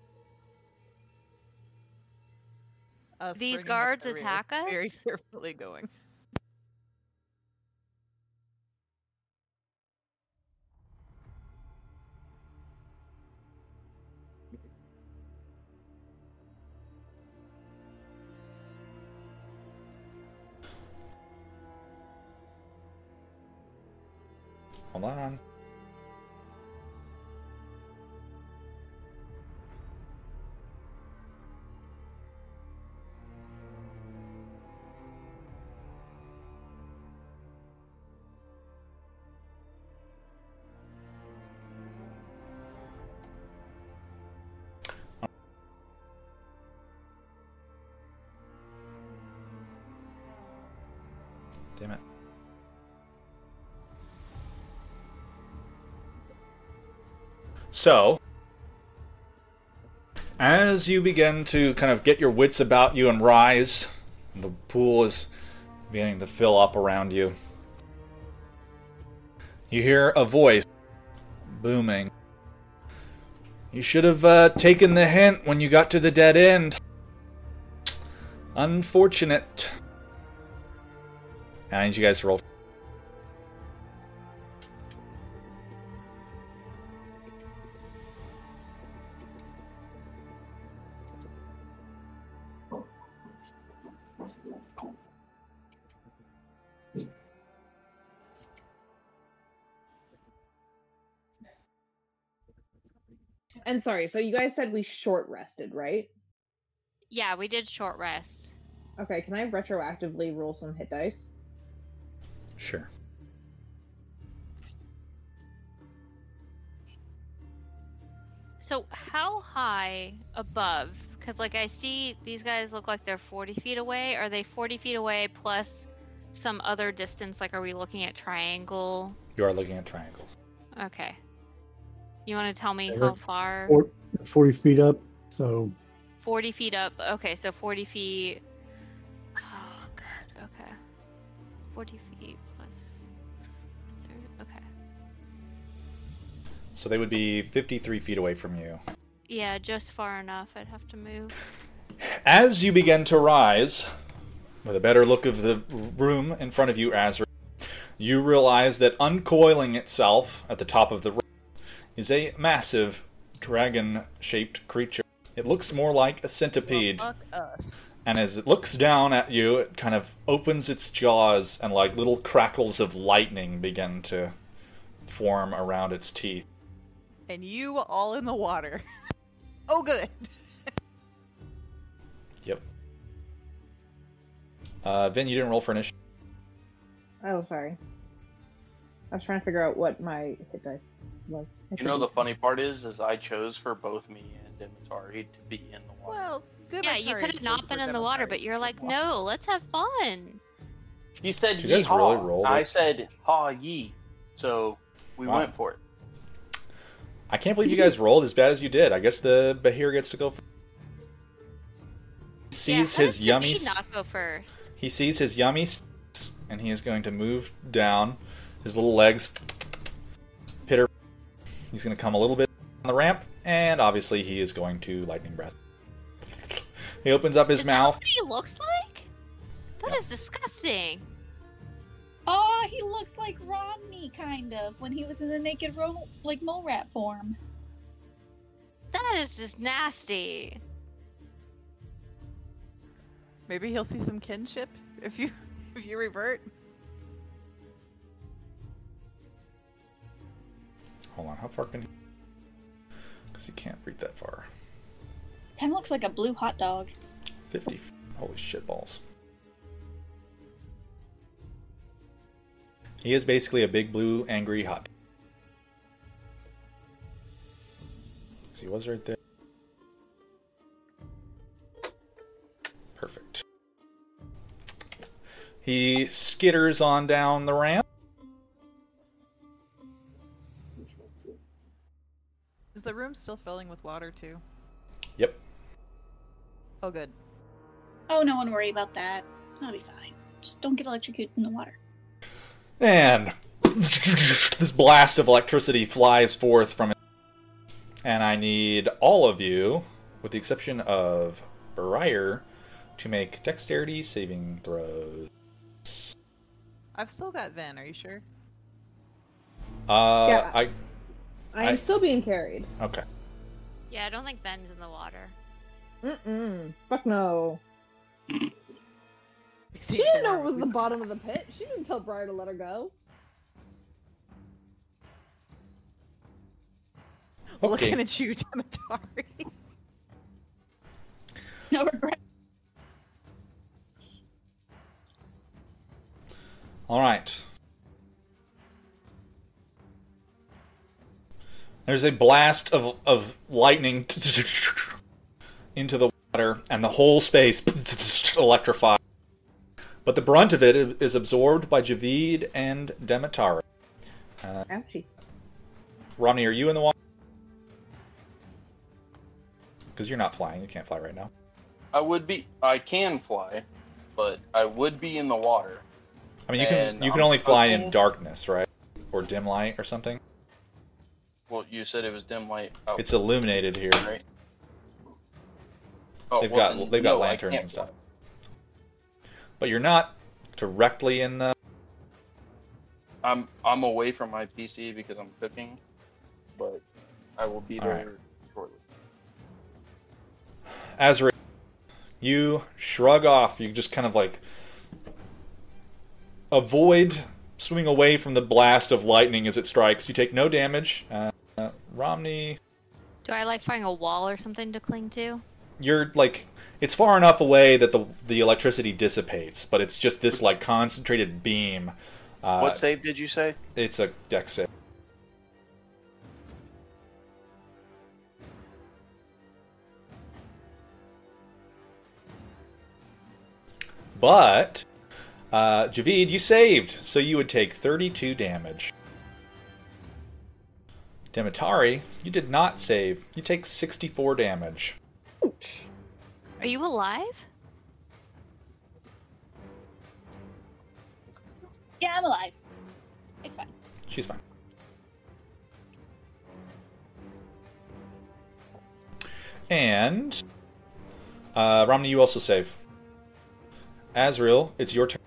Us
These guards
the rear,
attack us?
Very carefully going.
Hold on. Damn it. So, as you begin to kind of get your wits about you and rise, the pool is beginning to fill up around you. You hear a voice booming. You should have uh, taken the hint when you got to the dead end. Unfortunate. I need you guys to roll.
And sorry, so you guys said we short rested, right?
Yeah, we did short rest.
Okay, can I retroactively roll some hit dice?
Sure.
So how high above? Because like I see these guys look like they're 40 feet away. Are they 40 feet away plus some other distance? Like are we looking at triangle?
You are looking at triangles.
Okay. You want to tell me
Yeah,
how far?
40 feet up. So
40 feet up. Okay, so 40 feet. Oh, God. Okay. 40 feet plus. Okay.
So they would be 53 feet away from you.
Yeah, just far enough. I'd have to move.
As you begin to rise, with a better look of the room in front of you, Azra, you realize that uncoiling itself at the top of the room is a massive dragon shaped creature. It looks more like a centipede.
Fuck us.
And as it looks down at you, it kind of opens its jaws, and like little crackles of lightning begin to form around its teeth.
And you all in the water. [LAUGHS] oh, good. [LAUGHS]
Yep. Uh, Vin, you didn't roll for initiative.
Oh, sorry. I was trying to figure out what my hit dice was. It
you know the funny part is, is I chose for both me and Demetari to be in the water.
Well,
Yeah, you could have not been
for
in the water, but you're like,
be in the water.
no, let's have fun.
You said
Did you guys
yeehaw.
really roll
I said ha ye. So we
Wow.
went for it.
I can't believe you guys rolled as bad as you did. I guess the Behir gets to go. First. He sees
yeah,
his
does
yummy.
Javid
s-
not go first.
He sees his yummy, s- and he is going to move down. His little legs pitter. He's going to come a little bit on the ramp, and obviously he is going to lightning breath. He opens up his
Is that
mouth.
what he looks like? That is
Yep.
disgusting.
Oh, he looks like Romney, kind of, when he was in the naked ro- like mole rat form.
That is just nasty.
Maybe he'll see some kinship if you [LAUGHS] if you revert.
Hold on, how far can he? Because he can't reach that far.
Him looks like a blue hot dog.
50. f- Holy shit balls. He is basically a big blue angry hot. So he was right there. Perfect. He skitters on down the ramp.
The room still filling with water too?
Yep.
Oh, good.
Oh, no one worry about that. I'll be fine. Just don't get electrocuted in the water.
And [LAUGHS] this blast of electricity flies forth from it. And I need all of you, with the exception of Briar, to make dexterity saving throws.
I've still got Van, Are you sure?
Uh,
Yeah.
I
I'm
I-
still being carried.
okay.
Yeah, I don't think Ben's in the water.
Mm-mm. Fuck no.
She
She didn't know it was the bottom of the pit. She didn't tell Briar to let her go.
Looking at you, Demetari. [LAUGHS]
No regret.
All right. There's a blast of of lightning into the water, and the whole space electrified. But the brunt of it is absorbed by Javid and Demetari.
Uh, Ouchie.
Romney, are you in the water? Because you're not flying. You can't fly right now.
I would be. I can fly, but I would be in the water.
I mean, you can
And
you can
I'm
only fly in darkness, right? Or dim light or something.
Well, you said it was dim light. Out,
It's illuminated here.
right. Oh,
They've
well,
got they've got
no, I
lanterns and stuff. But you're not directly in the.
I'm I'm away from my PC because I'm cooking, but I will be there
right.
shortly.
Azrael, you shrug off. You just kind of like avoid swimming away from the blast of lightning as it strikes. You take no damage. Uh, uh, Romney,
Do I like find a wall or something to cling to?
you're like it's far enough away that the the electricity dissipates, but it's just this like concentrated beam. Uh,
what save did you say?
It's a deck save. But, uh, Javid, you saved, so you would take 32 damage. Demetari, you did not save. You take 64 damage.
Are you alive?
Yeah, I'm alive. It's fine.
She's fine. And, uh, Romney, you also save. Azrael, it's your turn.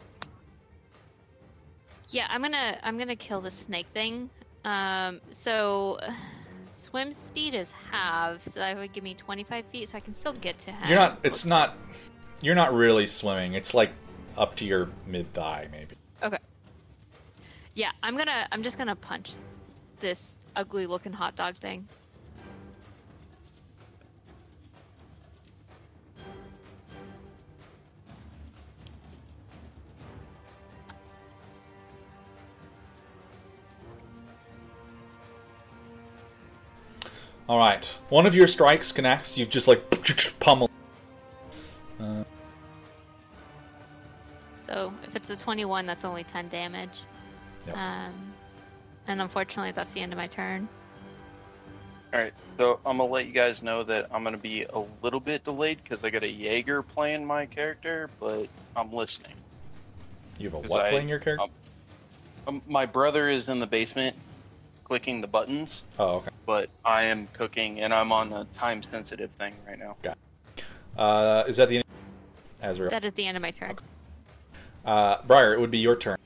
Yeah, I'm gonna I'm gonna kill the snake thing. Um, so [SIGHS] swim speed is half, so that would give me 25 feet, so I can still get to him.
You're not. It's not. You're not really swimming. It's like up to your mid thigh, maybe.
Okay. Yeah, I'm gonna I'm just gonna punch this ugly looking hot dog thing.
All right. One of your strikes connects. You've just like pummel. Uh,
So So if it's a 21, that's only 10 damage.
Yep.
Um, and unfortunately, that's the end of my turn.
All right, so I'm gonna let you guys know that I'm gonna be a little bit delayed because I got a Jaeger playing my character, but I'm listening.
You have a what
I-
playing your character?
um, Um, my brother is in the basement, clicking the buttons,
oh, okay.
but I am cooking, and I'm on a time-sensitive thing right now.
Uh, is that the end? Azrael?
That is the end of my turn.
Okay. Uh, Briar, it would be your turn.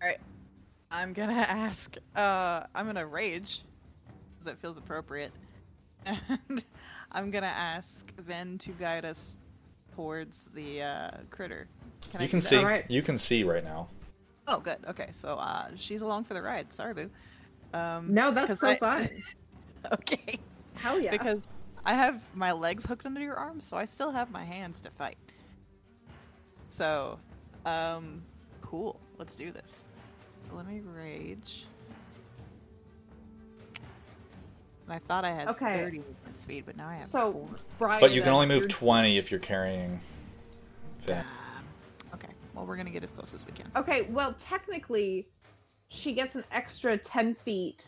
All right. I'm gonna [LAUGHS] ask. Uh, I'm gonna rage, because it feels appropriate, [LAUGHS] and I'm gonna ask Ven to guide us towards the uh, critter. Can
you
do
can see.
Alright.
You can see right now.
Oh, good. Okay, so uh, she's along for the ride. Sorry, boo. Um,
No, that's
'cause
so
I-
fine. [LAUGHS]
okay.
Hell yeah.
Because I have my legs hooked under your arms, so I still have my hands to fight. So, um, cool. Let's do this. Let me rage. And I thought I had
Okay.
30 movement speed, but now I have
So,
four.
Brian,
But you can only move
you're-
20 if you're carrying. Finn.
Okay. Well, we're gonna get as close as we can.
Okay, well, technically, she gets an extra 10 feet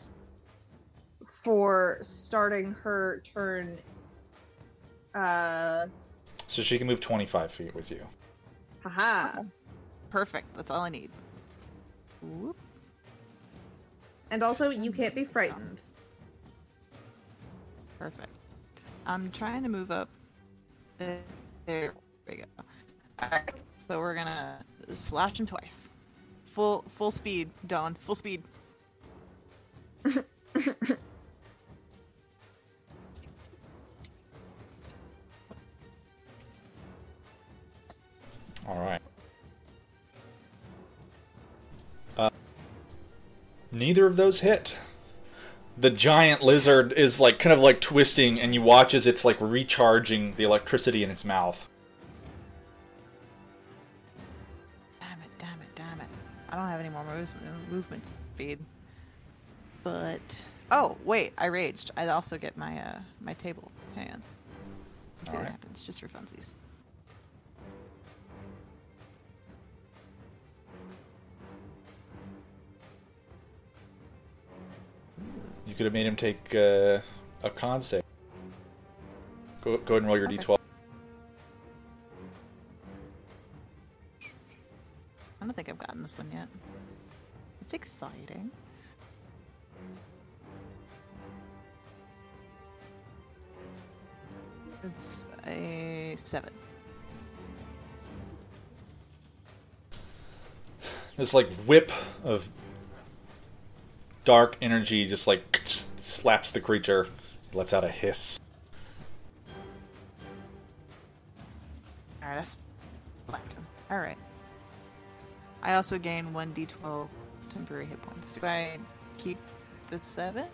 for starting her turn. Uh,
So she can move 25 feet with you.
haha.
Perfect. That's all I need. Whoop.
And also, you can't be frightened.
Perfect. I'm trying to move up. There, there we go. Alright, so we're gonna slash him twice. Full full speed, Dawn. Full speed. [LAUGHS]
All right. Uh, neither of those hit. The giant lizard is like kind of like twisting, and you watch as it's like recharging the electricity in its mouth.
Don't have any more moves, movement speed. But oh wait, I raged. I also get my uh my table. Hang on. Let's see what
Alright.
happens, just for funsies.
You could have made him take uh, a con save. Go, go ahead and roll your
Okay.
d12.
This one yet. It's exciting. It's a seven.
This like whip of dark energy just like slaps the creature, lets out a hiss.
Alright, that's slapped him. I also gain 1d12 temporary hit points. Do I keep the 7?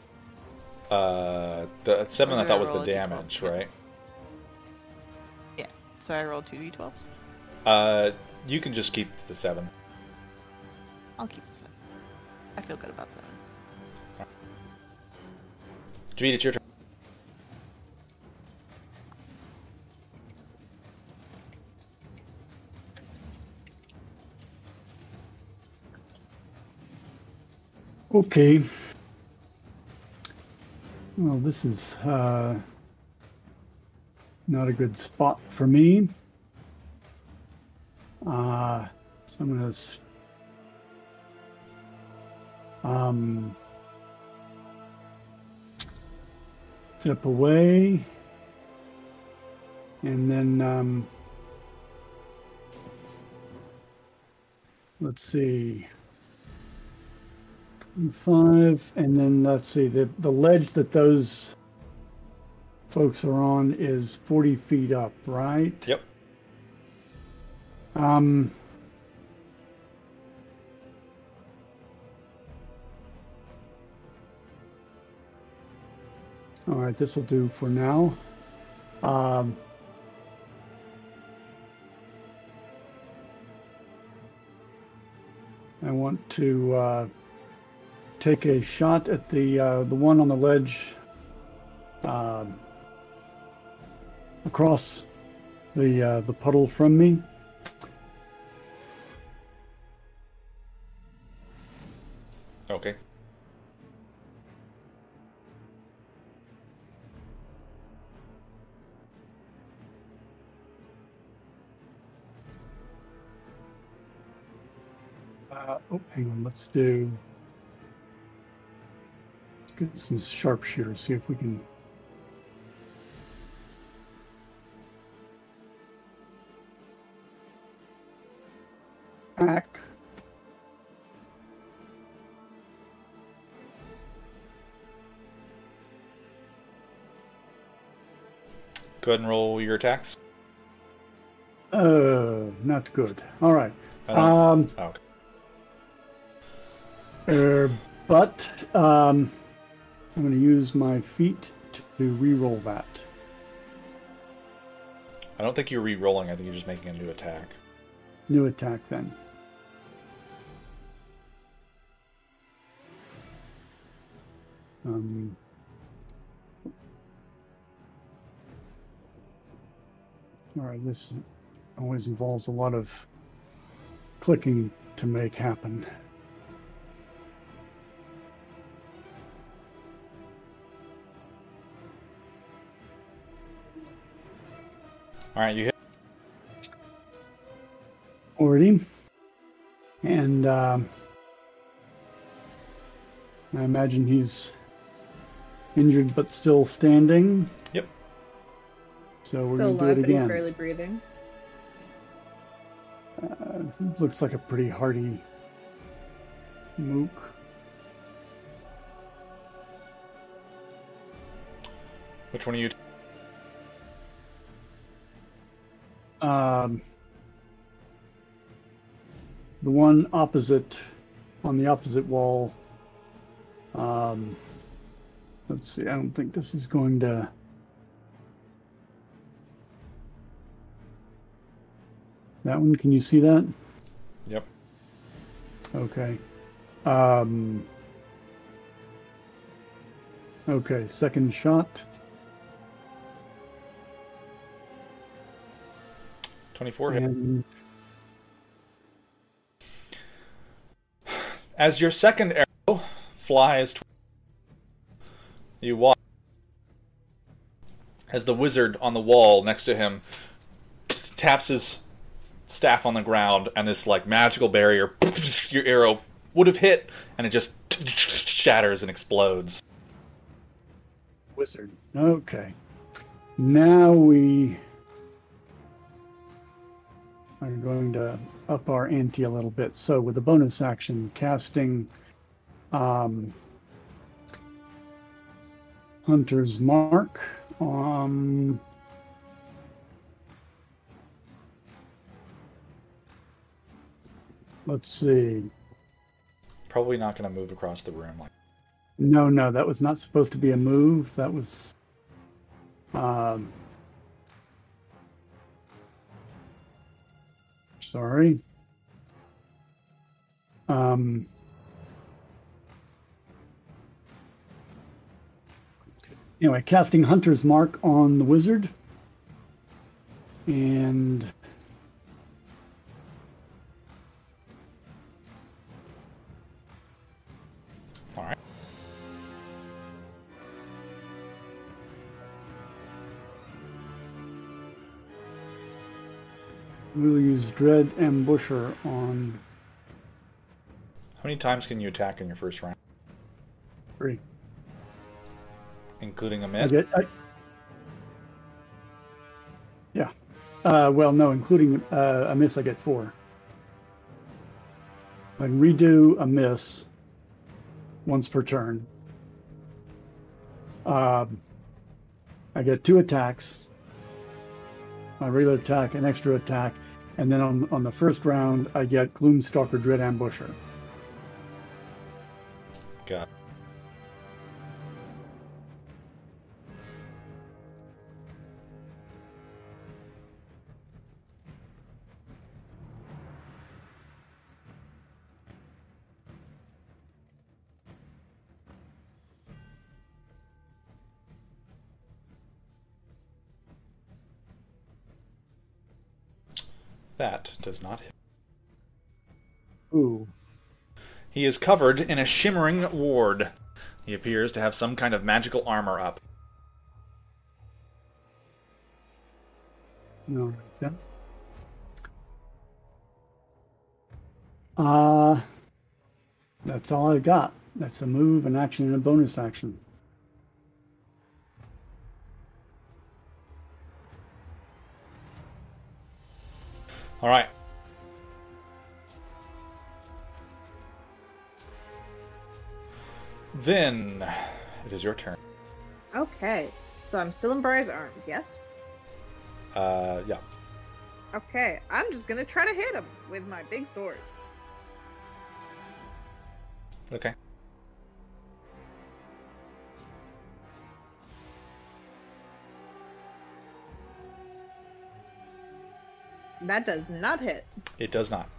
Uh, the seven
Or
I thought
I
was the
a d12?
damage, right?
Yeah. So I rolled 2d12s?
Uh, you can just keep the seven.
I'll keep the 7. I feel good about 7.
Javid, it's your turn.
Okay. Well, this is uh, not a good spot for me. Uh, so I'm gonna s- um, step away, and then um, let's see. Five, and then let's see, the, the ledge that those folks are on is 40 feet up, right?
Yep.
Um, all right, this will do for now. Um, I want to uh, take a shot at the uh, the one on the ledge uh, across the uh, the puddle from me. Okay. Uh, oh, hang on. Let's do. Let's get some sharpshooters. See if we can. Hack.
Go ahead and roll your attacks.
Uh, not good. All right. Um,
oh, okay.
uh, but um, I'm going to use my feet to re-roll that.
I don't think you're re-rolling. I think you're just making a new attack.
New attack then. Um, all right, this always involves a lot of clicking to make happen.
All right, you hit.
already. And um, I imagine he's injured but still standing.
Yep.
So we're
Still
going to do
alive,
it
but he's
again.
barely breathing.
Uh, looks like a pretty hardy mook.
Which one are you?
Um, the one opposite, on the opposite wall. Um, let's see. I don't think this is going to. That one. Can you see that?
Yep.
Okay. Um, okay. Second shot.
24 hit.
And
As your second arrow flies, tw- you watch as the wizard on the wall next to him taps his staff on the ground, and this like magical barrier, your arrow would have hit, and it just shatters and explodes.
Wizard. Okay. Now we are going to up our ante a little bit. So with the bonus action, casting um, Hunter's Mark on. Let's see.
Probably not going to move across the room. Like
No, no, that was not supposed to be a move. That was. Um, sorry. Um, anyway, casting Hunter's Mark on the wizard. And. We'll use Dread Ambusher on
how many times can you attack in your first round,
three.
including a miss?
I get, I, yeah. Uh, well, no, including uh, a miss, I get four. I can redo a miss once per turn. Um, I get two attacks. My regular attack, an extra attack, and then on on the first round, I get Gloomstalker Dread Ambusher.
Got. That does not hit.
Ooh,
He is covered in a shimmering ward. He appears to have some kind of magical armor up.
no. Uh, that's all I've got. That's a move, an action, and a bonus action.
All right. Then it is your turn.
Okay. So I'm still in Briar's arms, yes?
Uh, yeah.
Okay. I'm just gonna try to hit him with my big sword.
Okay.
That does not hit.
It does not.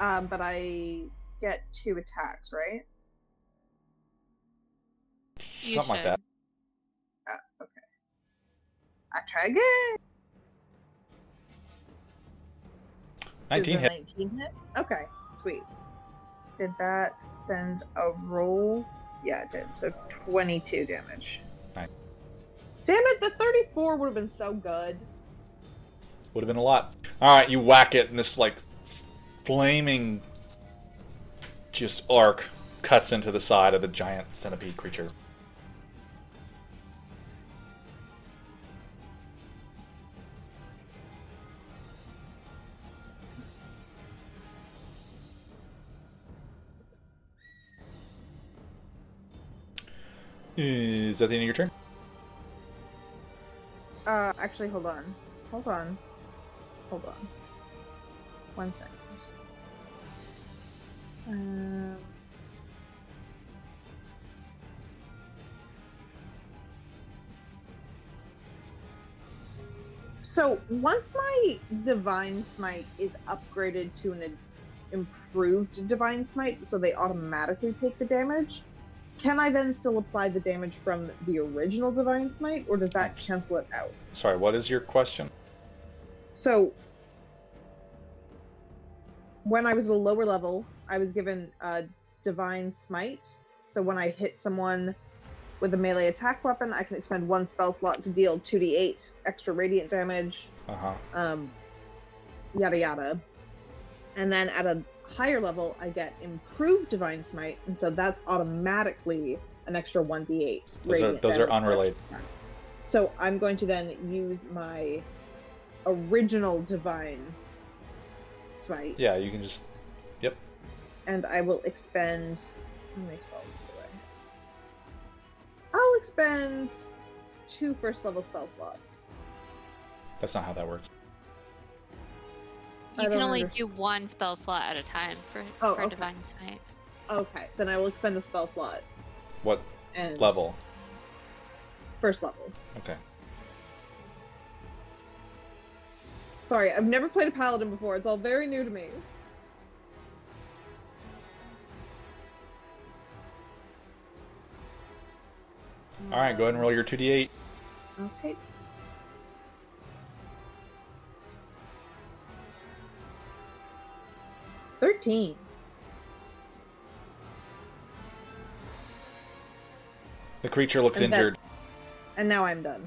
Um, but I get two attacks, right?
You
Something like
should.
okay.
I try again.
19 hit.
19 hit? Okay, sweet. Did that send a roll? Yeah, it did. So 22 damage.
Nice.
Damn it, the 34 would have been so good.
Would have been a lot. All right, you whack it, and this like flaming, just arc cuts into the side of the giant centipede creature. Is that the end of your turn?
Uh, actually, hold on. Hold on. Hold on. One second. Um. So once my divine smite is upgraded to an improved divine smite, so they automatically take the damage, can I then still apply the damage from the original divine smite, or does that cancel it out?
Sorry, what is your question?
So, when I was at a lower level, I was given a divine smite. So when I hit someone with a melee attack weapon, I can expend one spell slot to deal 2d8 extra radiant damage,
Uh huh.
um, yada yada. And then at a higher level, I get improved divine smite, and so that's automatically an extra 1d8.
Those are those are unrelated.
So I'm going to then use my original divine smite,
Yeah, you can just. Yep.
and I will expend how many spells do I have? I'll expend two first level spell slots.
That's not how that works.
You can only
under-
do one spell slot at a time for,
Oh,
for
okay.
Divine Smite.
Okay, then I will expend a spell slot
What
and
level?
First level.
Okay.
Sorry, I've never played a paladin before. It's all very new to me.
All right, go ahead and roll your 2d8.
Okay. Thirteen.
The creature looks
And that-
injured.
And now I'm done.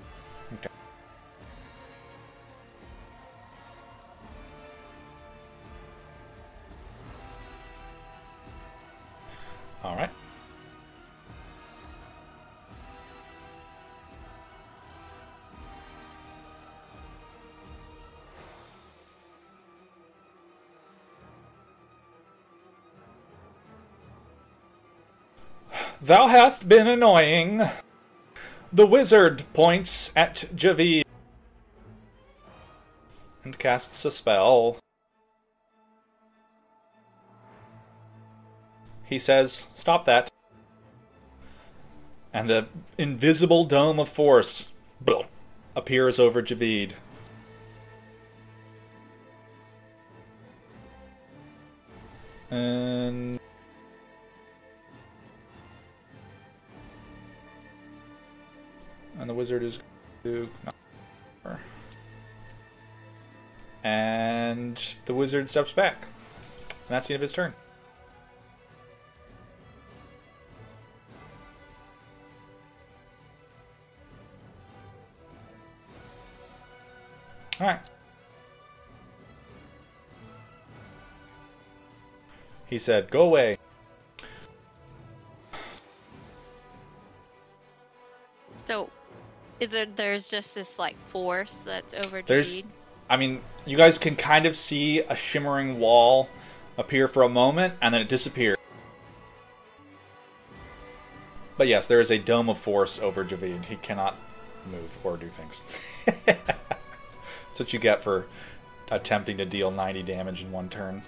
Thou hath been annoying. The wizard points at Javid and casts a spell. He says, Stop that. And the invisible dome of force boom, appears over Javid. And and the wizard is to and the wizard steps back. And that's the end of his turn. All right. He said, "Go away."
Is there? There's just this like force that's over
There's- I mean, you guys can kind of see a shimmering wall appear for a moment and then it disappears. But yes, there is a dome of force over Javid. He cannot move or do things. [LAUGHS] That's what you get for attempting to deal 90 damage in one turn.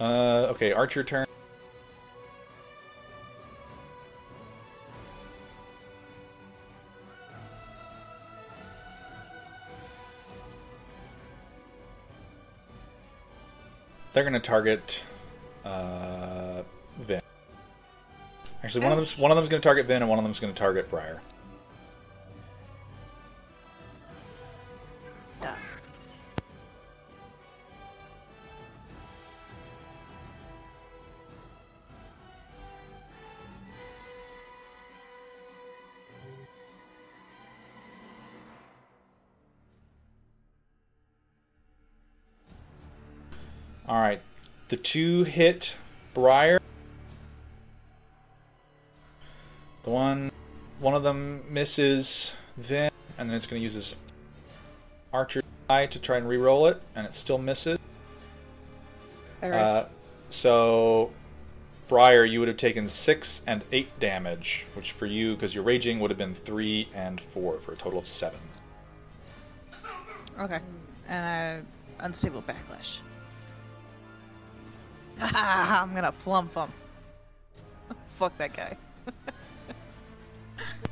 Uh, okay, Archer turn. They're going to target uh, Vin. Actually, one of them's one of them's going to target Vin, and one of them's going to target Briar. Two hit Briar. The one, one of them misses Vin, and then it's going to use his Archer die to try and re-roll it, and it still misses.
All right.
Uh, so, Briar, you would have taken six and eight damage, which for you, because you're raging, would have been three and four for a total of seven.
Okay. And uh, unstable backlash. [LAUGHS] I'm gonna flump him. [LAUGHS] Fuck that guy. [LAUGHS]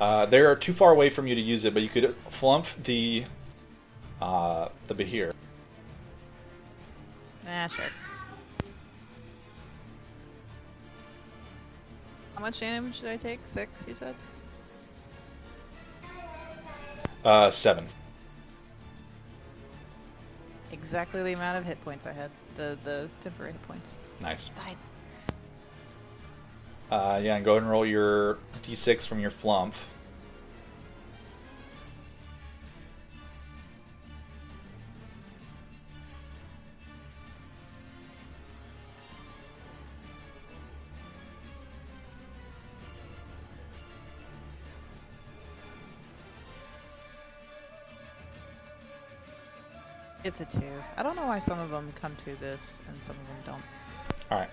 Uh, they are too far away from you to use it, but you could flump the uh, the Behir.
Ah, sure. How much damage did I take? Six, you said?
Uh, seven.
Exactly the amount of hit points I had. The the temporary hit points.
Nice.
Fine.
Uh, yeah, and go ahead and roll your d6 from your flump.
It's a two. I don't know why some of them come to this and some of them don't.
All right.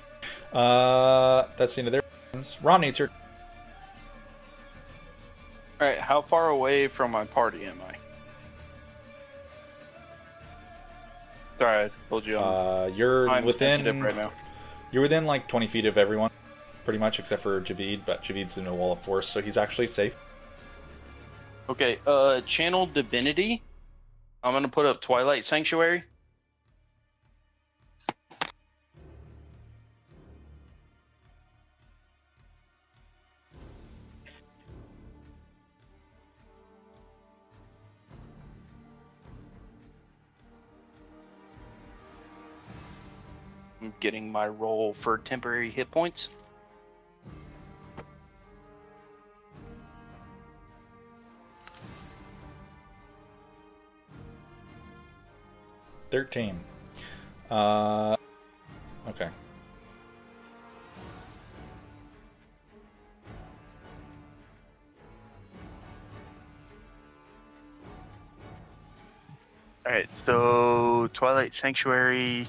Uh, that's the end of their turns. Ron needs her.
All right, how far away from my party am I? Sorry, I told you I'm
Uh, you're
time sensitive
within
right now.
You're within like 20 feet of everyone, pretty much, except for Javid. But Javid's in a wall of force, so he's actually safe.
Okay, uh, channel divinity. I'm gonna put up Twilight Sanctuary. I'm my roll for temporary hit points.
Thirteen. Uh, okay.
All right, so Twilight Sanctuary.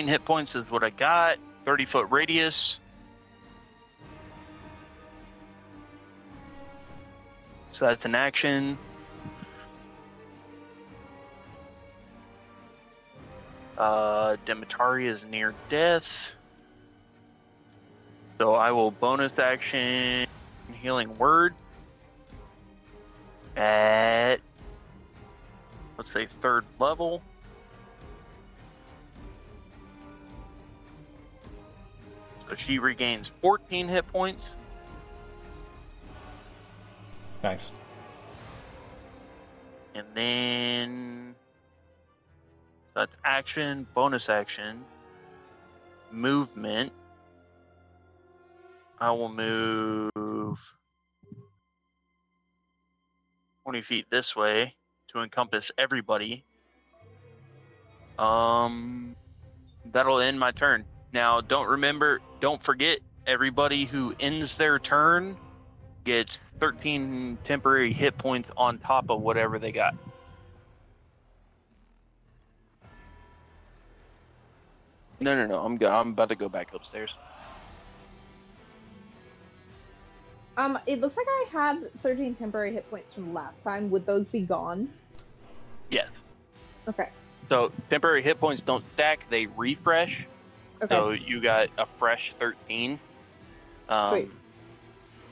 13 hit points is what I got. 30 foot radius. So that's an action. Uh, Demetari is near death. So I will bonus action healing word at let's say third level. So she regains 14 hit points.
Nice.
And then that's action, bonus action, movement. I will move 20 feet this way to encompass everybody. Um, that'll end my turn. Now, don't remember, don't forget, everybody who ends their turn gets 13 temporary hit points on top of whatever they got. No, no, no. I'm go- I'm about to go back upstairs.
Um, it looks like I had 13 temporary hit points from last time. Would those be gone?
Yes.
Okay.
So temporary hit points don't stack; they refresh.
Okay.
So you got a fresh 13. Um,
Sweet.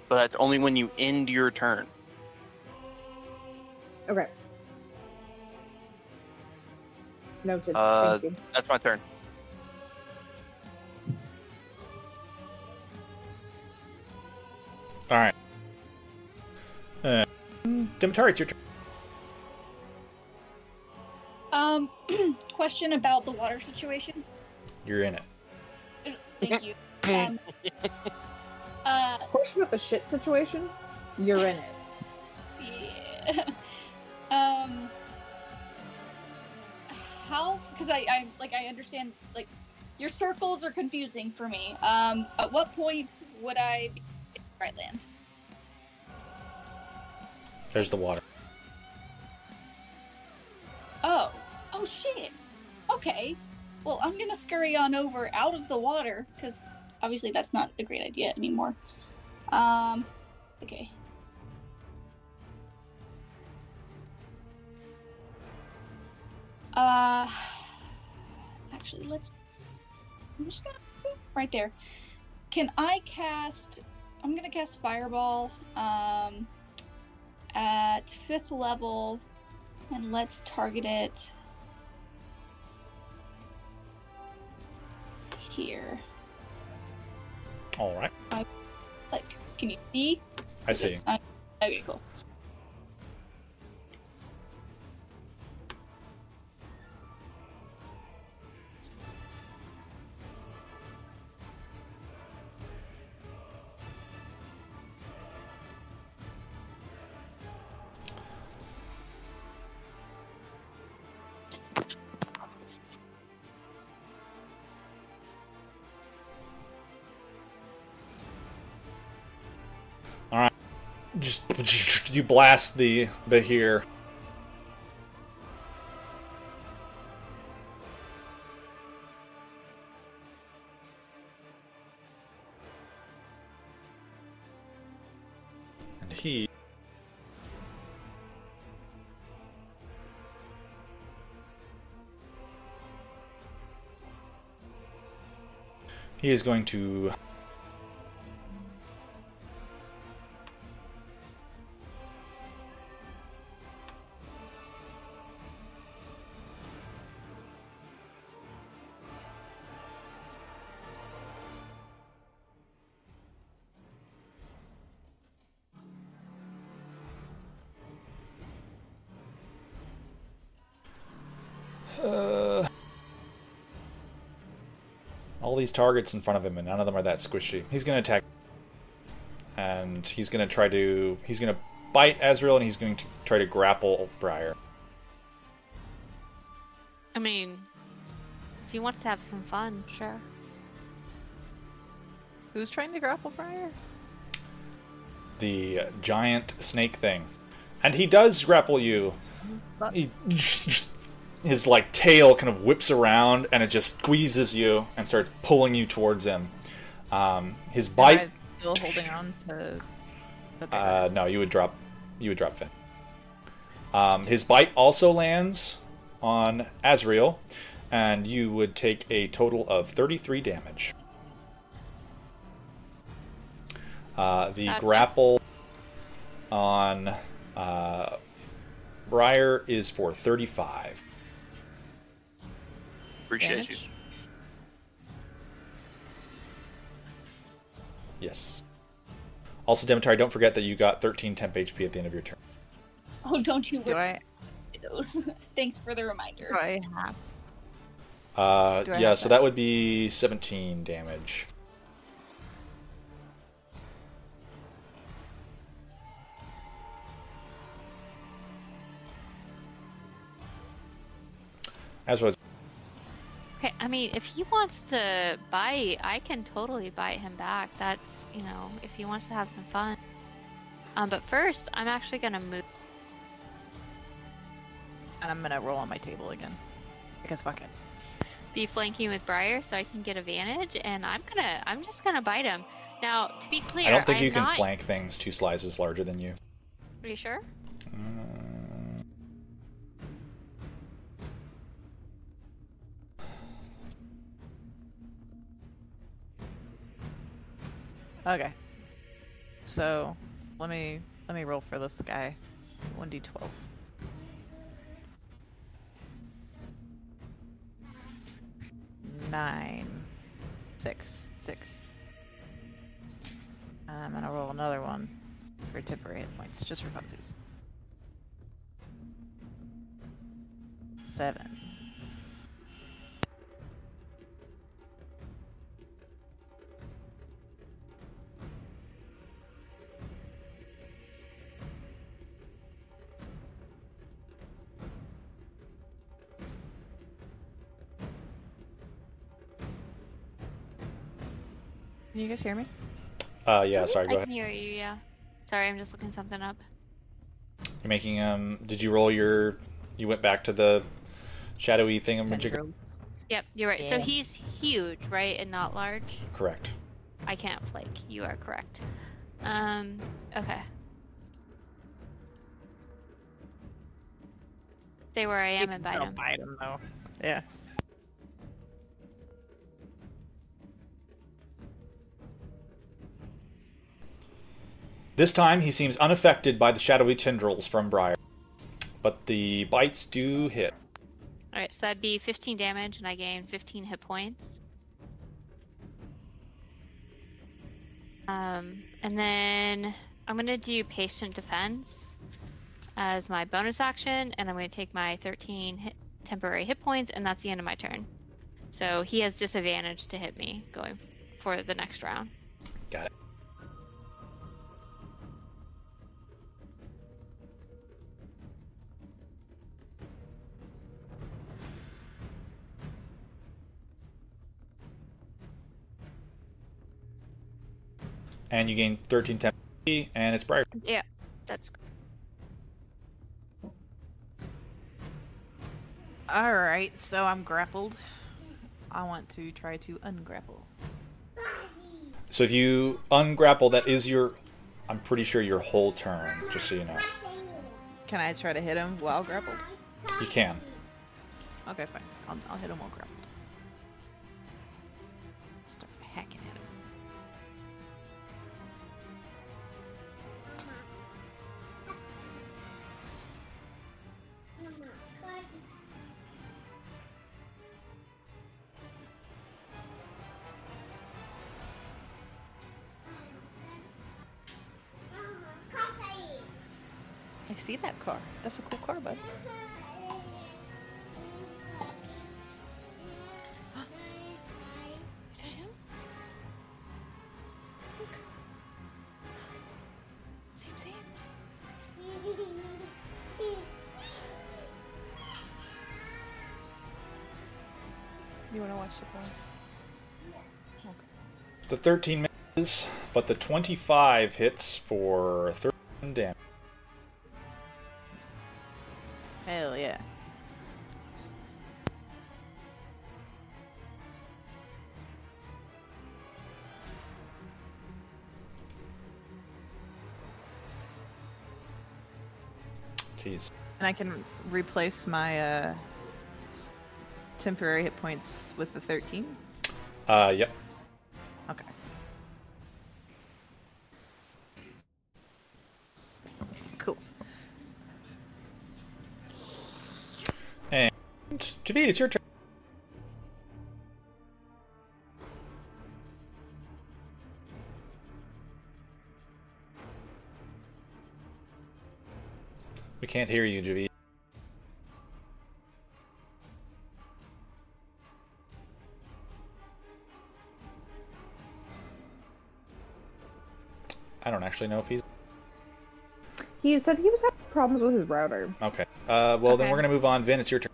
But that's only when you end your turn.
Okay. Noted.
Uh,
Thank you.
That's my turn.
All right. Uh, Demetari, it's your turn.
Um, [CLEARS THROAT] question about the water situation.
You're in it.
Thank you. [LAUGHS] Um, uh,
Question about the shit situation. You're in it.
yeah. [LAUGHS] um, how? Because I, I like I understand like your circles are confusing for me. Um, at what point would I be in right land?
There's the water.
Oh, oh shit. Okay. Well, I'm gonna scurry on over out of the water because obviously that's not a great idea anymore. Um, okay. Uh, actually, let's. I'm just gonna right there. Can I cast? I'm gonna cast Fireball. Um, at fifth level, and let's target it here.
All right.
Like, can you see?
I see.
Okay, cool.
You blast the Behir. And he He is going to these targets in front of him, and none of them are that squishy. He's going to attack, and he's going to try to. He's going to bite Azrael, and he's going to try to grapple Briar.
I mean, if he wants to have some fun, sure.
Who's trying to grapple Briar?
The giant snake thing, and he does grapple you.
But-
He, his like tail kind of whips around, and it just squeezes you and starts pulling you towards him. Um, his bite.
Am I still holding on to
Uh, no, you would drop. You would drop Vin. Um, his bite also lands on Azrael, and you would take a total of 33 damage. Uh, the
Okay.
grapple on uh, Briar is for 35.
Appreciate you.
Yes. Also, Demetri, don't forget that you got 13 temp HP at the end of your turn.
Oh, don't you
Do I... [LAUGHS]
those? Thanks for the reminder.
Do I have?
Uh,
Do I
yeah,
have
so
that?
that would be 17 damage. As was
Okay, I mean, if he wants to bite, I can totally bite him back. That's, you know, if he wants to have some fun. Um, but first, I'm actually gonna move.
And I'm gonna roll on my table again. Because fuck it.
be flanking with Briar so I can get advantage, and I'm gonna, I'm just gonna bite him. Now, to be clear,
I don't think
I'm
you can
not...
flank things two slices larger than you.
Are you sure?
Uh,
Okay. So let me let me roll for this guy. One D twelve. Nine. Six. Six. I'm gonna roll another one for temporary hit points, just for funsies. Seven. Can you guys hear me?
uh, yeah, sorry, go
I
ahead.
can hear you. Yeah. Sorry, I'm just looking something up.
You're making um. Did you roll your? You went back to the shadowy thingamajigger.
Tendrils.
Yep, you're right. So
Yeah.
he's huge, right, and not large.
Correct.
I can't flake. You are correct. Um. Okay. Stay where I am and bite
still
him.
Bite him though. Yeah.
This time he seems unaffected by the shadowy tendrils from Briar, but the bites do hit.
All right, so that'd be 15 damage, and I gain 15 hit points. Um, and then I'm gonna do patient defense as my bonus action, and I'm gonna take my 13 hit, temporary hit points, and that's the end of my turn. So he has disadvantage to hit me going for the next round.
Got it. And you gain 13 temp, and it's Briar.
Yeah, that's good.
All right, so I'm grappled. I want to try to ungrapple.
So if you ungrapple, that is your. I'm pretty sure your whole turn. Just so you know,
Can I try to hit him while grappled?
you can.
Okay, fine. I'll, I'll hit him while grappled. See that car. That's a cool car, bud. [GASPS] Is that him? Look. Same, same. [LAUGHS] You want to watch the porn?
The 13 misses, but the 25 hits for 13 damage.
And I can replace my uh, temporary hit points with the 13?
Uh, yep.
Okay. Cool.
And Javid, it's your turn. We can't hear you, Javid. I don't actually know if he's
He said he was having problems with his router.
okay. Uh, well then we're gonna move on. Vin, it's your turn.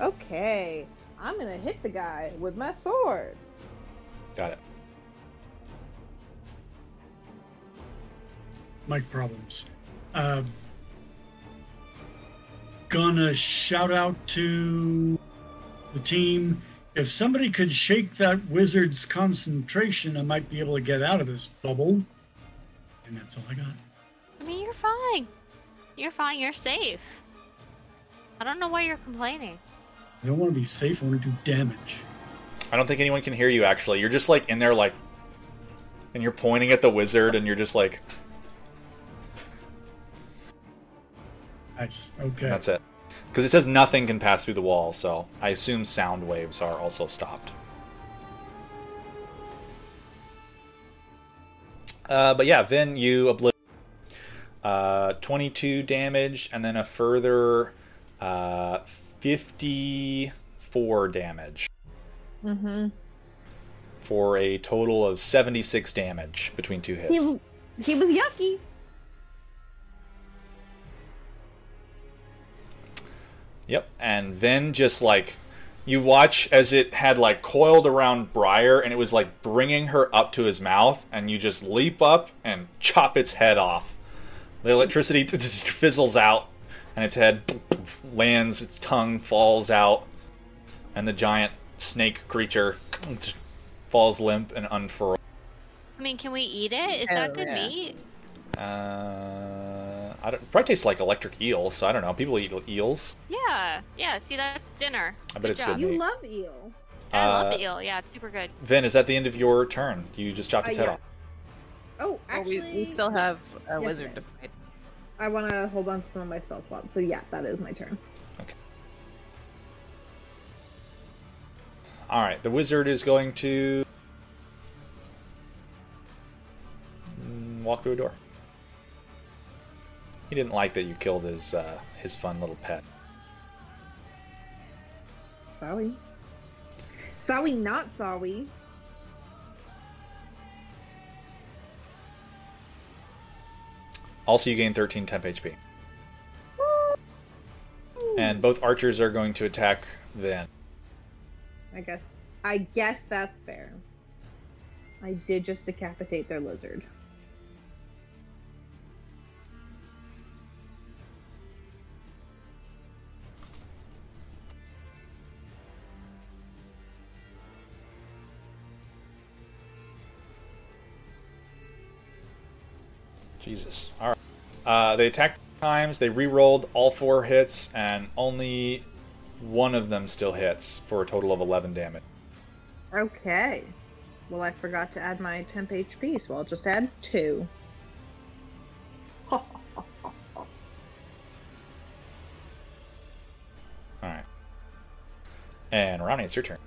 Okay, I'm gonna hit the guy with my sword.
Got it.
Mic problems. Uh, gonna shout out to the team. If somebody could shake that wizard's concentration, I might be able to get out of this bubble. And that's all I got.
I mean, you're fine. You're fine. You're safe. I don't know why you're complaining.
I don't want to be safe. I want to do damage.
I don't think anyone can hear you actually. You're just like in there like and you're pointing at the wizard and you're just like
Nice. Okay.
that's it. Because it says nothing can pass through the wall, so I assume sound waves are also stopped. Uh, but yeah, Vin, you obliterate uh, 22 damage and then a further uh, 54 damage
Mm-hmm.
for a total of 76 damage between two hits.
He, he was yucky.
Yep, and then just like you watch as it had like coiled around Briar and it was like bringing her up to his mouth, and you just leap up and chop its head off. The electricity just fizzles out, and its head lands, its tongue falls out, and the giant snake creature just falls limp and unfurled.
I mean, can we eat it? Is
Hell
that good
yeah.
meat?
Uh, I don't, probably tastes like electric eels. so I don't know. People eat eels.
Yeah. Yeah. See, that's dinner.
I bet it's good
You
meat.
love eel.
I love
Uh,
the eel. Yeah, it's super good.
Vin, is that the end of your turn? You just chopped
Uh,
its head
yeah.
off.
Oh,
Well, we, we still have a
yes,
wizard to fight.
I want to hold on to some of my spell slots. So yeah, that is my turn. Okay.
All right, the wizard is going to walk through a door. He didn't like that you killed his uh, his fun little pet.
Sorry. Sorry, not sorry.
Also, you gain 13 temp HP. And both archers are going to attack then.
I guess. I guess that's fair. I did just decapitate their lizard.
Jesus. All right. Uh, they attacked four times. They re-rolled all four hits, and only one of them still hits for a total of 11 damage.
Okay. Well, I forgot to add my temp HP, so I'll just add two. [LAUGHS]
All right. And Ronnie, it's your turn.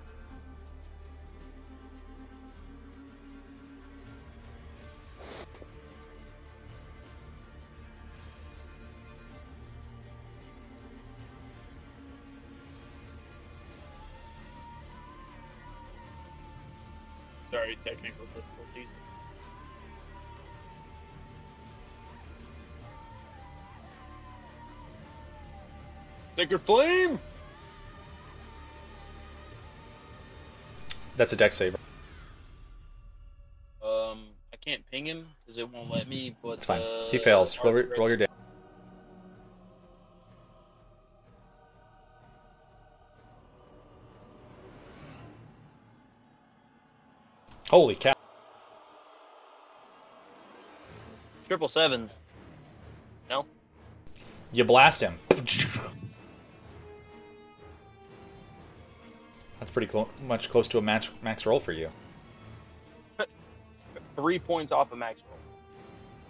Sacred Flame!
That's a deck saver.
Um, I can't ping him because it won't let me. But
It's fine.
uh,
he fails. Roll, your-
Archer-
roll your damage. Holy cow!
triple sevens. No,
You blast him. That's pretty clo- much close to a match max roll for you. [LAUGHS]
three points off of max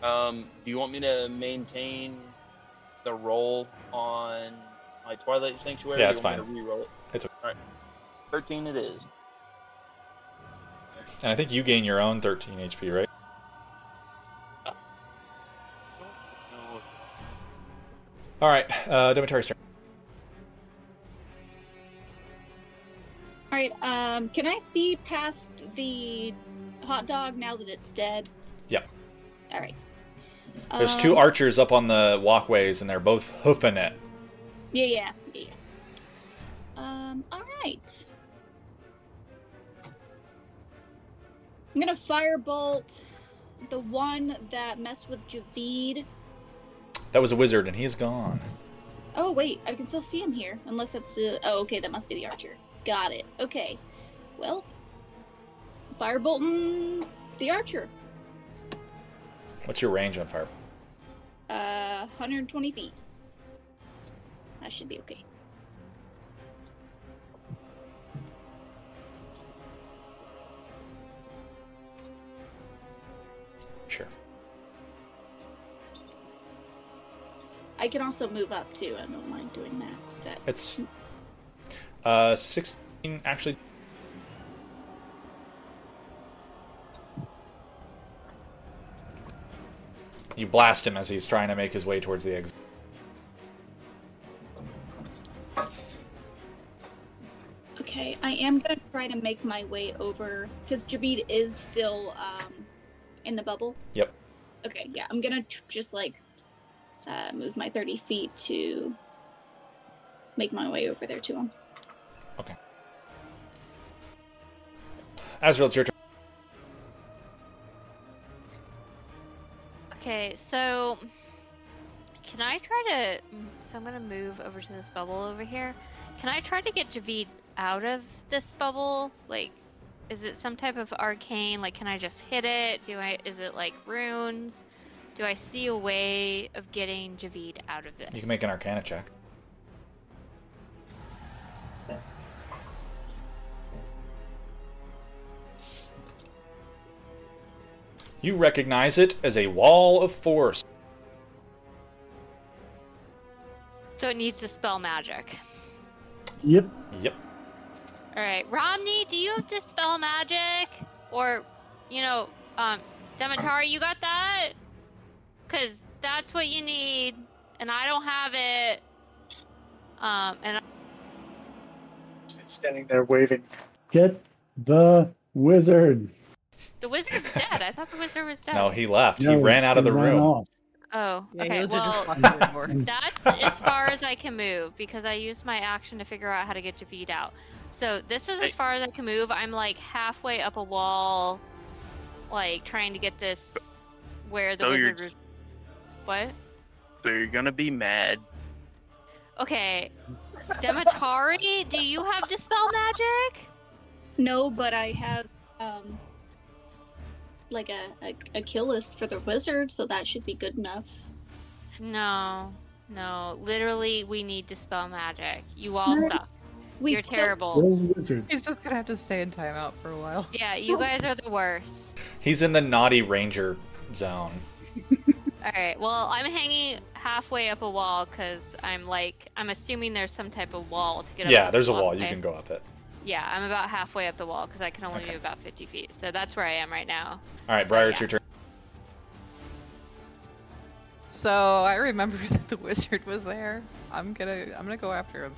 roll. Um, do you want me to maintain the roll on my Twilight Sanctuary?
Yeah, it's
you want me
fine.
re-roll it?
It's okay.
all right. Thirteen, it is.
And I think you gain your own 13 HP, right?
No,
All right, uh, Demetari's turn.
Right. Um, can I see past the hot dog now that it's dead?
Yeah.
All right.
There's two
Um,
archers up on the walkways, and they're both hoofing it.
Yeah, yeah, yeah. yeah. Um, all right. I'm gonna firebolt the one that messed with Javid.
That was a wizard, and he's gone.
Oh wait, I can still see him here. Unless that's the. Oh, okay, that must be the archer. Got it. Okay. Well, firebolting the archer.
What's your range on fire?
Uh, 120 feet. That should be okay.
Sure.
I can also move up too. I don't mind doing that. That
It's uh 16 actually. You blast him as he's trying to make his way towards the exit.
Okay, I am gonna try to make my way over because Javid is still um in the bubble.
Yep.
Okay, yeah, I'm gonna tr- just like uh, move my 30 feet to make my way over there to him.
Azrael, it's your turn.
Okay, so can I try to? So I'm gonna move over to this bubble over here. Can I try to get Javid out of this bubble? Like, is it some type of arcane? Like, can I just hit it? Do I? Is it like runes? Do I see a way of getting Javid out of this?
You can make an Arcana check. You recognize it as a wall of force.
So it needs to spell magic.
Yep.
Yep.
All right, Romney, do you have dispel magic, or, you know, um, Demetari, you got that? Cause that's what you need, and I don't have it. Um, and
Standing there waving. Get the wizard.
The wizard's dead. I thought the wizard was dead.
No, he left. he ran out of the room.
off.
Oh, okay.
legit just
Well,
walked through the door.
that's as far as I can move because I used my action to figure out how to get Javid out. So this is as far as I can move. I'm like halfway up a wall, like trying to get this where the
So
wizard was. What?
So you're gonna be mad.
Okay, Demetari, do you have dispel magic?
No, but I have um like a, a, a kill list for the wizard, so that should be good enough.
No, no. Literally, we need dispel magic. You all
No.
suck.
We
You're terrible.
Wizard.
He's just gonna have to stay in timeout for a while. [LAUGHS]
Yeah, you guys are the worst.
He's in the naughty ranger zone. [LAUGHS]
All right. Well, I'm hanging halfway up a wall because I'm like I'm assuming there's some type of wall to get up.
Yeah,
this
there's a wall. You can go up it.
Yeah, I'm about halfway up the wall because I can only
Okay.
move about 50 feet. So that's where I am right now.
All right,
So,
Briar, it's
yeah.
your turn.
So I remember [LAUGHS] that the wizard was there. I'm gonna I'm gonna go after him.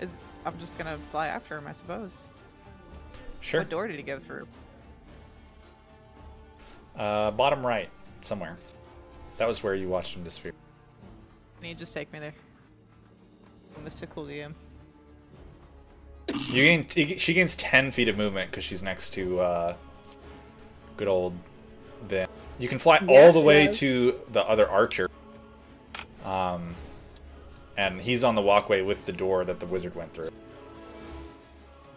Is I'm just gonna fly after him, I suppose.
Sure.
What door did he go through?
Uh, bottom right, somewhere. That was where you watched him disappear.
Can you just take me there? Mystical DM.
You gain. She gains ten feet of movement because she's next to uh, good old Vin. You can fly
Yeah,
all the way
does.
to the other archer. Um, and he's on the walkway with the door that the wizard went through.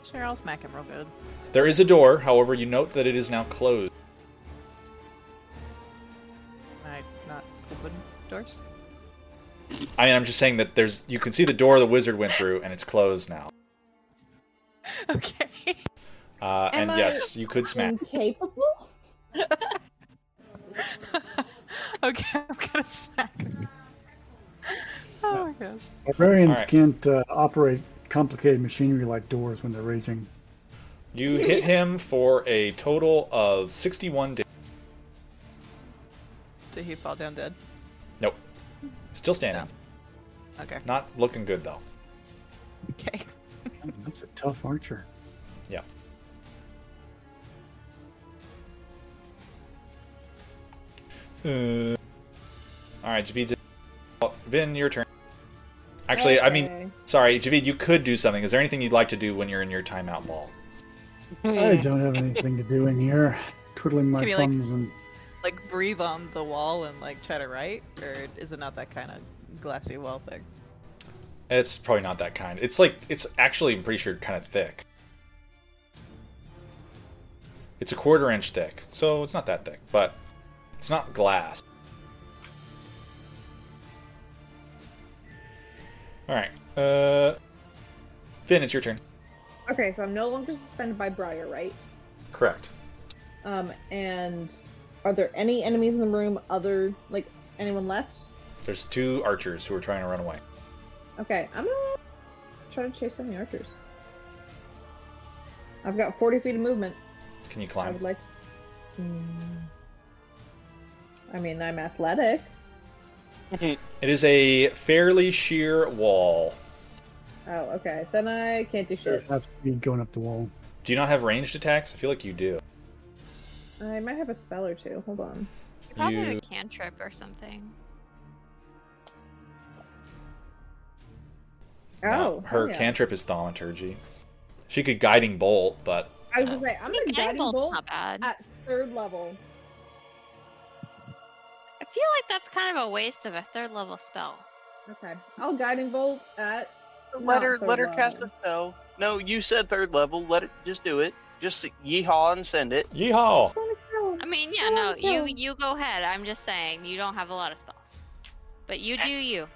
Sure, I'll smack him real good.
There is a door, however, you note that it is now closed.
I not open doors?
I mean, I'm just saying that there's. You can see the door the wizard went through, and it's closed now. [LAUGHS]
Okay.
Uh, and
I
yes, you could smack.
Incapable? [LAUGHS]
okay, I'm gonna smack him. [LAUGHS] Oh my gosh.
Barbarians
Alright.
can't uh, operate complicated machinery like doors when they're raging.
You hit him for a total of 61 damage.
Did he fall down dead?
Nope. Still standing.
Okay.
Not looking good though.
Okay.
That's a tough archer.
Yeah. Uh, all right, Javid's. Vin, your turn. Actually, I mean, sorry, Javid, you could do something. Is there anything you'd like to do when you're in your timeout ball? [LAUGHS]
I don't have anything to do in here. Twiddling my
Can you, like-
thumbs and
Like breathe on the wall and like try to write, or is it not that kind of glassy wall thing?
It's probably not that kind. It's like it's actually I'm pretty sure kind of thick. It's a quarter inch thick, so it's not that thick, but it's not glass. All right, uh, Vin, it's your turn.
Okay, so I'm no longer suspended by Briar, right?
Correct.
Um, and are there any enemies in the room other like anyone left?
There's two archers who are trying to run away.
Okay, I'm gonna try to chase down the archers. I've got 40 feet of movement.
Can you climb?
I would like to. Hmm. I mean, I'm athletic. [LAUGHS]
It is a fairly sheer wall.
Oh, okay. Then I can't do shit.
that's me going up the wall.
Do you not have ranged attacks? I feel like you do.
I might have a spell or two. Hold on.
You probably have
You-
a cantrip or something.
Oh,
No, her
yeah.
cantrip is thaumaturgy. She could guiding bolt, but
I was gonna say,
I
I'm
mean,
a
guiding
guiding bolt
not bad.
at third level.
I feel like that's kind of a waste of a third level spell.
Okay, I'll guiding bolt at.
Let
not
her let her cast
level.
a spell. No, you said third level. Let it just do it. Just yeehaw and send it.
yeehaw!
I mean, yeah, no, you you go ahead. I'm just saying you don't have a lot of spells, but you do you.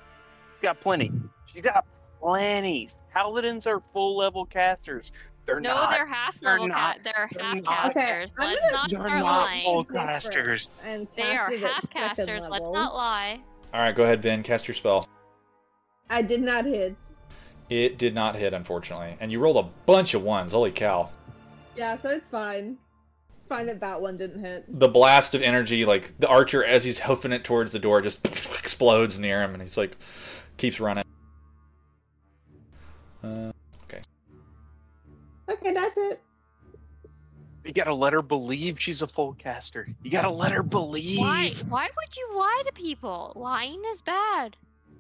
She's got plenty. She's got plenty. Paladins are full level casters. They're not.
No,
not.
they're half level.
not.
Ca- they're
They're
half
not.
Okay,
casters.
I'm
Let's
gonna-
not
They're
start
not
lying.
full casters.
And
They are half
second
casters. Let's not lie.
All right, go ahead, Vin. Cast your spell.
I did not hit.
It did not hit, unfortunately, and you rolled a bunch of ones. Holy cow!
Yeah, so it's fine. It's fine that that one didn't hit.
The blast of energy, like the archer, as he's hoofing it towards the door, just explodes near him, and he's like, keeps running. Uh,
Okay, that's it.
You gotta let her believe she's a full caster. You gotta let her believe.
Why? Why would you lie to people? Lying is bad.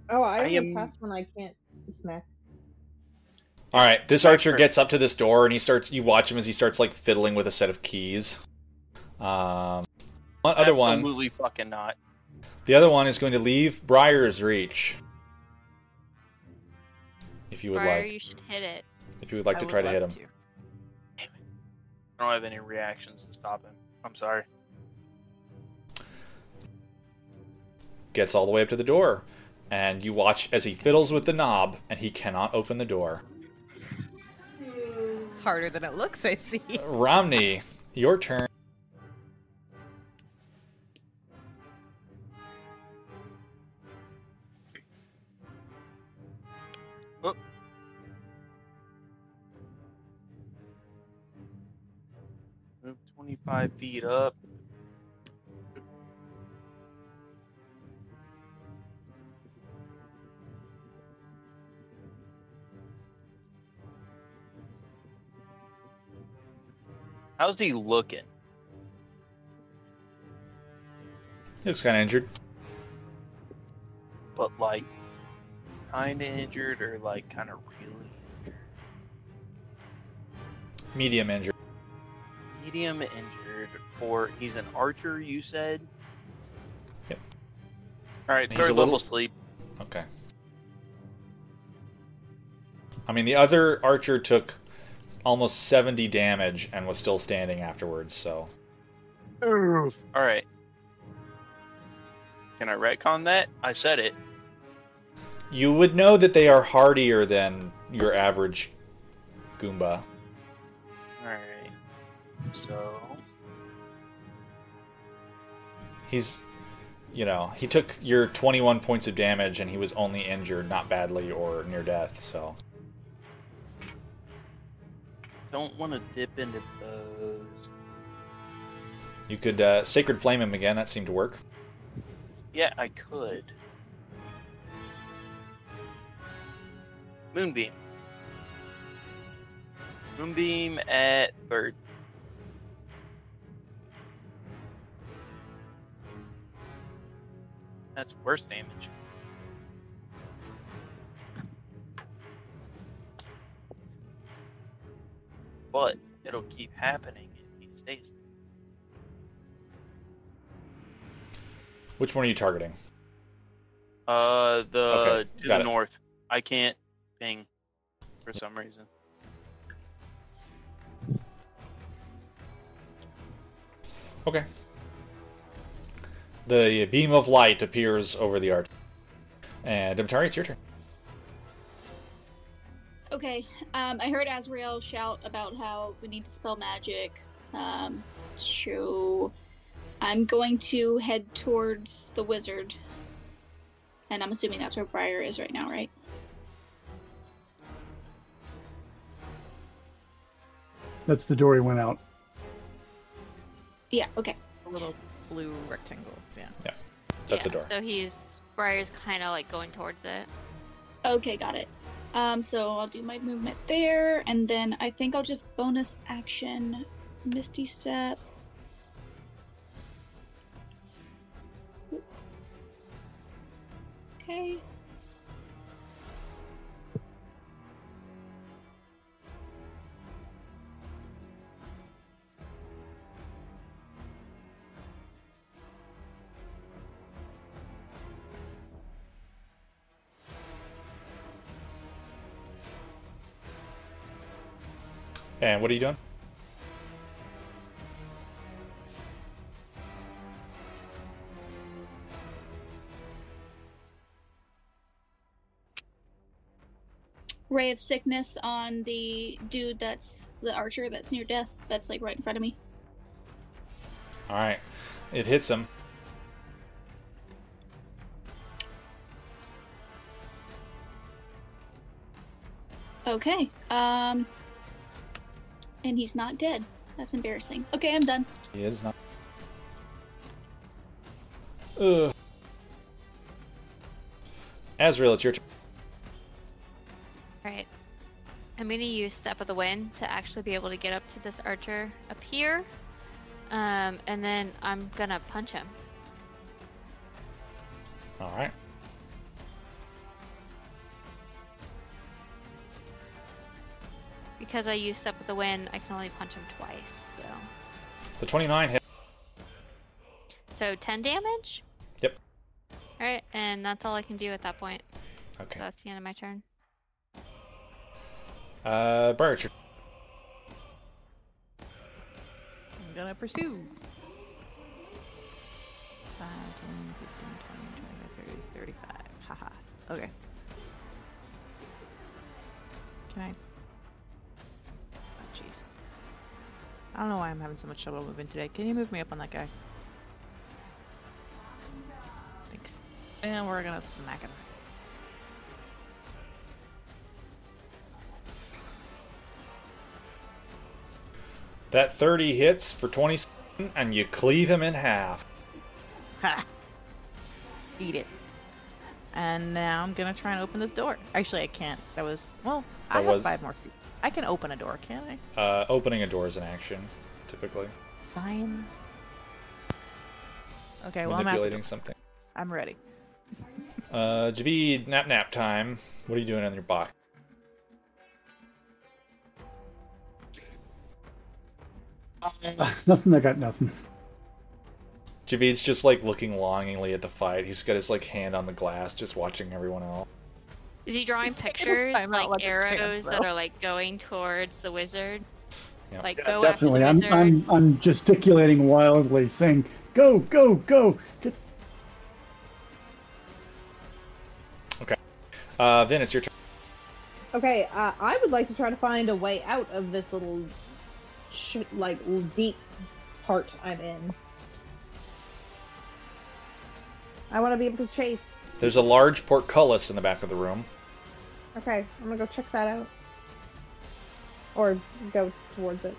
Oh, I
I
only
am-
cast when I can't smack.
all right, this archer gets up to this door, and he starts. You watch him as he starts like fiddling with a set of keys. Um, one other one.
Absolutely fucking not.
The other one is going to leave Briar's reach. If you would
Briar,
like,
you should hit it.
if you would like
I
to
would
try to hit him.
love
I don't have any reactions to stop him. I'm sorry.
Gets all the way up to the door, and you watch as he fiddles with the knob, and he cannot open the door.
Harder than it looks, I see.
Romney, your turn.
25 feet up. How's he looking?
He looks kind of injured.
But like, kind of injured or like kind of really injured?
Medium injured.
medium injured? Or he's an archer, you said?
Yep.
All right,
And he's
third
a little-
sleep.
Okay. I mean, the other archer took almost 70 damage and was still standing afterwards, so.
All right. Can I retcon that? I said it.
You would know that they are hardier than your average Goomba.
All right. So
He's, you know, he took your 21 points of damage and he was only injured, not badly or near death, so.
don't want to dip into those.
You could uh, Sacred Flame him again, that seemed to work.
Yeah, I could. Moonbeam. Moonbeam at third. That's worse damage.
But it'll keep happening if he stays.
Which one are you targeting?
Uh, the
okay,
to the
it.
north. I can't ping for some reason.
Okay. The beam of light appears over the arch. And Demetari, it's your turn.
Okay, um, I heard Azrael shout about how we need to spell magic. Um, so I'm going to head towards the wizard. And I'm assuming that's where Briar is right now, right?
That's the door he went out.
Yeah, okay.
A little blue rectangle. Yeah.
That's
yeah,
the door.
So he's Briar's kind of like going towards it.
Okay, got it. Um, so I'll do my movement there, and then I think I'll just bonus action Misty Step. Okay.
And what are you doing?
Ray of Sickness on the dude that's the archer that's near death, that's like right in front of me.
All right. It hits him.
Okay. Um and he's not dead. That's embarrassing. Okay, I'm done.
He is not. Ugh. Azrael, it's your turn.
Alright. I'm gonna use Step of the Wind to actually be able to get up to this archer up here. Um, and then I'm gonna punch him.
All
Because I used Step of the Wind, I can only punch him twice. So,
The 29 hit.
so 10 damage.
Yep.
All right, and that's all I can do at that point. So
Okay.
that's the end of my turn.
Uh, Briar, it's your
I'm gonna pursue. 5, 10, 15, 20, 25, 30, 35. Haha. Okay. Can I? I don't know why I'm having so much trouble moving today. Can you move me up on that guy? Thanks. And we're gonna smack him.
That 30 hits for 27, and you cleave him in half.
Ha! Eat it. And now I'm gonna try and open this door. Actually, I can't. That was well. I
That
have
was-
five more feet. I can open a door, can't I?
Uh, opening a door is an action, typically.
Fine. Okay, well I'm at
Manipulating something.
I'm ready.
Uh, Javid, nap nap time. What are you doing on your box? [LAUGHS]
nothing. I got nothing.
Javid's just like looking longingly at the fight. He's got his like hand on the glass, just watching everyone else.
Is he drawing
Just take
pictures like
let this man
arrows that are like going towards the wizard?
Yeah.
Like
Yeah,
go
definitely.
after
I'm,
wizard.
I'm I'm gesticulating wildly, saying, "Go, go, go!" Get
Uh, Vin, it's your turn.
Okay, uh, I would like to try to find a way out of this little, sh- like, deep part I'm in. I want to be able to chase.
There's a large portcullis in the back of the room.
Okay, I'm gonna go check that out. Or go towards it.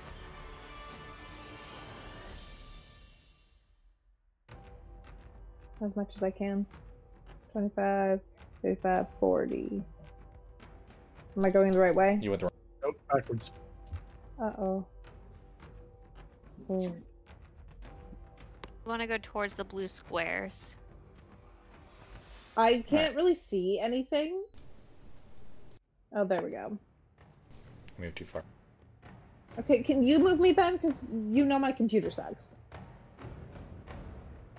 As much as I can. 25, 35, 40. Am I going the right way?
You went the wrong.
nope, backwards.
Uh oh.
You want to go towards the blue squares.
I can't really see anything. Oh, there we go.
Move too far.
Okay, can you move me then? Because you know my computer sucks.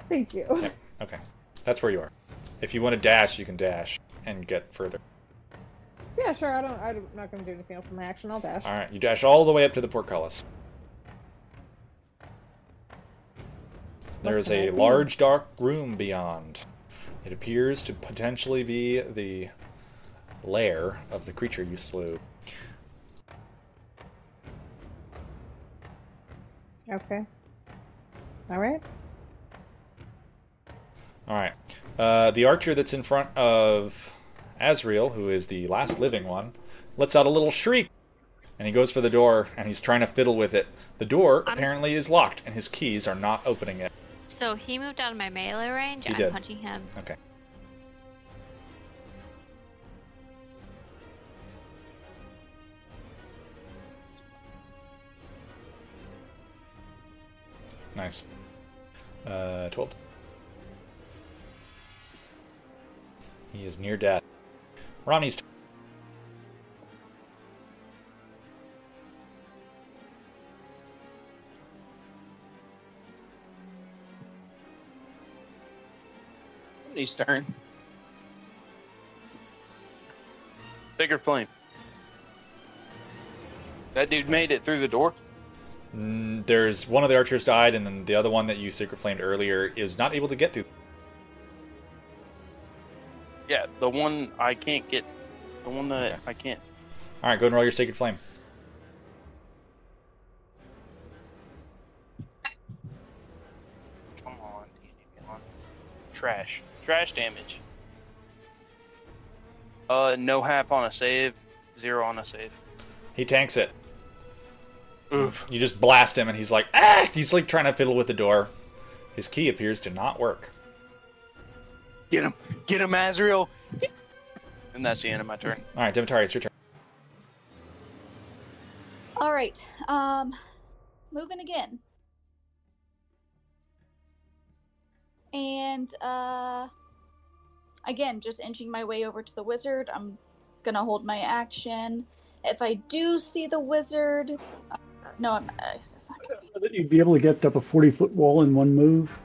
Thank you.
Okay. Okay. That's where you are. If you want to dash, you can dash and get further.
Yeah, sure. I don't. I'm not going to do anything else with my action. I'll dash.
All right, you dash all the way up to the portcullis. There is a large dark room beyond. It appears to potentially be the lair of the creature you slew.
Okay. All right.
All right. Uh, the archer that's in front of Azrael, who is the last living one, lets out a little shriek. And he goes for the door, and he's trying to fiddle with it. The door
I'm-
apparently is locked, and his keys are not opening it.
So he moved out of my melee range. I'm
did.
punching him.
Okay. Nice. Uh, 12. He is near death. Romney's. T-
Somebody's turn. Bigger flame. That dude made it through the door.
Mm, There's one of the archers died, and then the other one that you sacred flamed earlier is not able to get through.
Yeah, the one I can't get. The one that I can't.
All right, go and roll your sacred flame.
Come on, D&D Trash. Trash damage. Uh, no half on a save, zero on a save.
He tanks it.
Oof.
You just blast him, and he's like, ah! He's like trying to fiddle with the door. His key appears to not work.
Get him! Get him, Azrael! And that's the end of my turn.
All right, Demetari, it's your turn.
All right. Um, moving again. And uh, again, just inching my way over to the wizard. I'm gonna hold my action. If I do see the wizard, uh, no, I'm. Uh, it's not gonna be.
That you'd be able to get up a 40 foot wall in one move.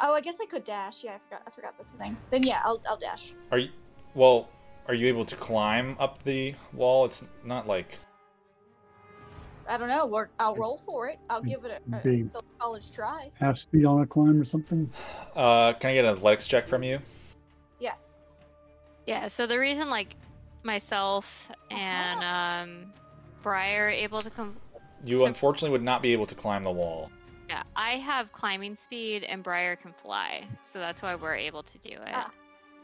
Oh, I guess I could dash. Yeah, I forgot. I forgot this thing. Then yeah, I'll I'll dash.
Are you? Well, are you able to climb up the wall? It's not like.
I don't know. We're, I'll roll for it. I'll give it a, a
Be-
college try.
Half speed on a climb or something.
Uh, can I get an athletics check from you?
Yeah.
Yeah. So the reason like myself and um, Briar are able to come.
You
Sure.
unfortunately would not be able to climb the wall.
Yeah, I have climbing speed and Briar can fly, so that's why we're able to do it.
Ah.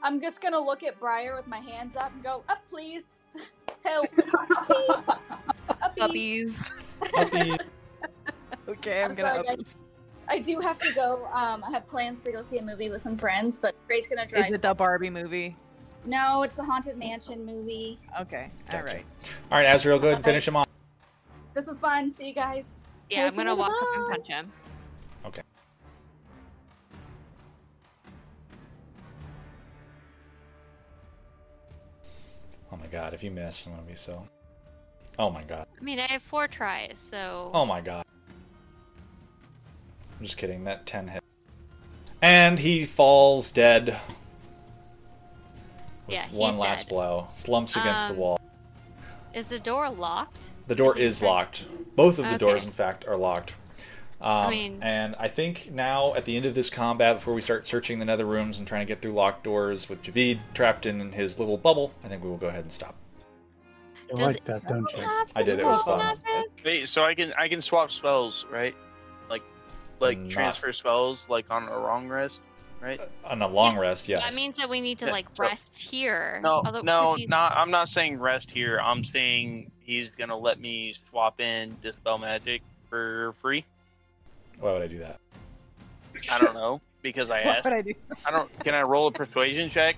I'm just gonna look at Briar with my hands up and go, up, please. [LAUGHS] Help. [LAUGHS] [LAUGHS] Uppies.
Puppies. [LAUGHS] Okay, I'm,
I'm
gonna.
sorry, guys. I do have to go. Um, I have plans to go see a movie with some friends, but Gray's gonna drive.
Is
drive.
it the Barbie movie?
No, it's the Haunted Mansion movie.
Okay,
Gotcha.
all right.
All right, Azrael, go ahead and finish him off.
This was fun. See you guys.
Yeah, I'm gonna walk up and punch him. Okay.
Oh my god, if you miss, I'm gonna be so. Oh my god.
I mean, I have four tries, so
Oh my god. I'm just kidding, that 10 hit. And he falls dead. With
Yeah, he's
one last
dead.
blow. Slumps against the
Um,
wall.
is the door locked?
The door is locked. Both of the
Okay.
doors, in fact, are locked. Um,
mean-
and I think now, at the end of this combat, before we start searching the nether rooms and trying to get through locked doors with Javid trapped in his little bubble, I think we will go ahead and stop.
You
Does
like that, don't you?
Have
I
to
did, it was
spell
fun.
magic?
Wait, so I can I can swap spells, right? Like, like
Not-
transfer spells, like on a wrong rest, right?
On a long
Yeah,
rest, yes.
That means that we need to
Yeah,
like
so-
rest here.
No,
Although-
no,
'cause he's-
not. I'm not saying rest here. I'm saying he's gonna let me swap in dispel magic for free.
Why would I do that?
I don't know because I [LAUGHS]
What
asked.
would I do?
I don't. Can I roll a persuasion check?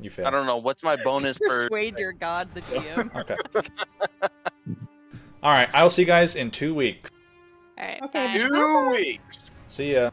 You failed.
I don't know. What's my [LAUGHS] bonus for?
Persuade your god, the [LAUGHS] DM.
Okay. All right. I will see you guys in two weeks.
All right.
Okay,
bye.
Two weeks.
See ya.